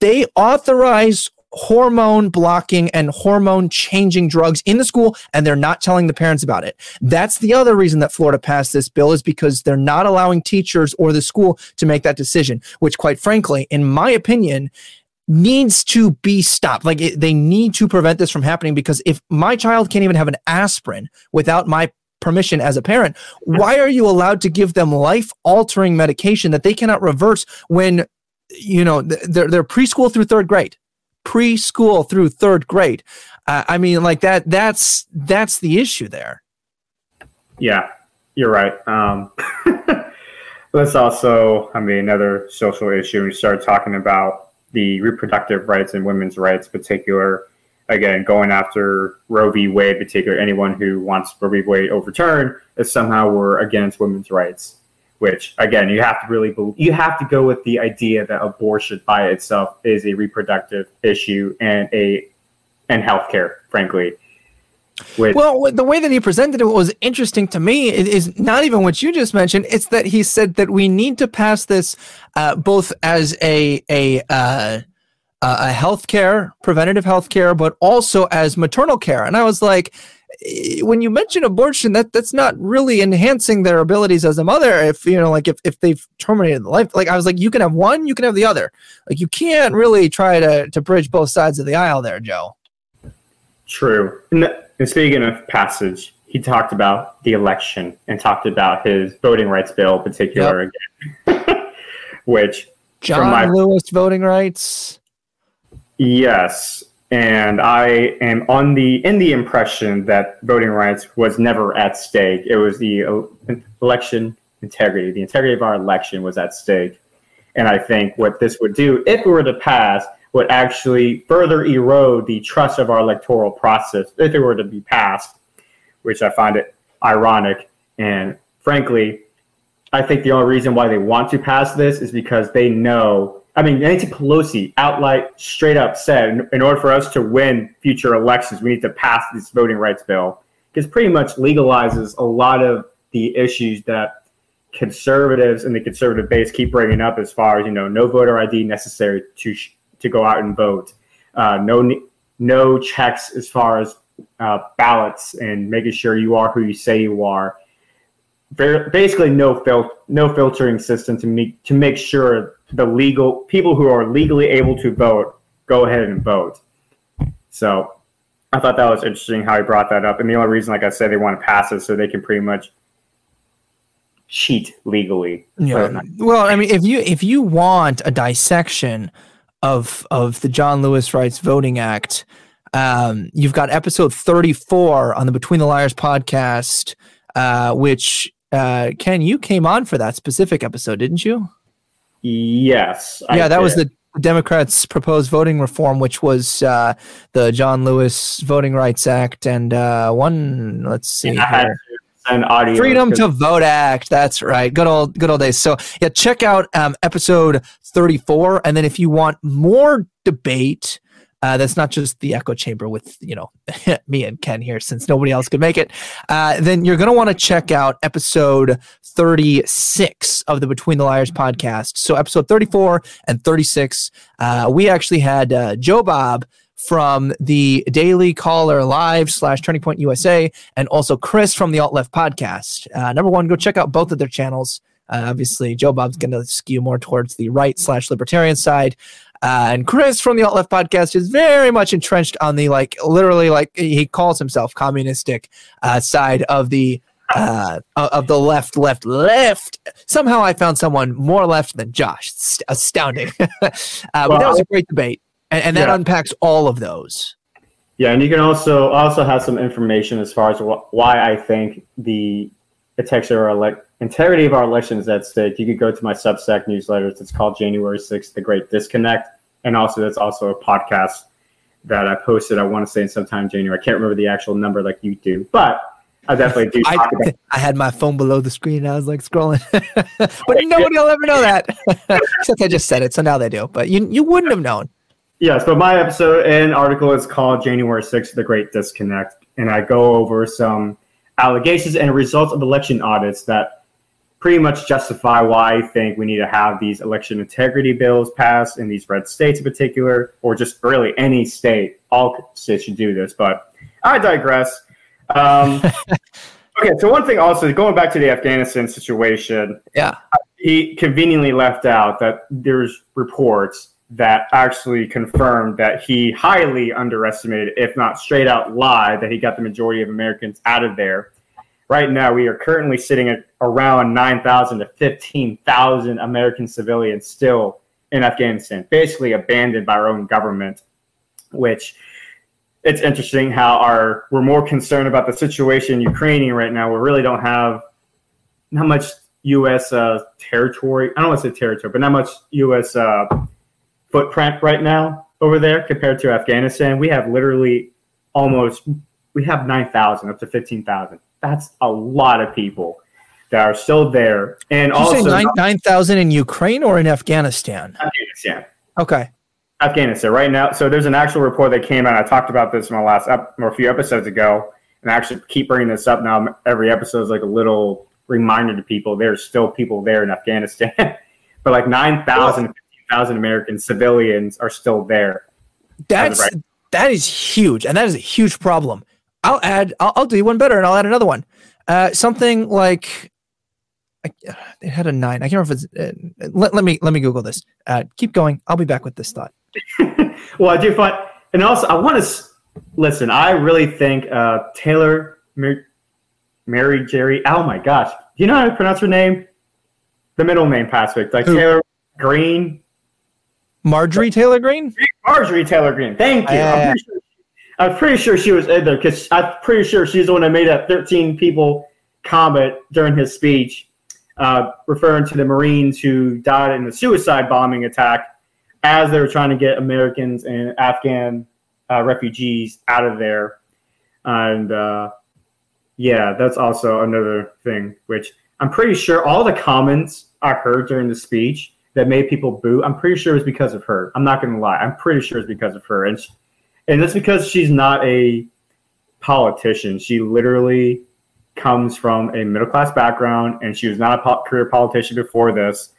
they authorize hormone blocking and hormone changing drugs in the school and they're not telling the parents about it. That's the other reason that Florida passed this bill is because they're not allowing teachers or the school to make that decision, which quite frankly, in my opinion, needs to be stopped. Like it, they need to prevent this from happening because if my child can't even have an aspirin without my permission as a parent, why are you allowed to give them life altering medication that they cannot reverse when you know they're, they're preschool through third grade? Preschool through third grade. Uh, I mean, like that. That's that's the issue there. Yeah, you're right. Um, let's also, I mean, another social issue. We started talking about the reproductive rights and women's rights, particular. Again, going after Roe v. Wade, particular anyone who wants Roe v. Wade overturned, is somehow we're against women's rights which again you have to really believe, you have to go with the idea that abortion by itself is a reproductive issue and a and healthcare frankly which, well the way that he presented it was interesting to me it is not even what you just mentioned it's that he said that we need to pass this uh, both as a a uh, a healthcare preventative healthcare but also as maternal care. And i was like Eh, when you mention abortion, that that's not really enhancing their abilities as a mother. If you know, like if, if they've terminated the life, like I was like, you can have one, you can have the other. Like you can't really try to to bridge both sides of the aisle there, Joe. True. And, and speaking of passage, he talked about the election and talked about his voting rights bill, in particular, yep. again, which John my, Lewis voting rights. Yes, and I am on the in the impression that voting rights was never at stake. It was the uh, election integrity. The integrity of our election was at stake, and I think what this would do, if it were to pass, would actually further erode the trust of our electoral process if it were to be passed, which I find it ironic. And frankly, I think the only reason why they want to pass this is because they know I mean, Nancy Pelosi outright, straight up said, in, order for us to win future elections, we need to pass this voting rights bill because pretty much legalizes a lot of the issues that conservatives and the conservative base keep bringing up as far as you know, no voter ID necessary to to go out and vote, uh, no no checks as far as uh, ballots and making sure you are who you say you are. Very, basically, no fil- no filtering system to make to make sure the legal people who are legally able to vote go ahead and vote. So I thought that was interesting how he brought that up. And the only reason, like I said, they want to pass it so they can pretty much cheat legally. Yeah. Well, I mean, if you if you want a dissection of of the John Lewis Rights Voting Act, um, you've got episode thirty four on the Between the Liars podcast, uh, which uh, Ken, you came on for that specific episode, didn't you? Yes. Yeah, I that did. was the Democrats' proposed voting reform, which was uh, the John Lewis Voting Rights Act and uh, one. Let's see here. Audio Freedom to Vote Act. That's right. Good old, good old days. So yeah, check out um, episode thirty-four, and then if you want more debate uh, that's not just the echo chamber with you know me and Ken here, since nobody else could make it. Uh, then you're going to want to check out episode 36 of the Between the Liars podcast. So episode 34 and 36, uh, we actually had uh, Joe Bob from the Daily Caller Live slash Turning Point USA, and also Chris from the Alt Left podcast. Uh, number one, go check out both of their channels. Uh, obviously, Joe Bob's going to skew more towards the right slash libertarian side. Uh, and Chris from the Alt Left podcast is very much entrenched on the like, literally, like he calls himself communistic uh, side of the uh, of the left, left, left. Somehow I found someone more left than Josh. It's astounding. uh, well, but that was a great debate, and, and that yeah. unpacks all of those. Yeah, and you can also also have some information as far as wh- why I think the integrity of, our ele- integrity of our election is at stake. You could go to my Substack newsletters. It's called January 6th, The Great Disconnect. And also, that's also a podcast that I posted, I want to say in sometime January. I can't remember the actual number like you do, but I definitely do. I, I, had my phone below the screen. I was like scrolling, but nobody will ever know that. Except I just said it, so now they do. But you you wouldn't have known. Yes, but my episode and article is called January 6th, The Great Disconnect. And I go over some allegations and results of election audits that pretty much justify why I think we need to have these election integrity bills passed in these red states in particular, or just really any state. All states should do this, but I digress. Um, okay, so one thing also going back to the Afghanistan situation. Yeah, he conveniently left out that there's reports that actually confirmed that he highly underestimated, if not straight out lied, that he got the majority of Americans out of there. Right now, we are currently sitting at around 9,000 to 15,000 American civilians still in Afghanistan, basically abandoned by our own government, which it's interesting how our we're more concerned about the situation in Ukraine right now. We really don't have not much U.S. Uh, territory. I don't want to say territory, but not much U.S. Uh, footprint right now over there compared to Afghanistan. We have literally almost we have 9,000 up to 15,000. That's a lot of people that are still there. And Did also 9,000 9, in Ukraine or in Afghanistan? Afghanistan. Okay. Afghanistan right now. So there's an actual report that came out. I talked about this in my last up or a few episodes ago, and I actually keep bringing this up now. Every episode is like a little reminder to people. There's still people there in Afghanistan, but like 9,000, 15,000 thousand American civilians are still there. That's right. that is huge, and that is a huge problem. I'll add. I'll, I'll do one better, and I'll add another one. Uh, something like it had a nine. I can't remember if it's. Uh, let, let me let me Google this. Uh, keep going. I'll be back with this thought. well, I do find, and also I want to listen. I really think uh, Taylor Mary, Mary Jerry. Oh my gosh, do you know how to pronounce her name? The middle name, Pacific, like Who? Taylor Greene. Marjorie Taylor Greene. Marjorie Taylor Greene. Thank you. Uh, I'm, pretty sure, she was in there because I'm pretty sure she's the one that made that 13 people comment during his speech, uh, referring to the Marines who died in the suicide bombing attack as they were trying to get Americans and Afghan uh, refugees out of there. And uh, yeah, that's also another thing, which I'm pretty sure all the comments I heard during the speech that made people boo, I'm pretty sure it's because of her. I'm not going to lie. I'm pretty sure it's because of her. And, she, and that's because she's not a politician. She literally comes from a middle class background and she was not a po- career politician before this.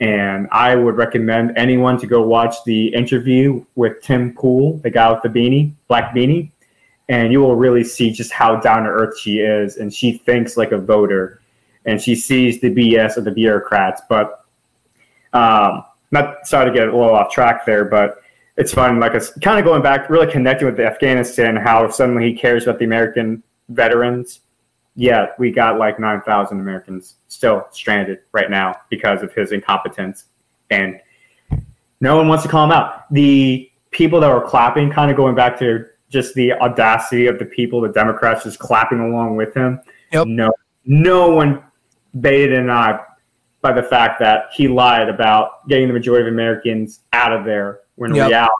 And I would recommend anyone to go watch the interview with Tim Pool, the guy with the beanie, black beanie, and you will really see just how down to earth she is. And she thinks like a voter and she sees the BS of the bureaucrats. But um, not sorry to get a little off track there, but it's fun. Like it's kind of going back, really connecting with the Afghanistan, how suddenly he cares about the American veterans. Yeah, we got like nine thousand Americans still stranded right now because of his incompetence, and no one wants to call him out. The people that were clapping, kind of going back to just the audacity of the people, the Democrats just clapping along with him. Yep. No, no one baited an eye by the fact that he lied about getting the majority of Americans out of there when yep. reality,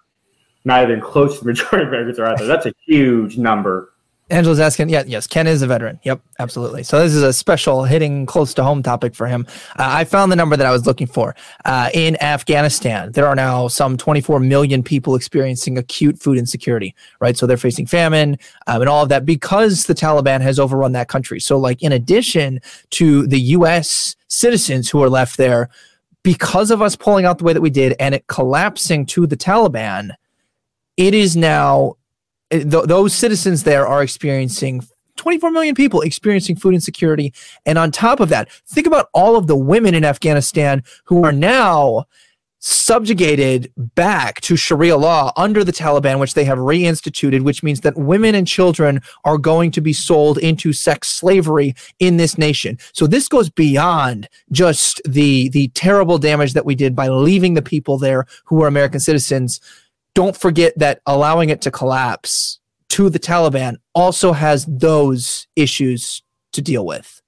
not even close to the majority of Americans are out there. That's a huge number. Angela's asking, yeah, yes, Ken is a veteran. Yep, absolutely. So this is a special hitting close to home topic for him. Uh, I found the number that I was looking for. Uh, in Afghanistan, there are now some 24 million people experiencing acute food insecurity, right? So they're facing famine um, and all of that because the Taliban has overrun that country. So, like, in addition to the U.S. citizens who are left there, because of us pulling out the way that we did and it collapsing to the Taliban, it is now th- those citizens there are experiencing 24 million people experiencing food insecurity. And on top of that, think about all of the women in Afghanistan who are now subjugated back to Sharia law under the Taliban, which they have reinstituted, which means that women and children are going to be sold into sex slavery in this nation. So this goes beyond just the the terrible damage that we did by leaving the people there who are American citizens. Don't forget that allowing it to collapse to the Taliban also has those issues to deal with.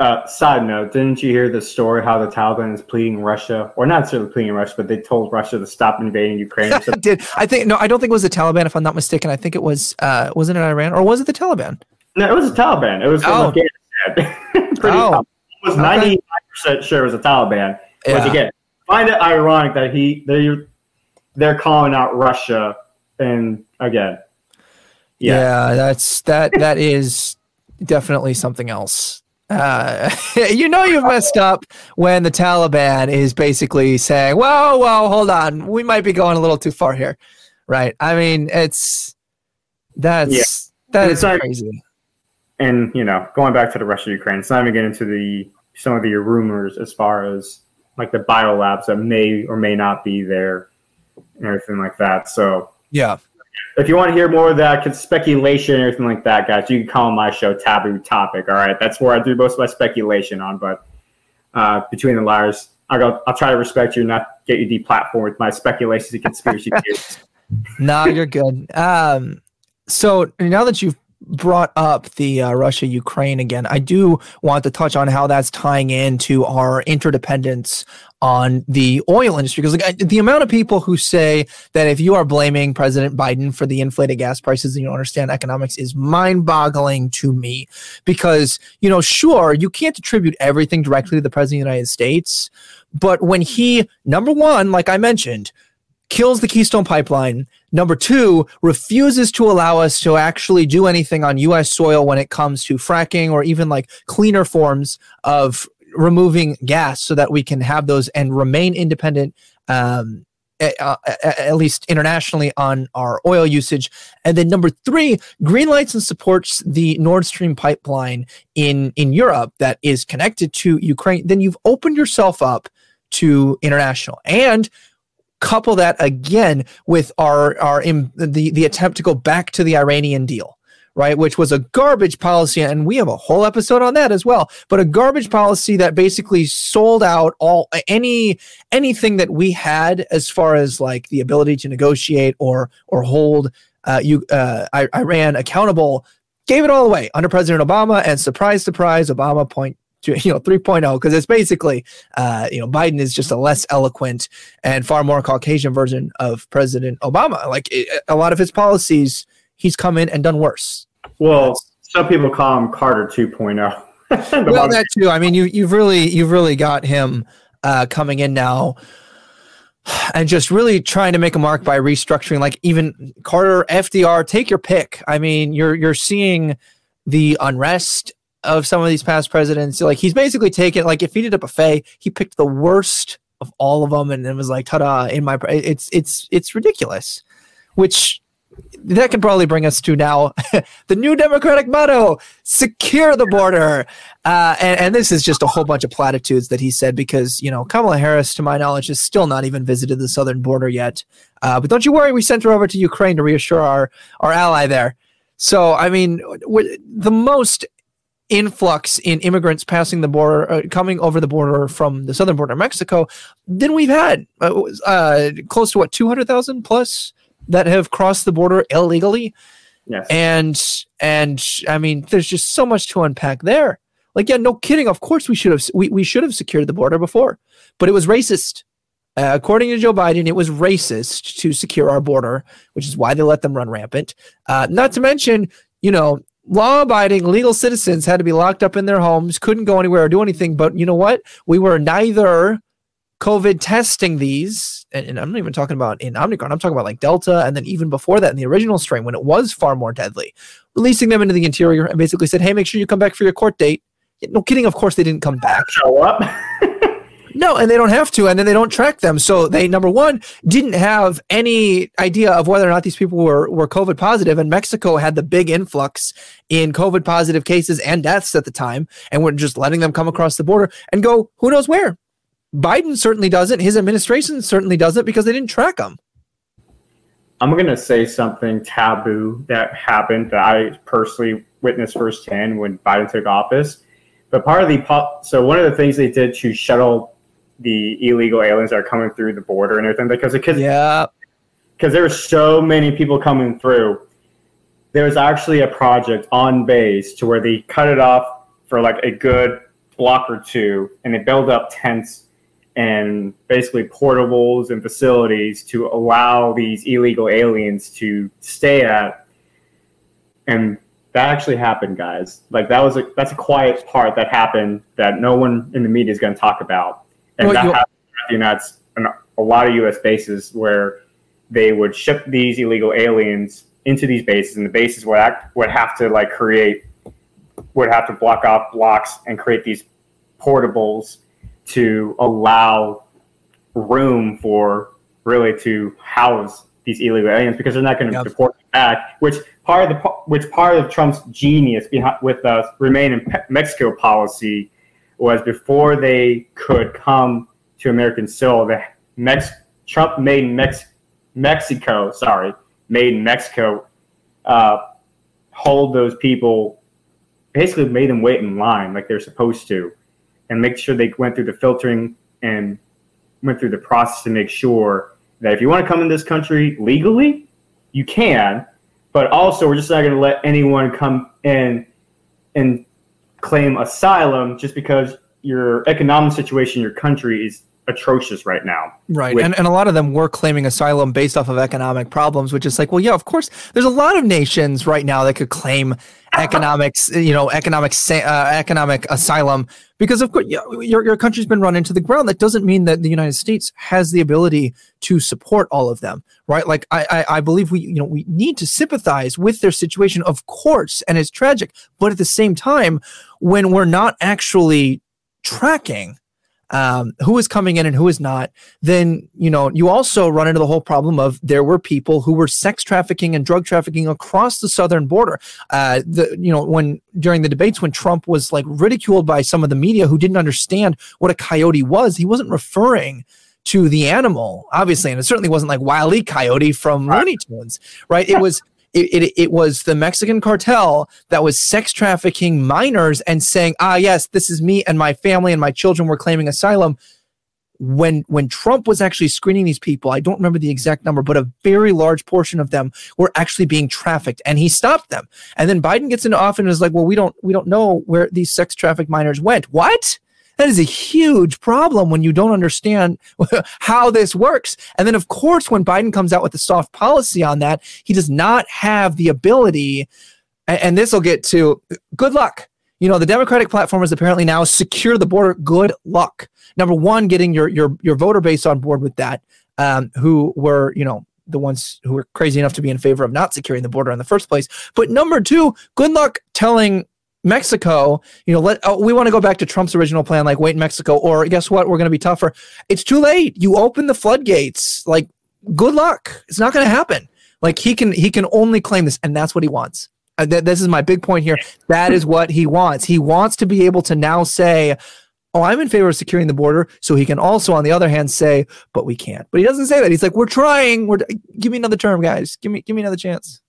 Uh, side note, didn't you hear the story how the Taliban is pleading Russia, or not necessarily pleading Russia, but they told Russia to stop invading Ukraine? I did. I think no, I don't think it was the Taliban, if I'm not mistaken. I think it was uh wasn't it Iran or was it the Taliban? No, it was the Taliban. It was Oh. Afghanistan. Pretty Oh. Was Okay. 99 percent sure it was the Taliban. Which Yeah. again, find it ironic that he they they're calling out Russia, and again, yeah, Yeah, that's that that is definitely something else. Uh, you know you've messed up when the Taliban is basically saying, "Whoa, whoa, hold on, we might be going a little too far here." Right? I mean, it's that's Yeah. that is not- crazy. and you know, going back to the Russia Ukraine, it's not even getting into the some of the rumors as far as like the biolabs that may or may not be there and everything like that. So Yeah. If you want to hear more of that speculation and everything like that, guys, you can call my show Taboo Topic. All right, that's where I do most of my speculation on. But uh, between the liars, I'll go, I'll try to respect you, and not get you deplatformed with my speculations and conspiracy theories. no, you're good. Um, so now that you've brought up the uh, Russia Ukraine again, I do want to touch on how that's tying into our interdependence on the oil industry. Because like, the amount of people who say that if you are blaming President Biden for the inflated gas prices and you don't understand economics is mind boggling to me. Because, you know, sure, you can't attribute everything directly to the President of the United States. But when he, number one, like I mentioned, kills the Keystone Pipeline. Number two, refuses to allow us to actually do anything on US soil when it comes to fracking or even like cleaner forms of removing gas so that we can have those and remain independent. Um, a- uh, at least internationally on our oil usage. And then number three, greenlights and supports the Nord Stream pipeline in, in Europe that is connected to Ukraine. Then you've opened yourself up to international. And couple that again with our our the the attempt to go back to the Iranian deal right? Which was a garbage policy and we have a whole episode on that as well but a garbage policy that basically sold out all any anything that we had as far as like the ability to negotiate or or hold uh, you uh, Iran accountable gave it all away under President Obama and surprise surprise Obama point to you know 3.0 because it's basically uh, you know Biden is just a less eloquent and far more Caucasian version of President Obama. Like it, a lot of his policies, he's come in and done worse. Well, some people call him Carter 2.0. The well, that too. I mean, you you've really you've really got him uh, coming in now. And just really trying to make a mark by restructuring, like even Carter, FDR, take your pick. I mean, you're you're seeing the unrest of some of these past presidents. Like he's basically taken, like if he did a buffet, he picked the worst of all of them, and it was like, ta-da! In my, pre-" it's it's it's ridiculous. Which that can probably bring us to now the new Democratic motto: "Secure the border." Uh, and, and this is just a whole bunch of platitudes that he said because you know Kamala Harris, to my knowledge, has still not even visited the southern border yet. Uh, but don't you worry, we sent her over to Ukraine to reassure our our ally there. So I mean, w- the most influx in immigrants passing the border, uh, coming over the border from the southern border of Mexico, than we've had. Uh, uh, close to what two hundred thousand plus that have crossed the border illegally yes. and and I mean, there's just so much to unpack there. Like, yeah, no kidding. Of course, we should have we, we should have secured the border before, but it was racist. Uh, according to Joe Biden, it was racist to secure our border, which is why they let them run rampant. Uh, not to mention, you know, law-abiding legal citizens had to be locked up in their homes, couldn't go anywhere or do anything. But you know what? We were neither COVID testing these, and, and I'm not even talking about in Omicron. I'm talking about like Delta, and then even before that, in the original strain, when it was far more deadly, releasing them into the interior and basically said, "Hey, make sure you come back for your court date." No kidding. Of course, they didn't come back. Show up. No, and they don't have to, and then they don't track them. So they number one didn't have any idea of whether or not these people were were COVID positive, and Mexico had the big influx in COVID positive cases and deaths at the time, and we're just letting them come across the border and go who knows where. Biden certainly doesn't. His administration certainly doesn't because they didn't track them. I'm going to say something taboo that happened that I personally witnessed firsthand when Biden took office. But part of the so one of the things they did to shuttle the illegal aliens that are coming through the border and everything because because yeah because there were so many people coming through. There was actually a project on base to where they cut it off for like a good block or two, and they build up tents and basically portables and facilities to allow these illegal aliens to stay at. And that actually happened, guys. Like that was a that's a quiet part that happened that no one in the media is going to talk about. And well, that happened the United a lot of U.S. bases where they would ship these illegal aliens into these bases, and the bases would act, would have to like create would have to block off blocks and create these portables to allow room for really to house these illegal aliens because they're not going to yep. deport them back. Which part of the which part of Trump's genius behind with the remain in Mexico policy was before they could come to American soil, the Mex Trump made Mex Mexico, sorry, made Mexico, uh, hold those people, basically made them wait in line like they're supposed to, and make sure they went through the filtering and went through the process to make sure that if you want to come in this country legally, you can, but also we're just not going to let anyone come in and claim asylum just because your economic situation your country is atrocious right now. Right. With- and, and a lot of them were claiming asylum based off of economic problems, which is like, well, yeah, of course, there's a lot of nations right now that could claim economics, you know, economic, uh, economic asylum because of course your, your country's been run into the ground. That doesn't mean that the United States has the ability to support all of them. Right. Like I, I, I believe we, you know, we need to sympathize with their situation, of course, and it's tragic. But at the same time, when we're not actually tracking um, who is coming in and who is not, then you know you also run into the whole problem of there were people who were sex trafficking and drug trafficking across the southern border. Uh, the you know when during the debates when Trump was like ridiculed by some of the media who didn't understand what a coyote was, he wasn't referring to the animal, obviously, and it certainly wasn't like Wile E. Coyote from Looney Tunes, right? It was it, it, it, was the Mexican cartel that was sex trafficking minors and saying, ah, yes, this is me and my family and my children were claiming asylum. When when Trump was actually screening these people, I don't remember the exact number, but a very large portion of them were actually being trafficked, and he stopped them. And then Biden gets into office and is like, "Well, we don't we don't know where these sex trafficked minors went." What? That is a huge problem when you don't understand how this works. And then, of course, when Biden comes out with a soft policy on that, he does not have the ability. And this will get to good luck. You know, the Democratic platform is apparently now secure the border. Good luck. Number one, getting your your your voter base on board with that, um, who were you know the ones who were crazy enough to be in favor of not securing the border in the first place. But number two, good luck telling Mexico, you know, let oh, we want to go back to Trump's original plan, like wait in Mexico, or guess what? We're going to be tougher. It's too late. You open the floodgates. Like, good luck. It's not going to happen. Like he can he can only claim this, and that's what he wants. Uh, th- this is my big point here. That is what he wants. He wants to be able to now say, "Oh, I'm in favor of securing the border," so he can also, on the other hand, say, "But we can't." But he doesn't say that. He's like, "We're trying. We're give me another term, guys. Give me give me another chance."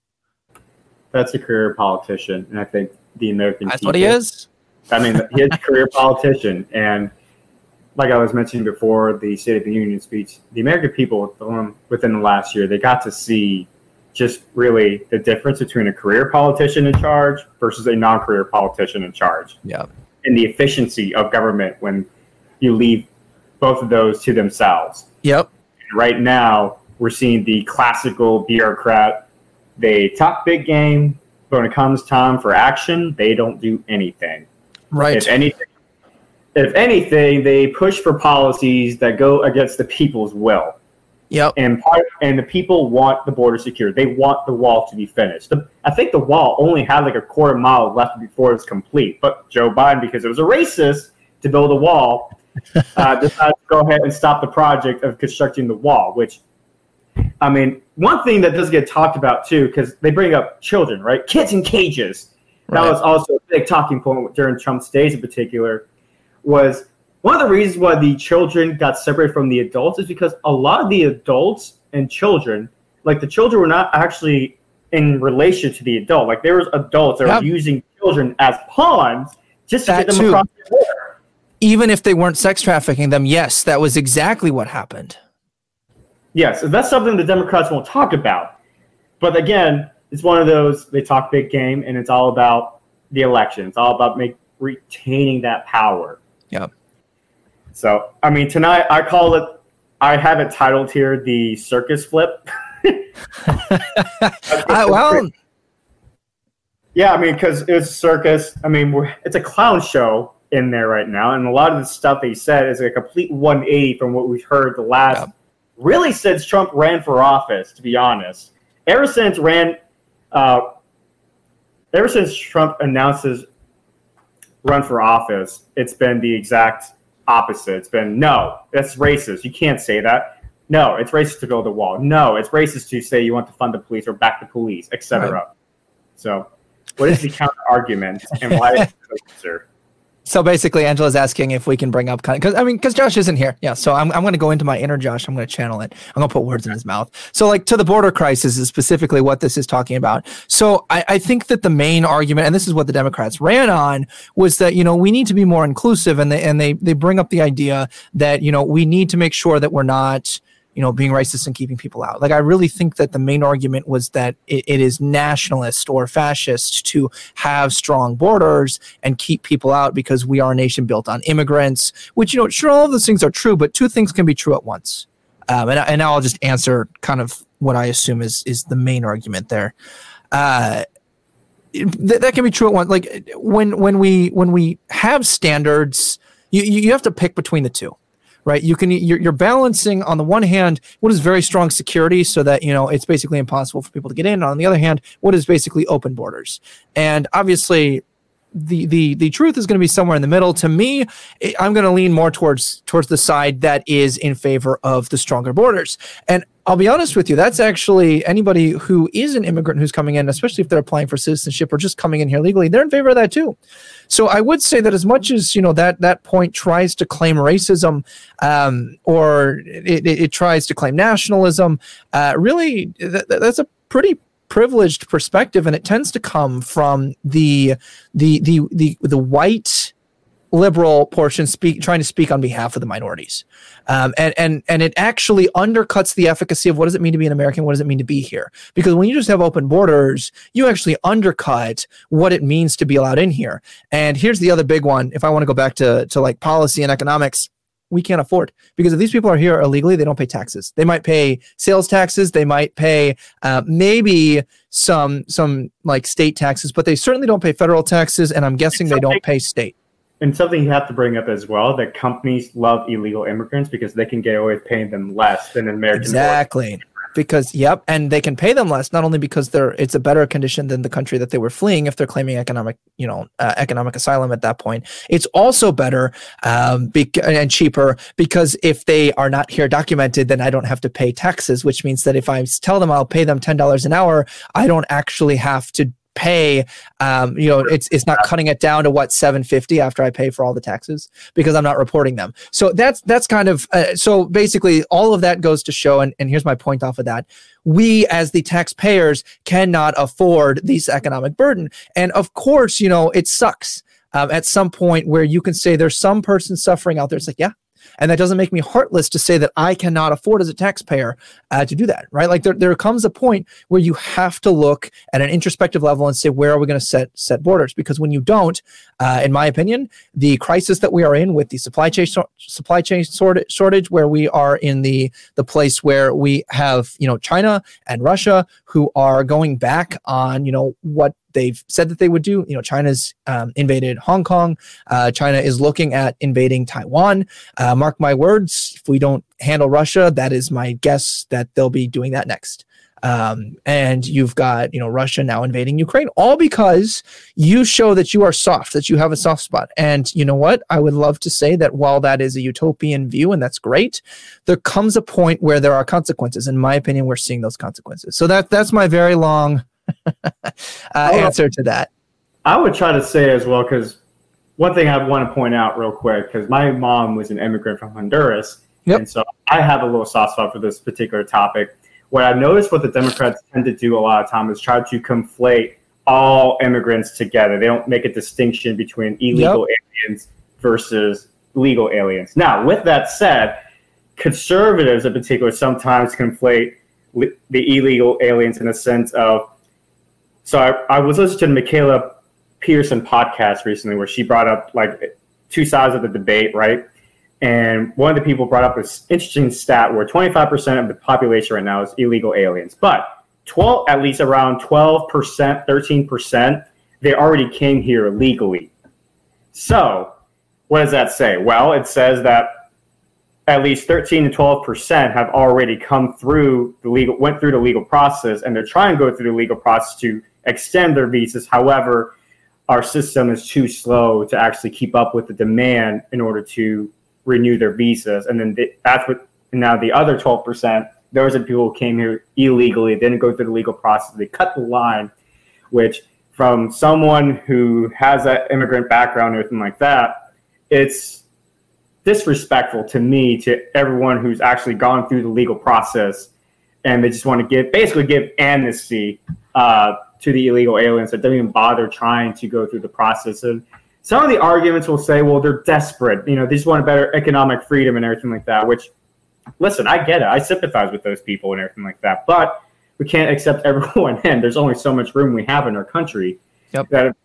That's a career politician, and I think the American. That's what he is. I mean, he's a career politician, and like I was mentioning before, the State of the Union speech, the American people within the last year, they got to see just really the difference between a career politician in charge versus a non-career politician in charge. Yeah. And the efficiency of government when you leave both of those to themselves. Yep. right now, we're seeing the classical bureaucrat. They talk big game, when it comes time for action, they don't do anything. Right. If anything, if anything, they push for policies that go against the people's will. Yep. And part and the people want the border secure. They want the wall to be finished. The, I think the wall only had like a quarter mile left before it's complete. But Joe Biden, because it was a racist to build a wall, uh, decided to go ahead and stop the project of constructing the wall, which I mean, one thing that does get talked about too, because they bring up children, right? Kids in cages. That right. was also a big talking point during Trump's days in particular, was one of the reasons why the children got separated from the adults is because a lot of the adults and children, like the children were not actually in relation to the adult. Like there was adults that yep. were using children as pawns just to that get them too. across the border. Even if they weren't sex trafficking them, yes, that was exactly what happened. Yes, that's something the Democrats won't talk about. But again, it's one of those they talk big game, and it's all about the election. It's all about make, retaining that power. Yeah. So, I mean, tonight I call it. I have it titled here the circus flip. uh, well, yeah, I mean, because it's circus. I mean, it's a clown show in there right now, and a lot of the stuff they said is a complete 180 from what we've heard the last, yeah. Really since Trump ran for office. To be honest, ever since ran, uh, ever since Trump announced his run for office, it's been the exact opposite. It's been no, that's racist. You can't say that. No, it's racist to build a wall. No, it's racist to say you want to fund the police or back the police, etc. Right. So, what is the counter argument, and why is it So basically, Angela's asking if we can bring up because I mean, because Josh isn't here. Yeah. So I'm, I'm going to go into my inner Josh. I'm going to channel it. I'm going to put words in his mouth. So like to the border crisis is specifically what this is talking about. So I, I think that the main argument, and this is what the Democrats ran on, was that you know we need to be more inclusive, and they and they they bring up the idea that you know we need to make sure that we're not you know, being racist and keeping people out. Like, I really think that the main argument was that it, it is nationalist or fascist to have strong borders and keep people out because we are a nation built on immigrants, which, you know, sure, all of those things are true, but two things can be true at once. Um, and, and I'll just answer kind of what I assume is, is the main argument there. Uh, th- that can be true at once. Like when, when we, when we have standards, you, you have to pick between the two right? You can you're, you're balancing on the one hand what is very strong security, so that you know it's basically impossible for people to get in. On the other hand, what is basically open borders, and obviously the the the truth is going to be somewhere in the middle. To me, eh, I'm going to lean more towards towards the side that is in favor of the stronger borders. And I'll be honest with you, that's actually anybody who is an immigrant who's coming in, especially if they're applying for citizenship or just coming in here legally, they're in favor of that too. So I would say that as much as you know that that point tries to claim racism um, or it, it, it, tries to claim nationalism, uh, really that's a pretty privileged perspective, and it tends to come from the the the the the white liberal portion speak trying to speak on behalf of the minorities. Um, and and and it actually undercuts the efficacy of what does it mean to be an american what does it mean to be here? Because when you just have open borders you actually undercut what it means to be allowed in here. And here's the other big one. If i want to go back to to like policy and economics we can't afford. Because if these people are here illegally they don't pay taxes. They might pay sales taxes. They might pay uh, maybe some some like state taxes but they certainly don't pay federal taxes and i'm guessing they don't pay state and something you have to bring up as well that companies love illegal immigrants because they can get away with paying them less than an american exactly. Because yep and they can pay them less not only because they're it's a better condition than the country that they were fleeing if they're claiming economic you know uh, economic asylum at that point. It's also better um, be- and cheaper because if they are not here documented then i don't have to pay taxes which means that if i tell them i'll pay them $10 an hour i don't actually have to pay um, you know it's it's not cutting it down to what 750 after i pay for all the taxes because i'm not reporting them. So that's that's kind of uh, so basically all of that goes to show and, and here's my point off of that. We as the taxpayers cannot afford this economic burden. And of course you know it sucks um, at some point where you can say there's some person suffering out there. It's like yeah and that doesn't make me heartless to say that I cannot afford as a taxpayer uh, to do that, right? Like there, there comes a point where you have to look at an introspective level and say, where are we going to set set borders? Because when you don't, uh, in my opinion, the crisis that we are in with the supply chain supply chain shortage, where we are in the the place where we have you know China and Russia who are going back on you know what they've said that they would do. You know, China's um, invaded Hong Kong. Uh, China is looking at invading Taiwan. Uh, mark my words, if we don't handle Russia, that is my guess that they'll be doing that next. Um, and you've got you know Russia now invading Ukraine, all because you show that you are soft, that you have a soft spot. And you know what? I would love to say that while that is a utopian view, and that's great, there comes a point where there are consequences. In my opinion, we're seeing those consequences. So that that's my very long uh, answer to that. I would try to say as well because one thing I want to point out real quick because my mom was an immigrant from Honduras, yep. and so I have a little soft spot for this particular topic. What I've noticed, what the Democrats tend to do a lot of time is try to conflate all immigrants together. They don't make a distinction between illegal yep. aliens versus legal aliens. Now, with that said, conservatives in particular sometimes conflate the illegal aliens in a sense of. So I, I was listening to Mikhaila Peterson podcast recently where she brought up like two sides of the debate, right? And one of the people brought up this interesting stat where 25% of the population right now is illegal aliens, but 12, at least around 12%, 13%, they already came here legally. So, what does that say? Well, it says that at least 13 to 12% have already come through the legal, went through the legal process, and they're trying to go through the legal process to extend their visas. However, our system is too slow to actually keep up with the demand in order to renew their visas. And then that's what now the other 12%, those are people who came here illegally, didn't go through the legal process. They cut the line, which from someone who has an immigrant background or anything like that, it's disrespectful to me to everyone who's actually gone through the legal process and they just want to give basically give amnesty uh, to the illegal aliens that don't even bother trying to go through the process. And some of the arguments will say, well, they're desperate. You know, they just want a better economic freedom and everything like that. Which, listen, I get it. I sympathize with those people and everything like that. But we can't accept everyone in. There's only so much room we have in our country. Yep. That,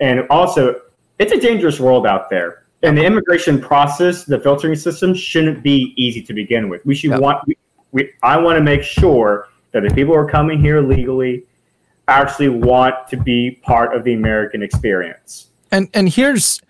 and also, it's a dangerous world out there. And the immigration process, the filtering system, shouldn't be easy to begin with. We should yep. want. We, we, I want to make sure that the people who are coming here legally actually want to be part of the American experience. And and here's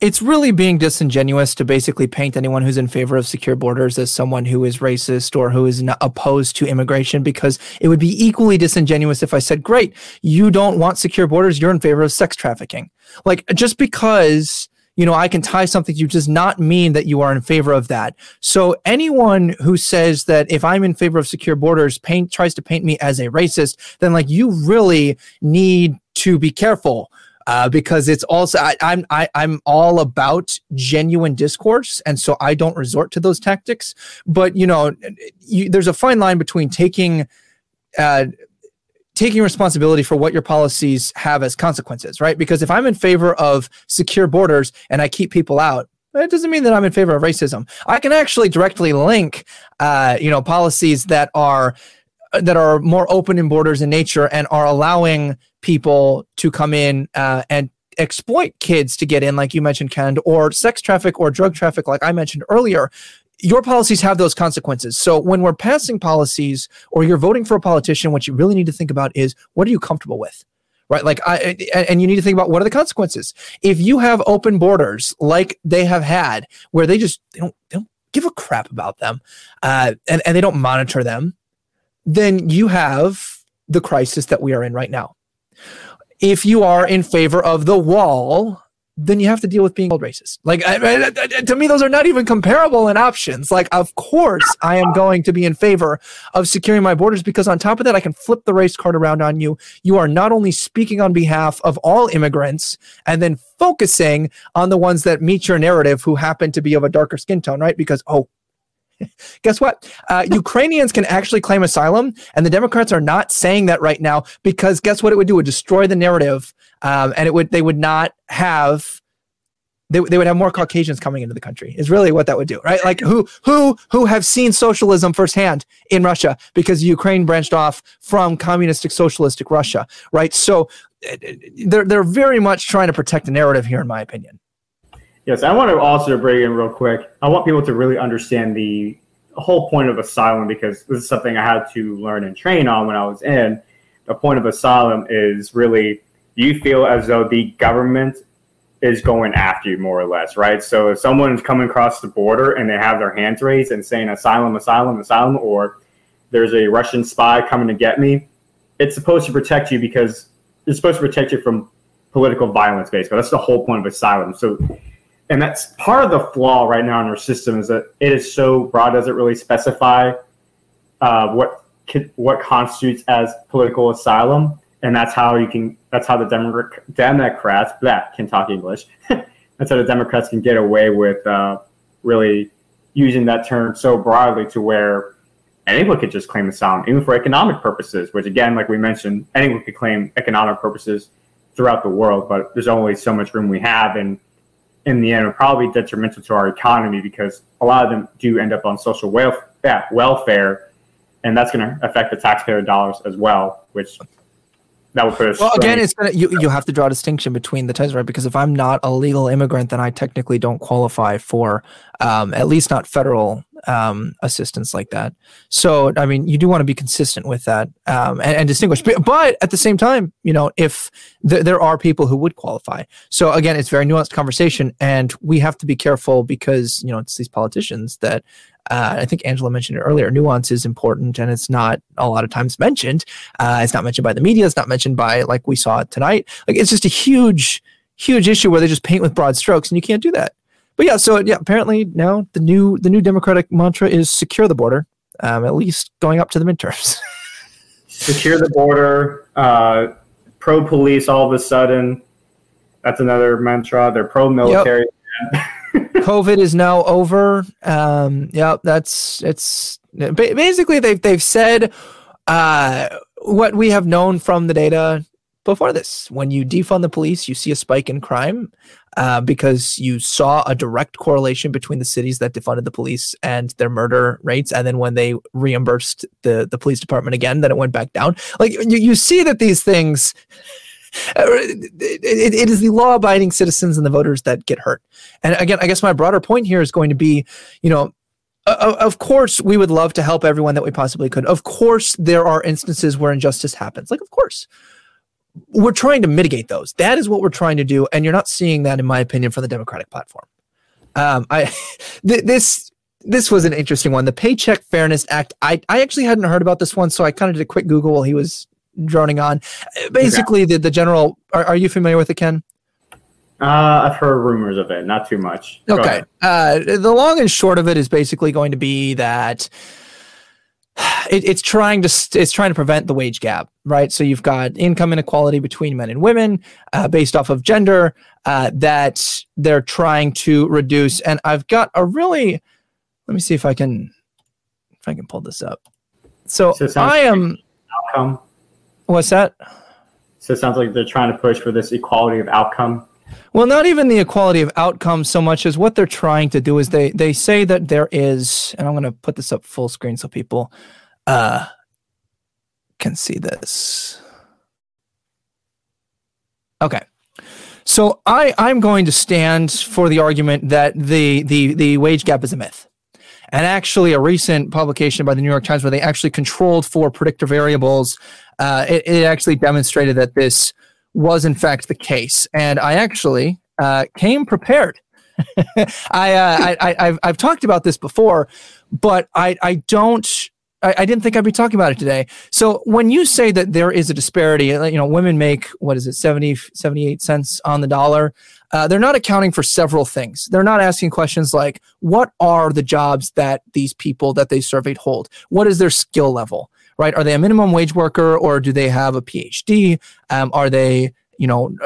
it's really being disingenuous to basically paint anyone who's in favor of secure borders as someone who is racist or who is opposed to immigration because it would be equally disingenuous if I said, "Great, you don't want secure borders, you're in favor of sex trafficking." Like just because you know, I can tie something to you does not mean that you are in favor of that. So anyone who says that if I'm in favor of secure borders, paint tries to paint me as a racist, then like you really need to be careful. Uh, because it's also I, I'm I, I'm all about genuine discourse, and so I don't resort to those tactics. But you know, you, there's a fine line between taking uh, taking responsibility for what your policies have as consequences, right? Because if I'm in favor of secure borders and I keep people out, it doesn't mean that I'm in favor of racism. I can actually directly link, uh, you know, policies that are that are more open in borders in nature and are allowing people to come in uh, and exploit kids to get in, like you mentioned, Ken, or sex traffic or drug traffic, like I mentioned earlier your policies have those consequences. So when we're passing policies or you're voting for a politician, what you really need to think about is what are you comfortable with? Right. Like, I, and you need to think about what are the consequences. If you have open borders like they have had, where they just they don't, they don't give a crap about them uh, and, and they don't monitor them, then you have the crisis that we are in right now. If you are in favor of the wall, then you have to deal with being called racist. Like I, I, to me, those are not even comparable in options. Like, of course, I am going to be in favor of securing my borders because on top of that, I can flip the race card around on you. You are not only speaking on behalf of all immigrants and then focusing on the ones that meet your narrative who happen to be of a darker skin tone, right? Because oh, Guess what? Uh, Ukrainians can actually claim asylum, and the Democrats are not saying that right now because guess what? It would do? It would destroy the narrative, um, and it would they would not have they, they would have more Caucasians coming into the country. Is really what that would do, right? Like who who who have seen socialism firsthand in Russia because Ukraine branched off from communistic socialistic Russia, right? So uh, they're they're very much trying to protect the narrative here, in my opinion. Yes, I want to also bring in real quick. I want people to really understand the whole point of asylum because this is something I had to learn and train on when I was in. The point of asylum is really you feel as though the government is going after you more or less, right? So if someone's coming across the border and they have their hands raised and saying asylum, asylum, asylum, or there's a Russian spy coming to get me, it's supposed to protect you because it's supposed to protect you from political violence, basically. That's the whole point of asylum. So and that's part of the flaw right now in our system is that it is so broad doesn't really specify uh, what what constitutes as political asylum and that's how you can that's how the Democrats that can talk English and so the Democrats can get away with uh, really using that term so broadly to where anyone could just claim asylum, even for economic purposes. Which again, like we mentioned, anyone could claim economic purposes throughout the world, but there's only so much room we have, and in the end, are probably detrimental to our economy because a lot of them do end up on social welfare, yeah, welfare, and that's going to affect the taxpayer dollars as well, which that would put us. Well, again, it's gonna you you have to draw a distinction between the types, right? Because if I'm not a legal immigrant, then I technically don't qualify for um, at least not federal um, assistance like that. So, I mean, you do want to be consistent with that um, and, and, distinguish. But, at the same time, you know, if th- there are people who would qualify. So, again, it's very nuanced conversation, and we have to be careful because you know it's these politicians that. Uh, I think Angela mentioned it earlier. Nuance is important, and it's not a lot of times mentioned. Uh, it's not mentioned by the media. It's not mentioned by like we saw it tonight. Like it's just a huge, huge issue where they just paint with broad strokes, and you can't do that but yeah, so yeah, apparently now the new the new Democratic mantra is secure the border, um, at least going up to the midterms. secure the border, uh, pro police. All of a sudden, that's another mantra. They're pro military. Yep. COVID is now over. Um, yeah, that's it's basically they've they've said uh, what we have known from the data before this. When you defund the police, you see a spike in crime uh, because you saw a direct correlation between the cities that defunded the police and their murder rates. And then when they reimbursed the, the police department again, then it went back down. Like you, you see that these things. Uh, it, it, it is the law abiding citizens and the voters that get hurt. And again, I guess my broader point here is going to be, you know, of course, we would love to help everyone that we possibly could. Of course, there are instances where injustice happens. Like, of course we're trying to mitigate those. That is what we're trying to do, and you're not seeing that, in my opinion, from the Democratic platform. Um, I th- this this was an interesting one. The Paycheck Fairness Act. I I actually hadn't heard about this one, so I kind of did a quick Google while he was droning on. Basically, the the general. Are, are you familiar with it, Ken? Uh, I've heard rumors of it, not too much. okay. Uh, the long and short of it is basically going to be that it, it's trying to it's trying to prevent the wage gap, right? So you've got income inequality between men and women uh, based off of gender uh, that they're trying to reduce. And I've got a really let me see if I can if I can pull this up. So, so I am outcome. What's that? So it sounds like they're trying to push for this equality of outcome. Well, not even the equality of outcomes so much as what they're trying to do is they they say that there is, and I'm going to put this up full screen so people uh, can see this. Okay. So I, I'm going to stand for the argument that the, the, the wage gap is a myth. And actually, a recent publication by the New York Times where they actually controlled for predictor variables, uh, it, it actually demonstrated that this was in fact the case. And I actually uh, came prepared. I, uh, I, I, have I've talked about this before, but I, I don't. I, I, didn't think I'd be talking about it today. So when you say that there is a disparity, uh, you know, women make what is it, 70, 78 cents on the dollar. Uh, they're not accounting for several things. They're not asking questions like, what are the jobs that these people that they surveyed hold? What is their skill level? Right? Are they a minimum wage worker or do they have a PhD? Um, are they, you know,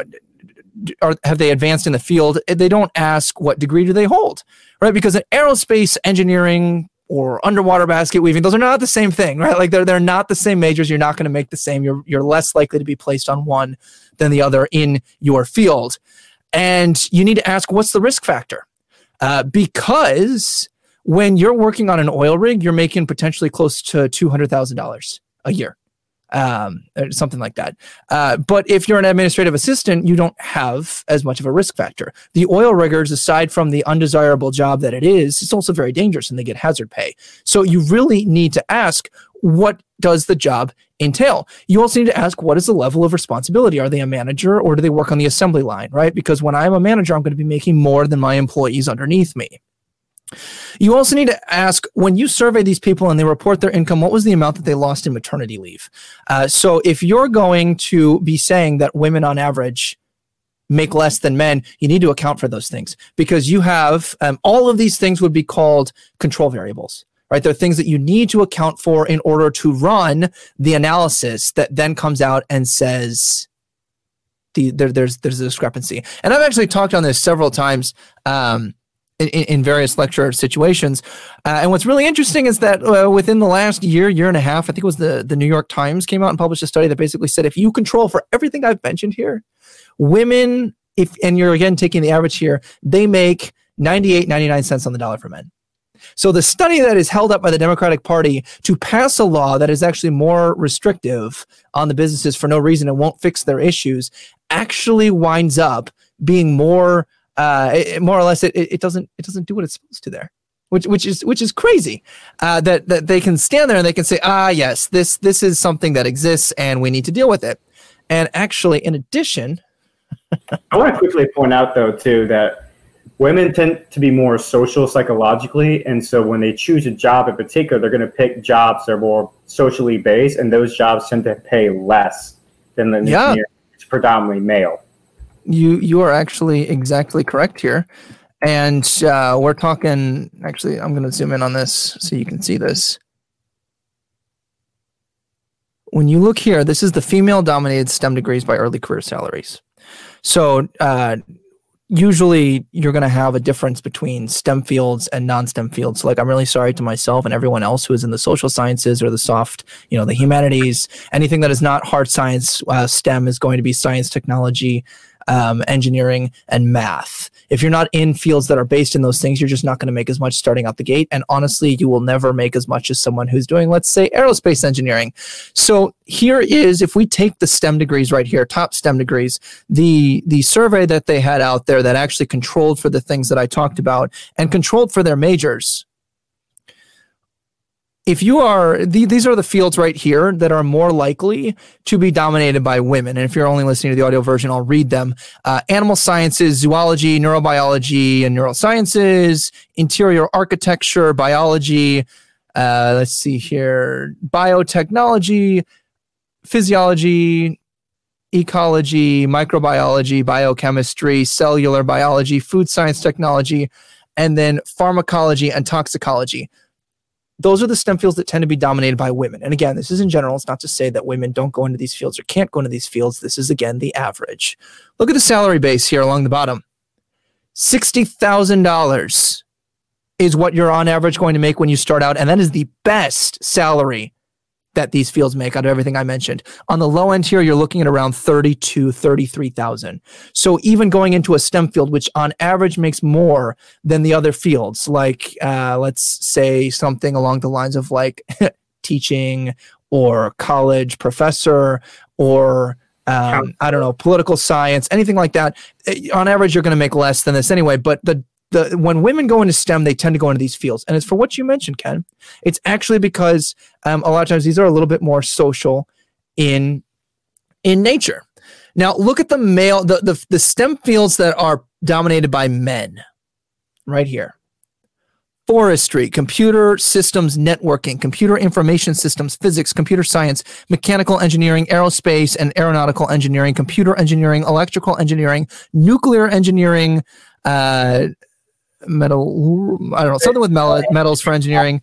are, have they advanced in the field? They don't ask what degree do they hold, right? Because in aerospace engineering or underwater basket weaving, those are not the same thing, right? Like they're they're not the same majors. You're not going to make the same. You're you're less likely to be placed on one than the other in your field, and you need to ask what's the risk factor, uh, because when you're working on an oil rig, you're making potentially close to two hundred thousand dollars a year, um, something like that. Uh, but if you're an administrative assistant, you don't have as much of a risk factor. The oil riggers, aside from the undesirable job that it is, it's also very dangerous and they get hazard pay. So you really need to ask what does the job entail? You also need to ask what is the level of responsibility? Are they a manager or do they work on the assembly line, right? Because when I'm a manager, I'm going to be making more than my employees underneath me. You also need to ask when you survey these people and they report their income, what was the amount that they lost in maternity leave? Uh, so if you're going to be saying that women on average make less than men, you need to account for those things because you have um, all of these things would be called control variables. Right, they're things that you need to account for in order to run the analysis that then comes out and says the, there, there's there's a discrepancy. And I've actually talked on this several times. Um, in, in, various lecture situations. Uh, and what's really interesting is that uh, within the last year, year and a half, I think it was the, the New York Times came out and published a study that basically said if you control for everything I've mentioned here, women, if and you're again taking the average here, they make 98, 99 cents on the dollar for men. So the study that is held up by the Democratic Party to pass a law that is actually more restrictive on the businesses for no reason and won't fix their issues actually winds up being more uh, it, more or less it, it doesn't it doesn't do what it's supposed to there which which is which is crazy uh, that that they can stand there and they can say ah yes this this is something that exists and we need to deal with it and actually in addition i want to quickly point out though too that women tend to be more social psychologically and so when they choose a job in particular they're going to pick jobs that are more socially based and those jobs tend to pay less than the yeah. it's predominantly male you you are actually exactly correct here. And uh, we're talking actually i'm going to zoom in on this so you can see this. When you look here this is the female dominated stem degrees by early career salaries. So uh, usually you're going to have a difference between STEM fields and non-STEM fields. So like I'm really sorry to myself and everyone else who is in the social sciences or the soft, you know, the humanities, anything that is not hard science, uh, STEM is going to be science, technology, um, engineering, and math. If you're not in fields that are based in those things, you're just not going to make as much starting out the gate. And honestly, you will never make as much as someone who's doing, let's say, aerospace engineering. So here is, if we take the STEM degrees right here, top STEM degrees, the the survey that they had out there that actually controlled for the things that I talked about and controlled for their majors if you are the, these are the fields right here that are more likely to be dominated by women. And if you're only listening to the audio version i'll read them. Uh, animal sciences zoology neurobiology and neurosciences interior architecture biology uh, let's see here biotechnology physiology ecology microbiology biochemistry cellular biology food science technology and then pharmacology and toxicology those are the STEM fields that tend to be dominated by women. And again, this is in general. It's not to say that women don't go into these fields or can't go into these fields. This is, again, the average. Look at the salary base here along the bottom $60,000 is what you're on average going to make when you start out. And that is the best salary that these fields make out of everything I mentioned. On the low end here, you're looking at around 32, 33,000. So even going into a STEM field, which on average makes more than the other fields, like uh, let's say something along the lines of like teaching or college professor or um, I don't know, political science, anything like that. Eh, on average, you're going to make less than this anyway. But the the when women go into STEM, they tend to go into these fields, and it's for what you mentioned, Ken. It's actually because um, a lot of times these are a little bit more social in in nature. Now, look at the male the the, the STEM fields that are dominated by men, right here. Forestry, computer systems networking, computer information systems, physics, computer science, mechanical engineering, aerospace and aeronautical engineering, computer engineering, electrical engineering, nuclear engineering, uh, metal. I don't know something with metal, metals for engineering.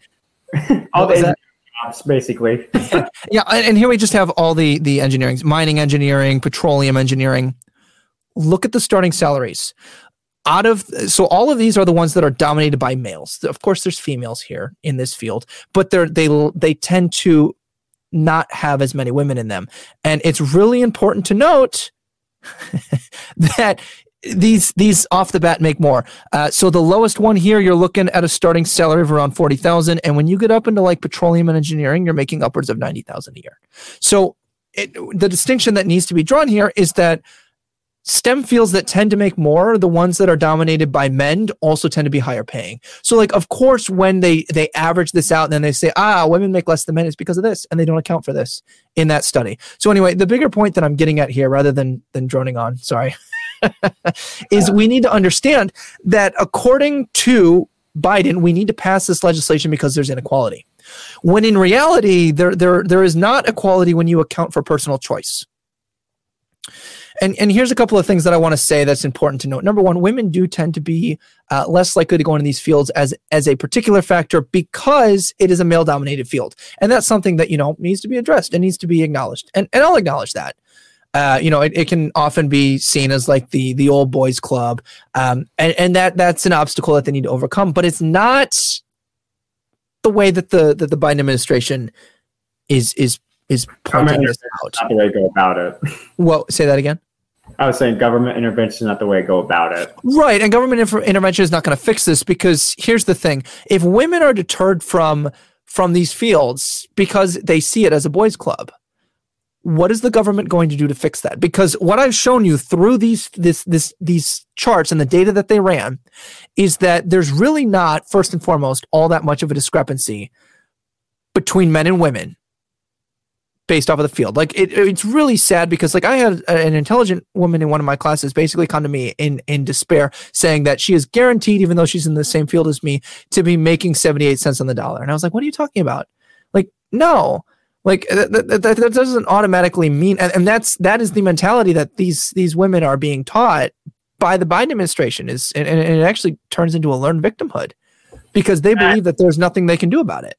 all the jobs, basically. yeah, and here we just have all the the engineering, mining engineering, petroleum engineering. Look at the starting salaries. Out of so all of these are the ones that are dominated by males. Of course, there's females here in this field, but they're they they tend to not have as many women in them, and it's really important to note that these these off the bat make more. Uh, so the lowest one here, you're looking at a starting salary of around forty thousand, and when you get up into like petroleum and engineering, you're making upwards of ninety thousand a year. So it, the distinction that needs to be drawn here is that STEM fields that tend to make more, the ones that are dominated by men, also tend to be higher paying. So, like, of course, when they they average this out and then they say, ah, women make less than men, it's because of this, and they don't account for this in that study. So, anyway, the bigger point that I'm getting at here, rather than than droning on, sorry. Is we need to understand that according to Biden, we need to pass this legislation because there's inequality. When in reality, there, there, there is not equality when you account for personal choice. And, and here's a couple of things that I want to say that's important to note. Number one, women do tend to be uh, less likely to go into these fields as as a particular factor because it is a male dominated field, and that's something that you know needs to be addressed and needs to be acknowledged. And and I'll acknowledge that. Uh, you know, it, it can often be seen as like the the old boys club, um, and and that that's an obstacle that they need to overcome. But it's not the way that the that the Biden administration is is is pointing this out. Not the way to go about it. Well, say that again. I was saying government intervention is not the way to go about it. Right, and government inf- intervention is not going to fix this because here's the thing: if women are deterred from from these fields because they see it as a boys' club, what is the government going to do to fix that? Because what I've shown you through these this this these charts and the data that they ran is that there's really not first and foremost all that much of a discrepancy between men and women based off of the field. Like it, it's really sad because like I had an intelligent woman in one of my classes basically come to me in in despair saying that she is guaranteed even though she's in the same field as me to be making 78 cents on the dollar. And I was like, "What are you talking about?" Like, no. Like that, that, that, doesn't automatically mean and, and that's that is the mentality that these these women are being taught by the Biden administration is and, and it actually turns into a learned victimhood because they believe that there's nothing they can do about it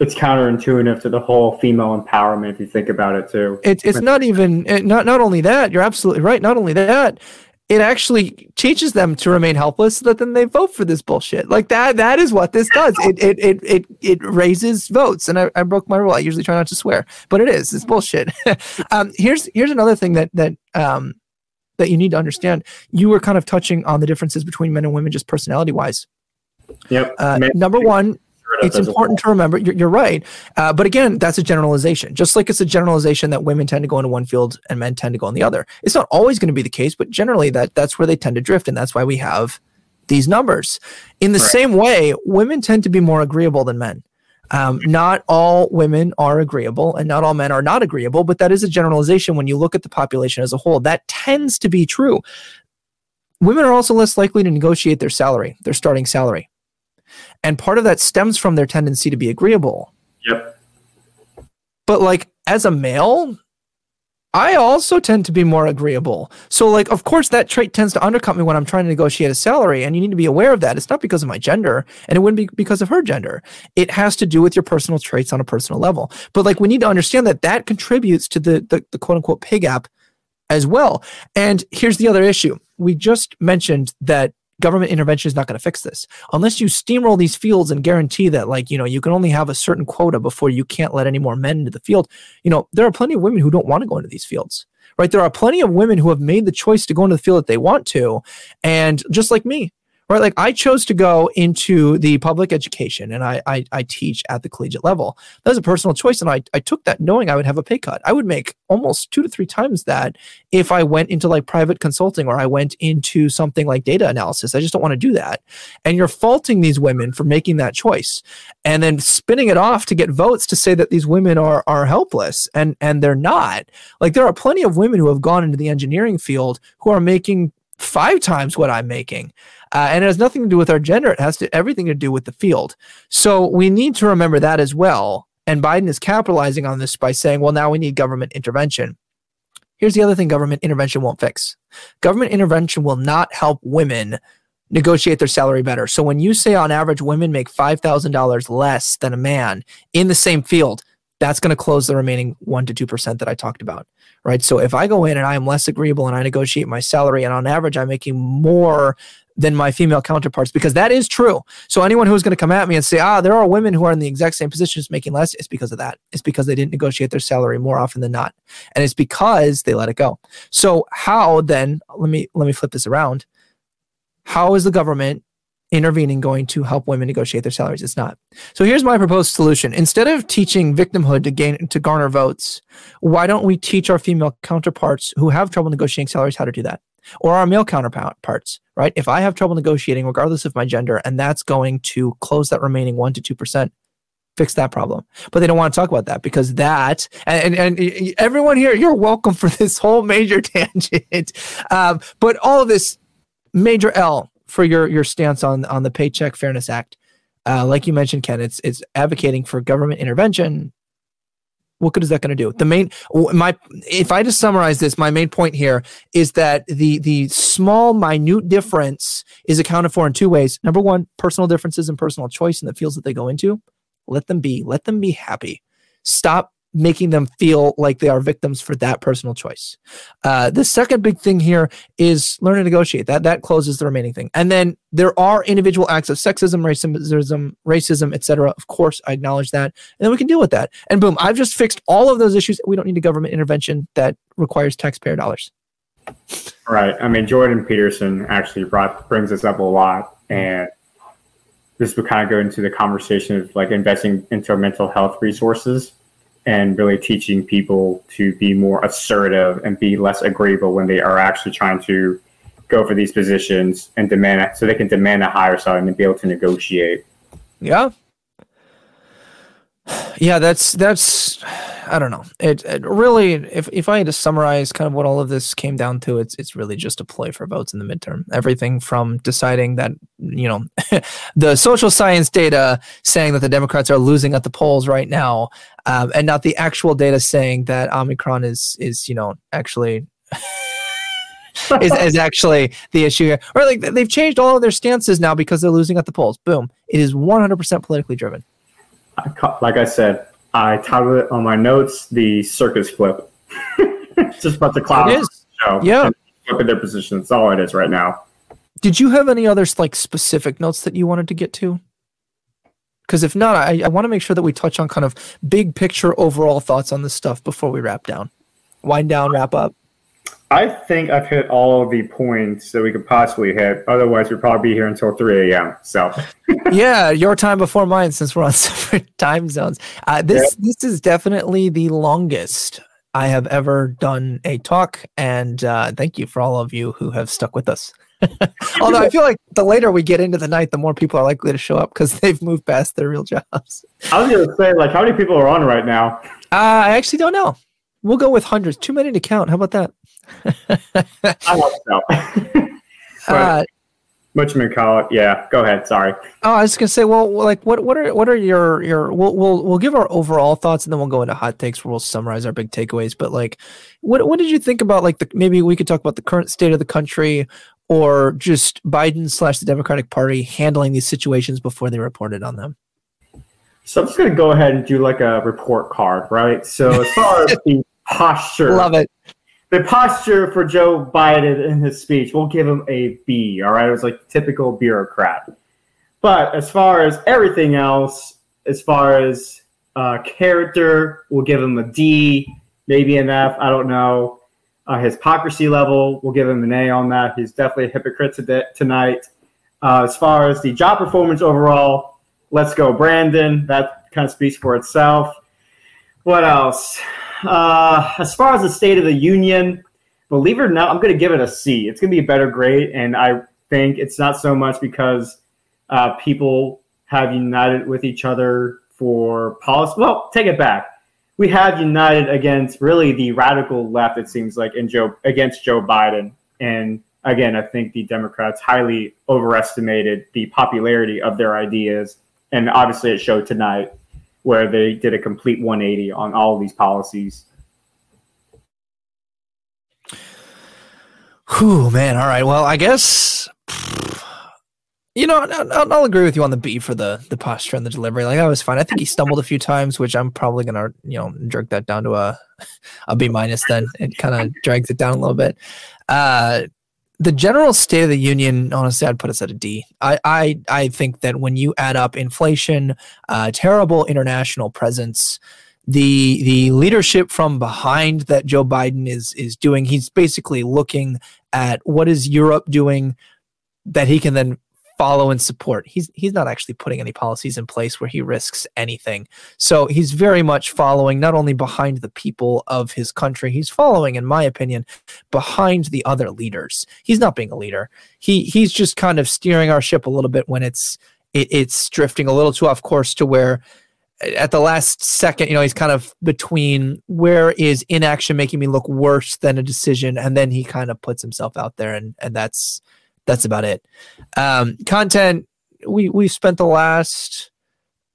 it's counterintuitive to the whole female empowerment if you think about it too. It's it's not even not not only that. You're absolutely right. Not only that, it actually teaches them to remain helpless so that then they vote for this bullshit. Like that that is what this does. It it it it, it raises votes. And I, I broke my rule. I usually try not to swear, but it is. It's bullshit. um, here's here's another thing that that um that you need to understand. You were kind of touching on the differences between men and women just personality wise. Yep. Uh, number one, it's important to remember you're, you're right. Uh, but again that's a generalization. Just like it's a generalization that women tend to go into one field and men tend to go in the other. It's not always going to be the case but generally that that's where they tend to drift and that's why we have these numbers. In the right. same way women tend to be more agreeable than men. Um, not all women are agreeable and not all men are not agreeable but that is a generalization when you look at the population as a whole. That tends to be true. Women are also less likely to negotiate their salary their starting salary and part of that stems from their tendency to be agreeable. Yep. But like as a male, I also tend to be more agreeable. So like of course that trait tends to undercut me when I'm trying to negotiate a salary and you need to be aware of that. It's not because of my gender and it wouldn't be because of her gender. It has to do with your personal traits on a personal level. But like we need to understand that that contributes to the the, the quote unquote pay gap as well. And here's the other issue. We just mentioned that government intervention is not going to fix this. Unless you steamroll these fields and guarantee that like you know you can only have a certain quota before you can't let any more men into the field you know there are plenty of women who don't want to go into these fields right? There are plenty of women who have made the choice to go into the field that they want to and just like me right? Like I chose to go into the public education and I, I, I teach at the collegiate level. That was a personal choice. And I, I took that knowing I would have a pay cut. I would make almost two to three times that if I went into like private consulting or I went into something like data analysis. I just don't want to do that. And you're faulting these women for making that choice and then spinning it off to get votes to say that these women are, are helpless and, and they're not. Like there are plenty of women who have gone into the engineering field who are making five times what I'm making. Uh, and it has nothing to do with our gender. It has to everything to do with the field. So we need to remember that as well. And Biden is capitalizing on this by saying, well, now we need government intervention. Here's the other thing government intervention won't fix. Government intervention will not help women negotiate their salary better. So when you say on average women make $5,000 less than a man in the same field, that's going to close the remaining 1 to 2% that I talked about, right? So if I go in and I am less agreeable and I negotiate my salary and on average I'm making more than my female counterparts because that is true. So anyone who's going to come at me and say, "Ah, there are women who are in the exact same position as making less," it's because of that. It's because they didn't negotiate their salary more often than not. And it's because they let it go. So how then, let me let me flip this around. How is the government intervening going to help women negotiate their salaries? It's not. So here's my proposed solution. Instead of teaching victimhood to gain to garner votes, why don't we teach our female counterparts who have trouble negotiating salaries how to do that? or our male counterparts, right? If I have trouble negotiating, regardless of my gender, and that's going to close that remaining one to two percent, fix that problem. But they don't want to talk about that because that and and, and everyone here, you're welcome for this whole major tangent. Um, but all this major L for your your stance on on the Paycheck Fairness Act. Uh, like you mentioned, Ken, it's it's advocating for government intervention what good is that going to do? The main my if I just summarize this, my main point here is that the the small minute difference is accounted for in two ways. Number one, personal differences and personal choice in the fields that they go into. Let them be. Let them be happy. Stop making them feel like they are victims for that personal choice. Uh, the second big thing here is learn to negotiate. That that closes the remaining thing. And then there are individual acts of sexism, racism, racism, etc. Of course, I acknowledge that, and then we can deal with that. And boom, I've just fixed all of those issues. We don't need a government intervention that requires taxpayer dollars. Right. I mean, Jordan Peterson actually brought brings this up a lot, and this would kind of go into the conversation of like investing into mental health resources and really teaching people to be more assertive and be less agreeable when they are actually trying to go for these positions and demand so they can demand a higher salary and be able to negotiate. Yeah. Yeah, that's that's I don't know. It, it, really, if if I had to summarize kind of what all of this came down to, it's it's really just a play for votes in the midterm. Everything from deciding that you know the social science data saying that the Democrats are losing at the polls right now, um, and not the actual data saying that Omicron is is you know actually. is, is actually the issue here. Or like they've changed all of their stances now because they're losing at the polls. Boom. It is 100% politically driven. Like I said, I titled it on my notes the circus flip. just about the clouds show. Yeah. Flipping their position. That's all it is right now. Did you have any other like specific notes that you wanted to get to? Because if not, I, I want to make sure that we touch on kind of big picture overall thoughts on this stuff before we wrap down. Wind down, wrap up. I think I've hit all of the points that we could possibly hit. Otherwise, we'd probably be here until 3 a.m. So, yeah, your time before mine since we're on separate time zones. Uh, this yeah. this is definitely the longest I have ever done a talk, and uh, thank you for all of you who have stuck with us. Although I feel like the later we get into the night, the more people are likely to show up because they've moved past their real jobs. I was going to say, like, how many people are on right now? Uh, I actually don't know. We'll go with hundreds. Too many to count. How about that? I hope so. uh, Muchman call it. Yeah, go ahead. Sorry. Oh, I was gonna say, well, like, what, what are, what are your, your? We'll, we'll, we'll give our overall thoughts, and then we'll go into hot takes where we'll summarize our big takeaways. But like, what, what did you think about like the? Maybe we could talk about the current state of the country, or just Biden slash the Democratic Party handling these situations before they reported on them. So I'm just gonna go ahead and do like a report card, right? So as far as the posture, love it the posture for Joe Biden in his speech, we'll give him a B. All right, it was like typical bureaucrat. But as far as everything else, as far as uh, character, we'll give him a D, maybe an F. I don't know. Uh, his hypocrisy level, we'll give him an A on that. He's definitely a hypocrite to tonight. Uh, as far as the job performance overall, let's go, Brandon. That kind of speaks for itself. What else? Uh, as far as the State of the Union, believe it or not, I'm going to give it a C. It's going to be a better grade, and I think it's not so much because uh, people have united with each other for policy. Well, take it back. We have united against really the radical left. It seems like in Joe against Joe Biden, and again, I think the Democrats highly overestimated the popularity of their ideas, and obviously it showed tonight where they did a complete 180 on all of these policies. Whew, man. All right. Well, I guess you know I'll, I'll, agree with you on the B for the the posture and the delivery. Like that was fine. I think he stumbled a few times, which I'm probably gonna you know jerk that down to a a B minus. Then it kind of drags it down a little bit. Uh, the general state of the union, honestly, I'd put us at a D. I, I, I think that when you add up inflation, uh, terrible international presence, the the leadership from behind that Joe Biden is is doing, he's basically looking at what is Europe doing that he can then follow and support. He's he's not actually putting any policies in place where he risks anything. So he's very much following not only behind the people of his country, he's following, in my opinion, behind the other leaders. He's not being a leader. He he's just kind of steering our ship a little bit when it's it, it's drifting a little too off course to where at the last second, you know, he's kind of between where is inaction making me look worse than a decision, and then he kind of puts himself out there, and and that's that's about it. Um, content we we spent the last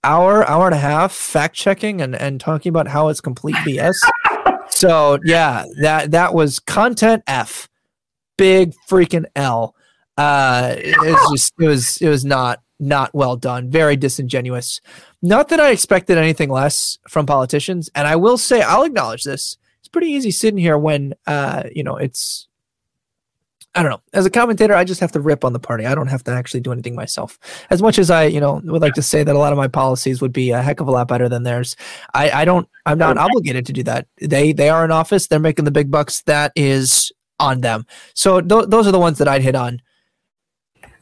hour hour and a half fact checking and and talking about how it's complete BS. so yeah, that that was content F, big freaking L. Uh, it was just it was it was not not well done, very disingenuous. Not that I expected anything less from politicians, and I will say I'll acknowledge this. It's pretty easy sitting here when uh, you know it's I don't know. As a commentator, I just have to rip on the party. I don't have to actually do anything myself. As much as I, you know, would like to say that a lot of my policies would be a heck of a lot better than theirs, I, I don't. I'm not obligated to do that. They they are in office. They're making the big bucks. That is on them. So th- those are the ones that I'd hit on.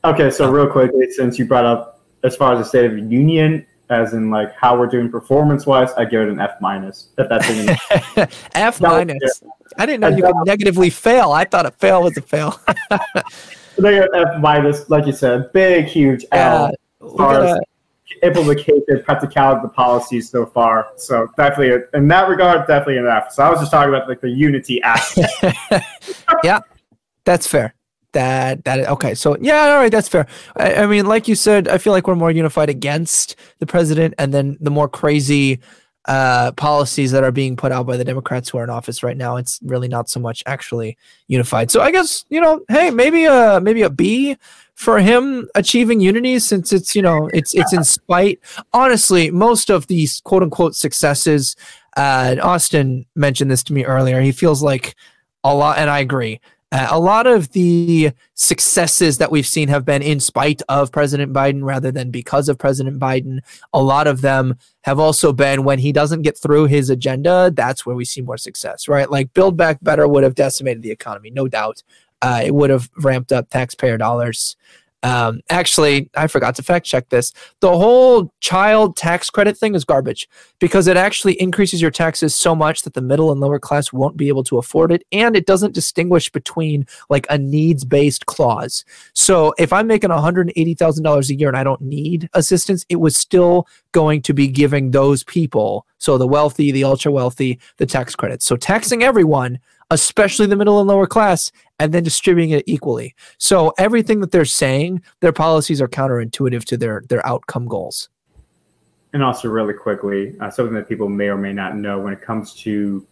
Okay, so real quickly, since you brought up as far as the State of the Union, as in like how we're doing performance wise, I give it an F minus. If that's an F minus. I didn't know you could uh, negatively fail. I thought a fail was a fail. they got F minus, like you said, big, huge L. as far as implementation, practicality of the policies so far. So definitely, in that regard, definitely an F. So I was just talking about like the unity aspect. yeah, that's fair that that okay so yeah all right that's fair. I, I, mean like you said i feel like we're more unified against the president and then the more crazy uh, policies that are being put out by the democrats who are in office right now. It's really not so much actually unified. So i guess you know hey maybe a maybe a b for him achieving unity since it's you know it's it's in spite. Honestly most of these quote unquote successes uh, austin mentioned this to me earlier. He feels like a lot and i agree uh, a lot of the successes that we've seen have been in spite of President Biden rather than because of President Biden. A lot of them have also been when he doesn't get through his agenda, that's where we see more success, right? Like Build Back Better would have decimated the economy, no doubt. Uh, it would have ramped up taxpayer dollars. Um, actually, I forgot to fact check this. The whole child tax credit thing is garbage because it actually increases your taxes so much that the middle and lower class won't be able to afford it. And it doesn't distinguish between like a needs based clause. So if I'm making $180,000 a year and I don't need assistance, it was still going to be giving those people, so the wealthy, the ultra wealthy, the tax credits. So taxing everyone especially the middle and lower class, and then distributing it equally. So everything that they're saying, their policies are counterintuitive to their their outcome goals. And also, really quickly, uh, something that people may or may not know when it comes to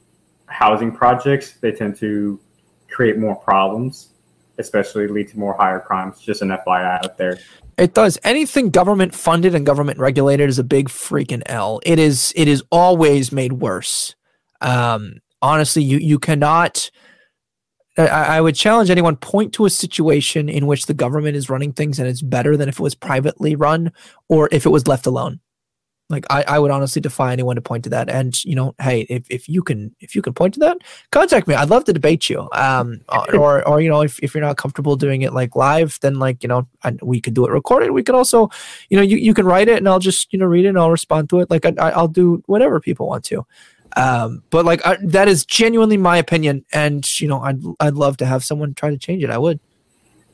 housing projects, they tend to create more problems, especially lead to more higher crimes. Just an FYI out there. It does. Anything government funded and government regulated is a big freaking L. It is. It is always made worse. Um, honestly, you you cannot. I, I would challenge anyone point to a situation in which the government is running things and it's better than if it was privately run or if it was left alone. Like I, I would honestly defy anyone to point to that. And you know, hey, if, if you can if you can point to that, contact me. I'd love to debate you. Um, or or you know, if, if you're not comfortable doing it like live, then like you know, I, we could do it recorded. We could also, you know, you, you can write it and I'll just you know read it and I'll respond to it. Like I, I'll do whatever people want to. Um, but like I, that is genuinely my opinion, and you know, I'd I'd love to have someone try to change it. I would.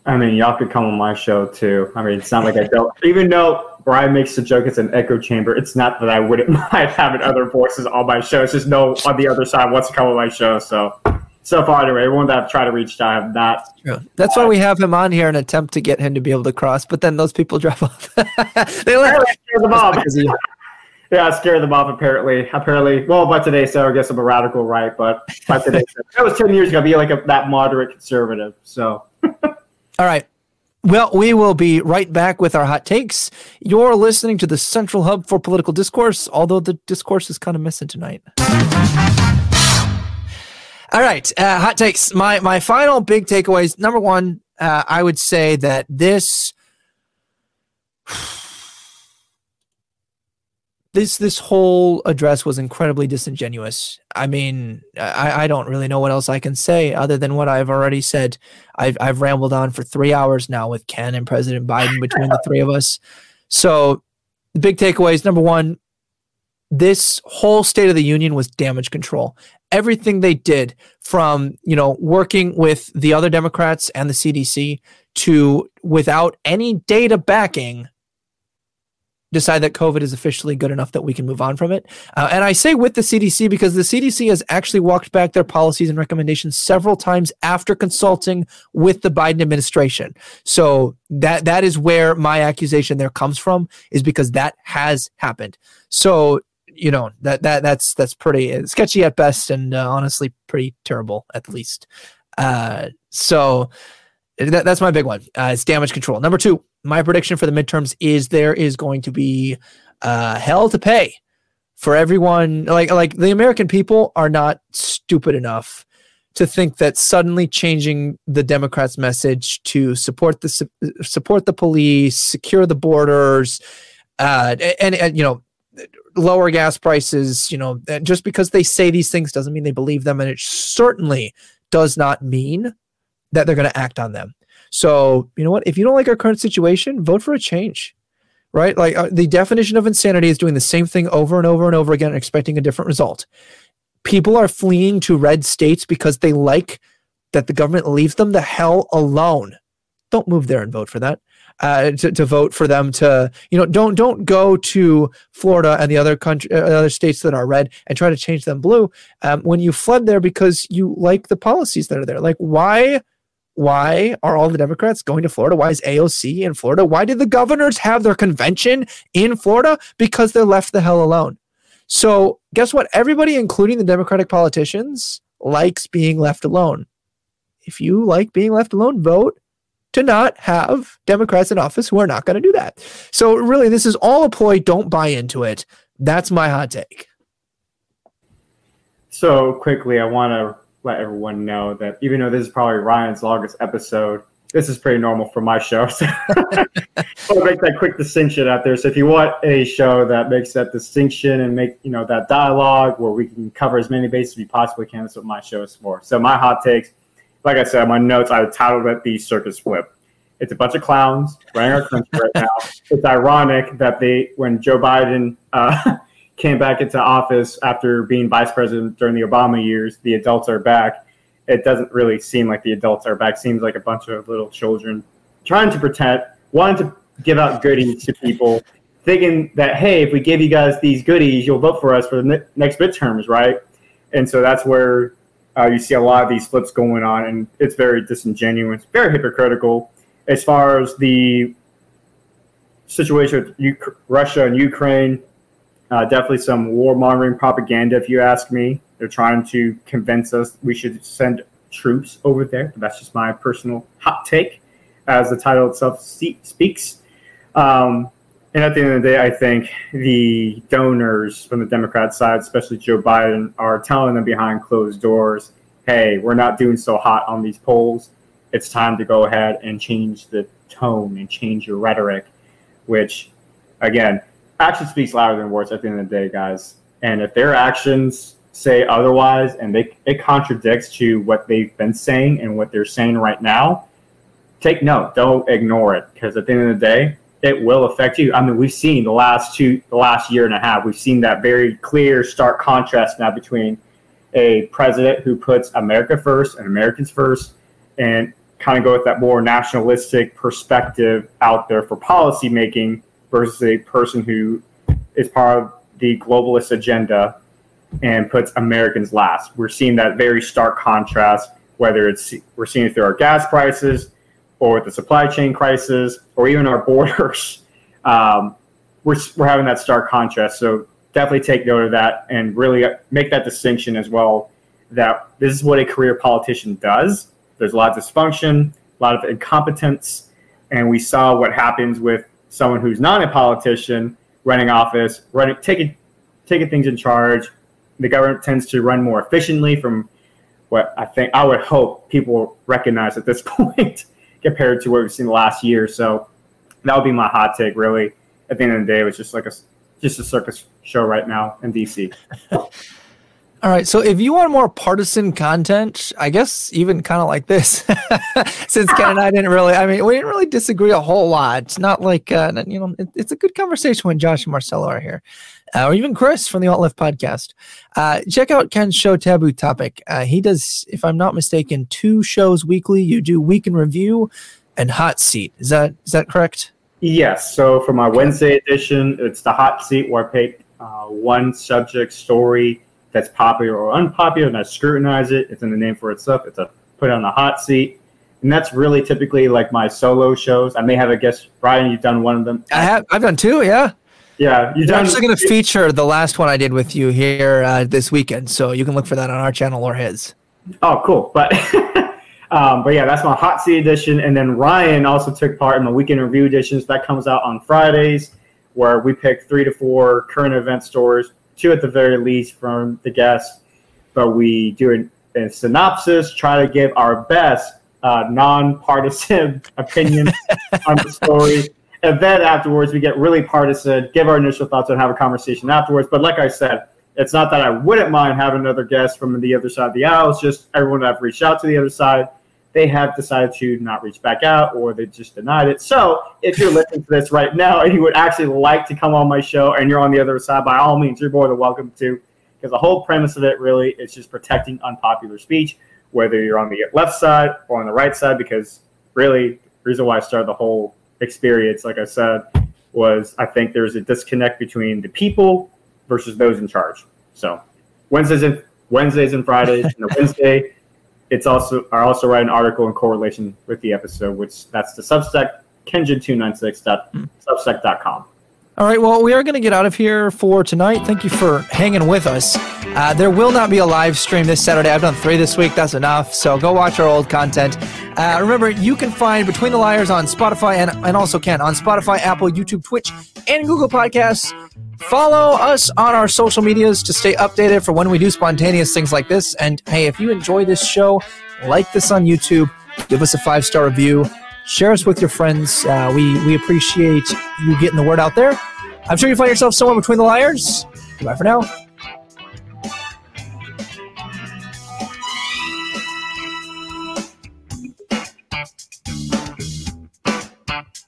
I mean, y'all could come on my show too. I mean, it's not like I don't. Even though Brian makes the joke, it's an echo chamber. It's not that I wouldn't mind having other voices on my show. It's just no on the other side wants to come on my show. So, so far anyway, everyone that I've tried to reach, I have not. Yeah. That's why we have him on here and attempt to get him to be able to cross. But then those people drop off. they left. them off. Yeah, I scared them off. Apparently, apparently. Well, by today, so I guess I'm a radical right, but by today, so, that was ten years ago. Be like a, that moderate conservative. So. All right. Well, we will be right back with our hot takes. You're listening to the central hub for political discourse, although the discourse is kind of missing tonight. All right, uh, hot takes. My my final big takeaways. Number one, uh, I would say that this this this whole address was incredibly disingenuous. I mean, I, I don't really know what else I can say other than what I've already said. I've I've rambled on for three hours now with Ken and President Biden between the three of us. So the big takeaways: number one, this whole State of the Union was damage control. Everything they did, from you know working with the other Democrats and the CDC to without any data backing decide that COVID is officially good enough that we can move on from it. Uh, and I say with the CDC because the CDC has actually walked back their policies and recommendations several times after consulting with the Biden administration. So that that is where my accusation there comes from is because that has happened. So you know that that that's that's pretty sketchy at best and uh, honestly pretty terrible at least. Uh, so That, that's my big one. Uh, it's damage control. Number two, my prediction for the midterms is there is going to be uh, hell to pay for everyone. Like like the American people are not stupid enough to think that suddenly changing the Democrats' message to support the support the police, secure the borders, uh, and, and you know lower gas prices, you know, just because they say these things doesn't mean they believe them, and it certainly does not mean that they're going to act on them. So, you know what? If you don't like our current situation, vote for a change, right? Like uh, the definition of insanity is doing the same thing over and over and over again and expecting a different result. People are fleeing to red states because they like that the government leaves them the hell alone. Don't move there and vote for that. Uh, to, to vote for them to you know don't don't go to Florida and the other country uh, other states that are red and try to change them blue um, when you fled there because you like the policies that are there like why why are all the Democrats going to Florida? Why is AOC in Florida? Why did the governors have their convention in Florida? Because they're left the hell alone. So, guess what? Everybody, including the Democratic politicians, likes being left alone. If you like being left alone, vote to not have Democrats in office who are not going to do that. So, really, this is all a ploy. Don't buy into it. That's my hot take. So, quickly, I want to let everyone know that even though this is probably Ryan's longest episode, this is pretty normal for my show. So I'll make that quick distinction out there. So if you want a show that makes that distinction and make you know that dialogue where we can cover as many bases as we possibly can, that's what my show is for. So my hot takes, like I said, my notes I titled it the circus flip. It's a bunch of clowns running our country right now. It's ironic that they, when Joe Biden uh, came back into office after being vice president during the Obama years, the adults are back. It doesn't really seem like the adults are back. Seems like a bunch of little children trying to pretend, wanting to give out goodies to people, thinking that hey, if we give you guys these goodies, you'll vote for us for the ne- next midterms, right? And so that's where uh, you see a lot of these flips going on, and it's very disingenuous, very hypocritical. As far as the situation with U- Russia and Ukraine, uh, definitely some warmongering propaganda, if you ask me. They're trying to convince us we should send troops over there. That's just my personal hot take, as the title itself speaks. Um, and at the end of the day, I think the donors from the Democrat side, especially Joe Biden, are telling them behind closed doors, hey, we're not doing so hot on these polls. It's time to go ahead and change the tone and change your rhetoric, which, again, action speaks louder than words at the end of the day, guys. And if their actions say otherwise and they, it contradicts to what they've been saying and what they're saying right now, take note. Don't ignore it because at the end of the day, it will affect you. I mean, we've seen the last two, the last year and a half, we've seen that very clear, stark contrast now between a president who puts America first and Americans first and kind of go with that more nationalistic perspective out there for policy making versus a person who is part of the globalist agenda and puts Americans last. We're seeing that very stark contrast, whether it's we're seeing it through our gas prices or the supply chain crisis or even our borders. Um, we're, we're having that stark contrast. So definitely take note of that and really make that distinction as well that this is what a career politician does. There's a lot of dysfunction, a lot of incompetence, and we saw what happens with someone who's not a politician running office, running taking taking things in charge. The government tends to run more efficiently from what I think I would hope people recognize at this point compared to what we've seen the last year. So that would be my hot take. Really, at the end of the day, it was just like a just a circus show right now in DC. All right. So if you want more partisan content, I guess even kind of like this, since Ken and I didn't really, I mean, we didn't really disagree a whole lot. It's not like, uh, you know, it, it's a good conversation when Josh and Marcelo are here, uh, or even Chris from the Alt Left podcast. Uh, check out Ken's show, Taboo Topic. Uh, he does, if I'm not mistaken, two shows weekly. You do Week in Review and Hot Seat. Is that is that correct? Yes. So for my Wednesday edition, it's the Hot Seat where I pick uh, one subject story that's popular or unpopular, and I scrutinize it. It's in the name for itself. It's a put on the hot seat, and that's really typically like my solo shows. I may have a guest. Brian, you've done one of them. I have. I've done two. Yeah. Yeah, you're done. I'm actually going to feature the last one I did with you here uh, this weekend, so you can look for that on our channel or his. Oh, cool! But Um, but yeah, that's my hot seat edition. And then Ryan also took part in the weekend review editions. That comes out on Fridays, where we pick three to four current event stories, two at the very least from the guests. But we do a, a synopsis, try to give our best uh, non-partisan opinion on the story. And then afterwards, we get really partisan, give our initial thoughts, and have a conversation afterwards. But like I said, it's not that I wouldn't mind having another guest from the other side of the aisle. It's just everyone I've reached out to the other side, they have decided to not reach back out or they just denied it. So if you're listening to this right now and you would actually like to come on my show and you're on the other side, by all means, you're more than welcome to. Because the whole premise of it really is just protecting unpopular speech, whether you're on the left side or on the right side. Because really, the reason why I started the whole experience, like I said, was I think there's a disconnect between the people versus those in charge. So Wednesdays and Wednesdays and Fridays, and the Wednesday, it's also I also write an article in correlation with the episode, which that's the Substack kenjin296.substack.com. All right, well, we are going to get out of here for tonight. Thank you for hanging with us. Uh, there will not be a live stream this Saturday. I've done three this week. That's enough. So go watch our old content. Uh, remember, you can find Between the Liars on Spotify and, and also can on Spotify, Apple, YouTube, Twitch, and Google Podcasts. Follow us on our social medias to stay updated for when we do spontaneous things like this. And hey, if you enjoy this show, like this on YouTube, give us a five star review, share us with your friends. Uh, we we appreciate you getting the word out there. I'm sure you find yourself somewhere between the liars. Goodbye for now.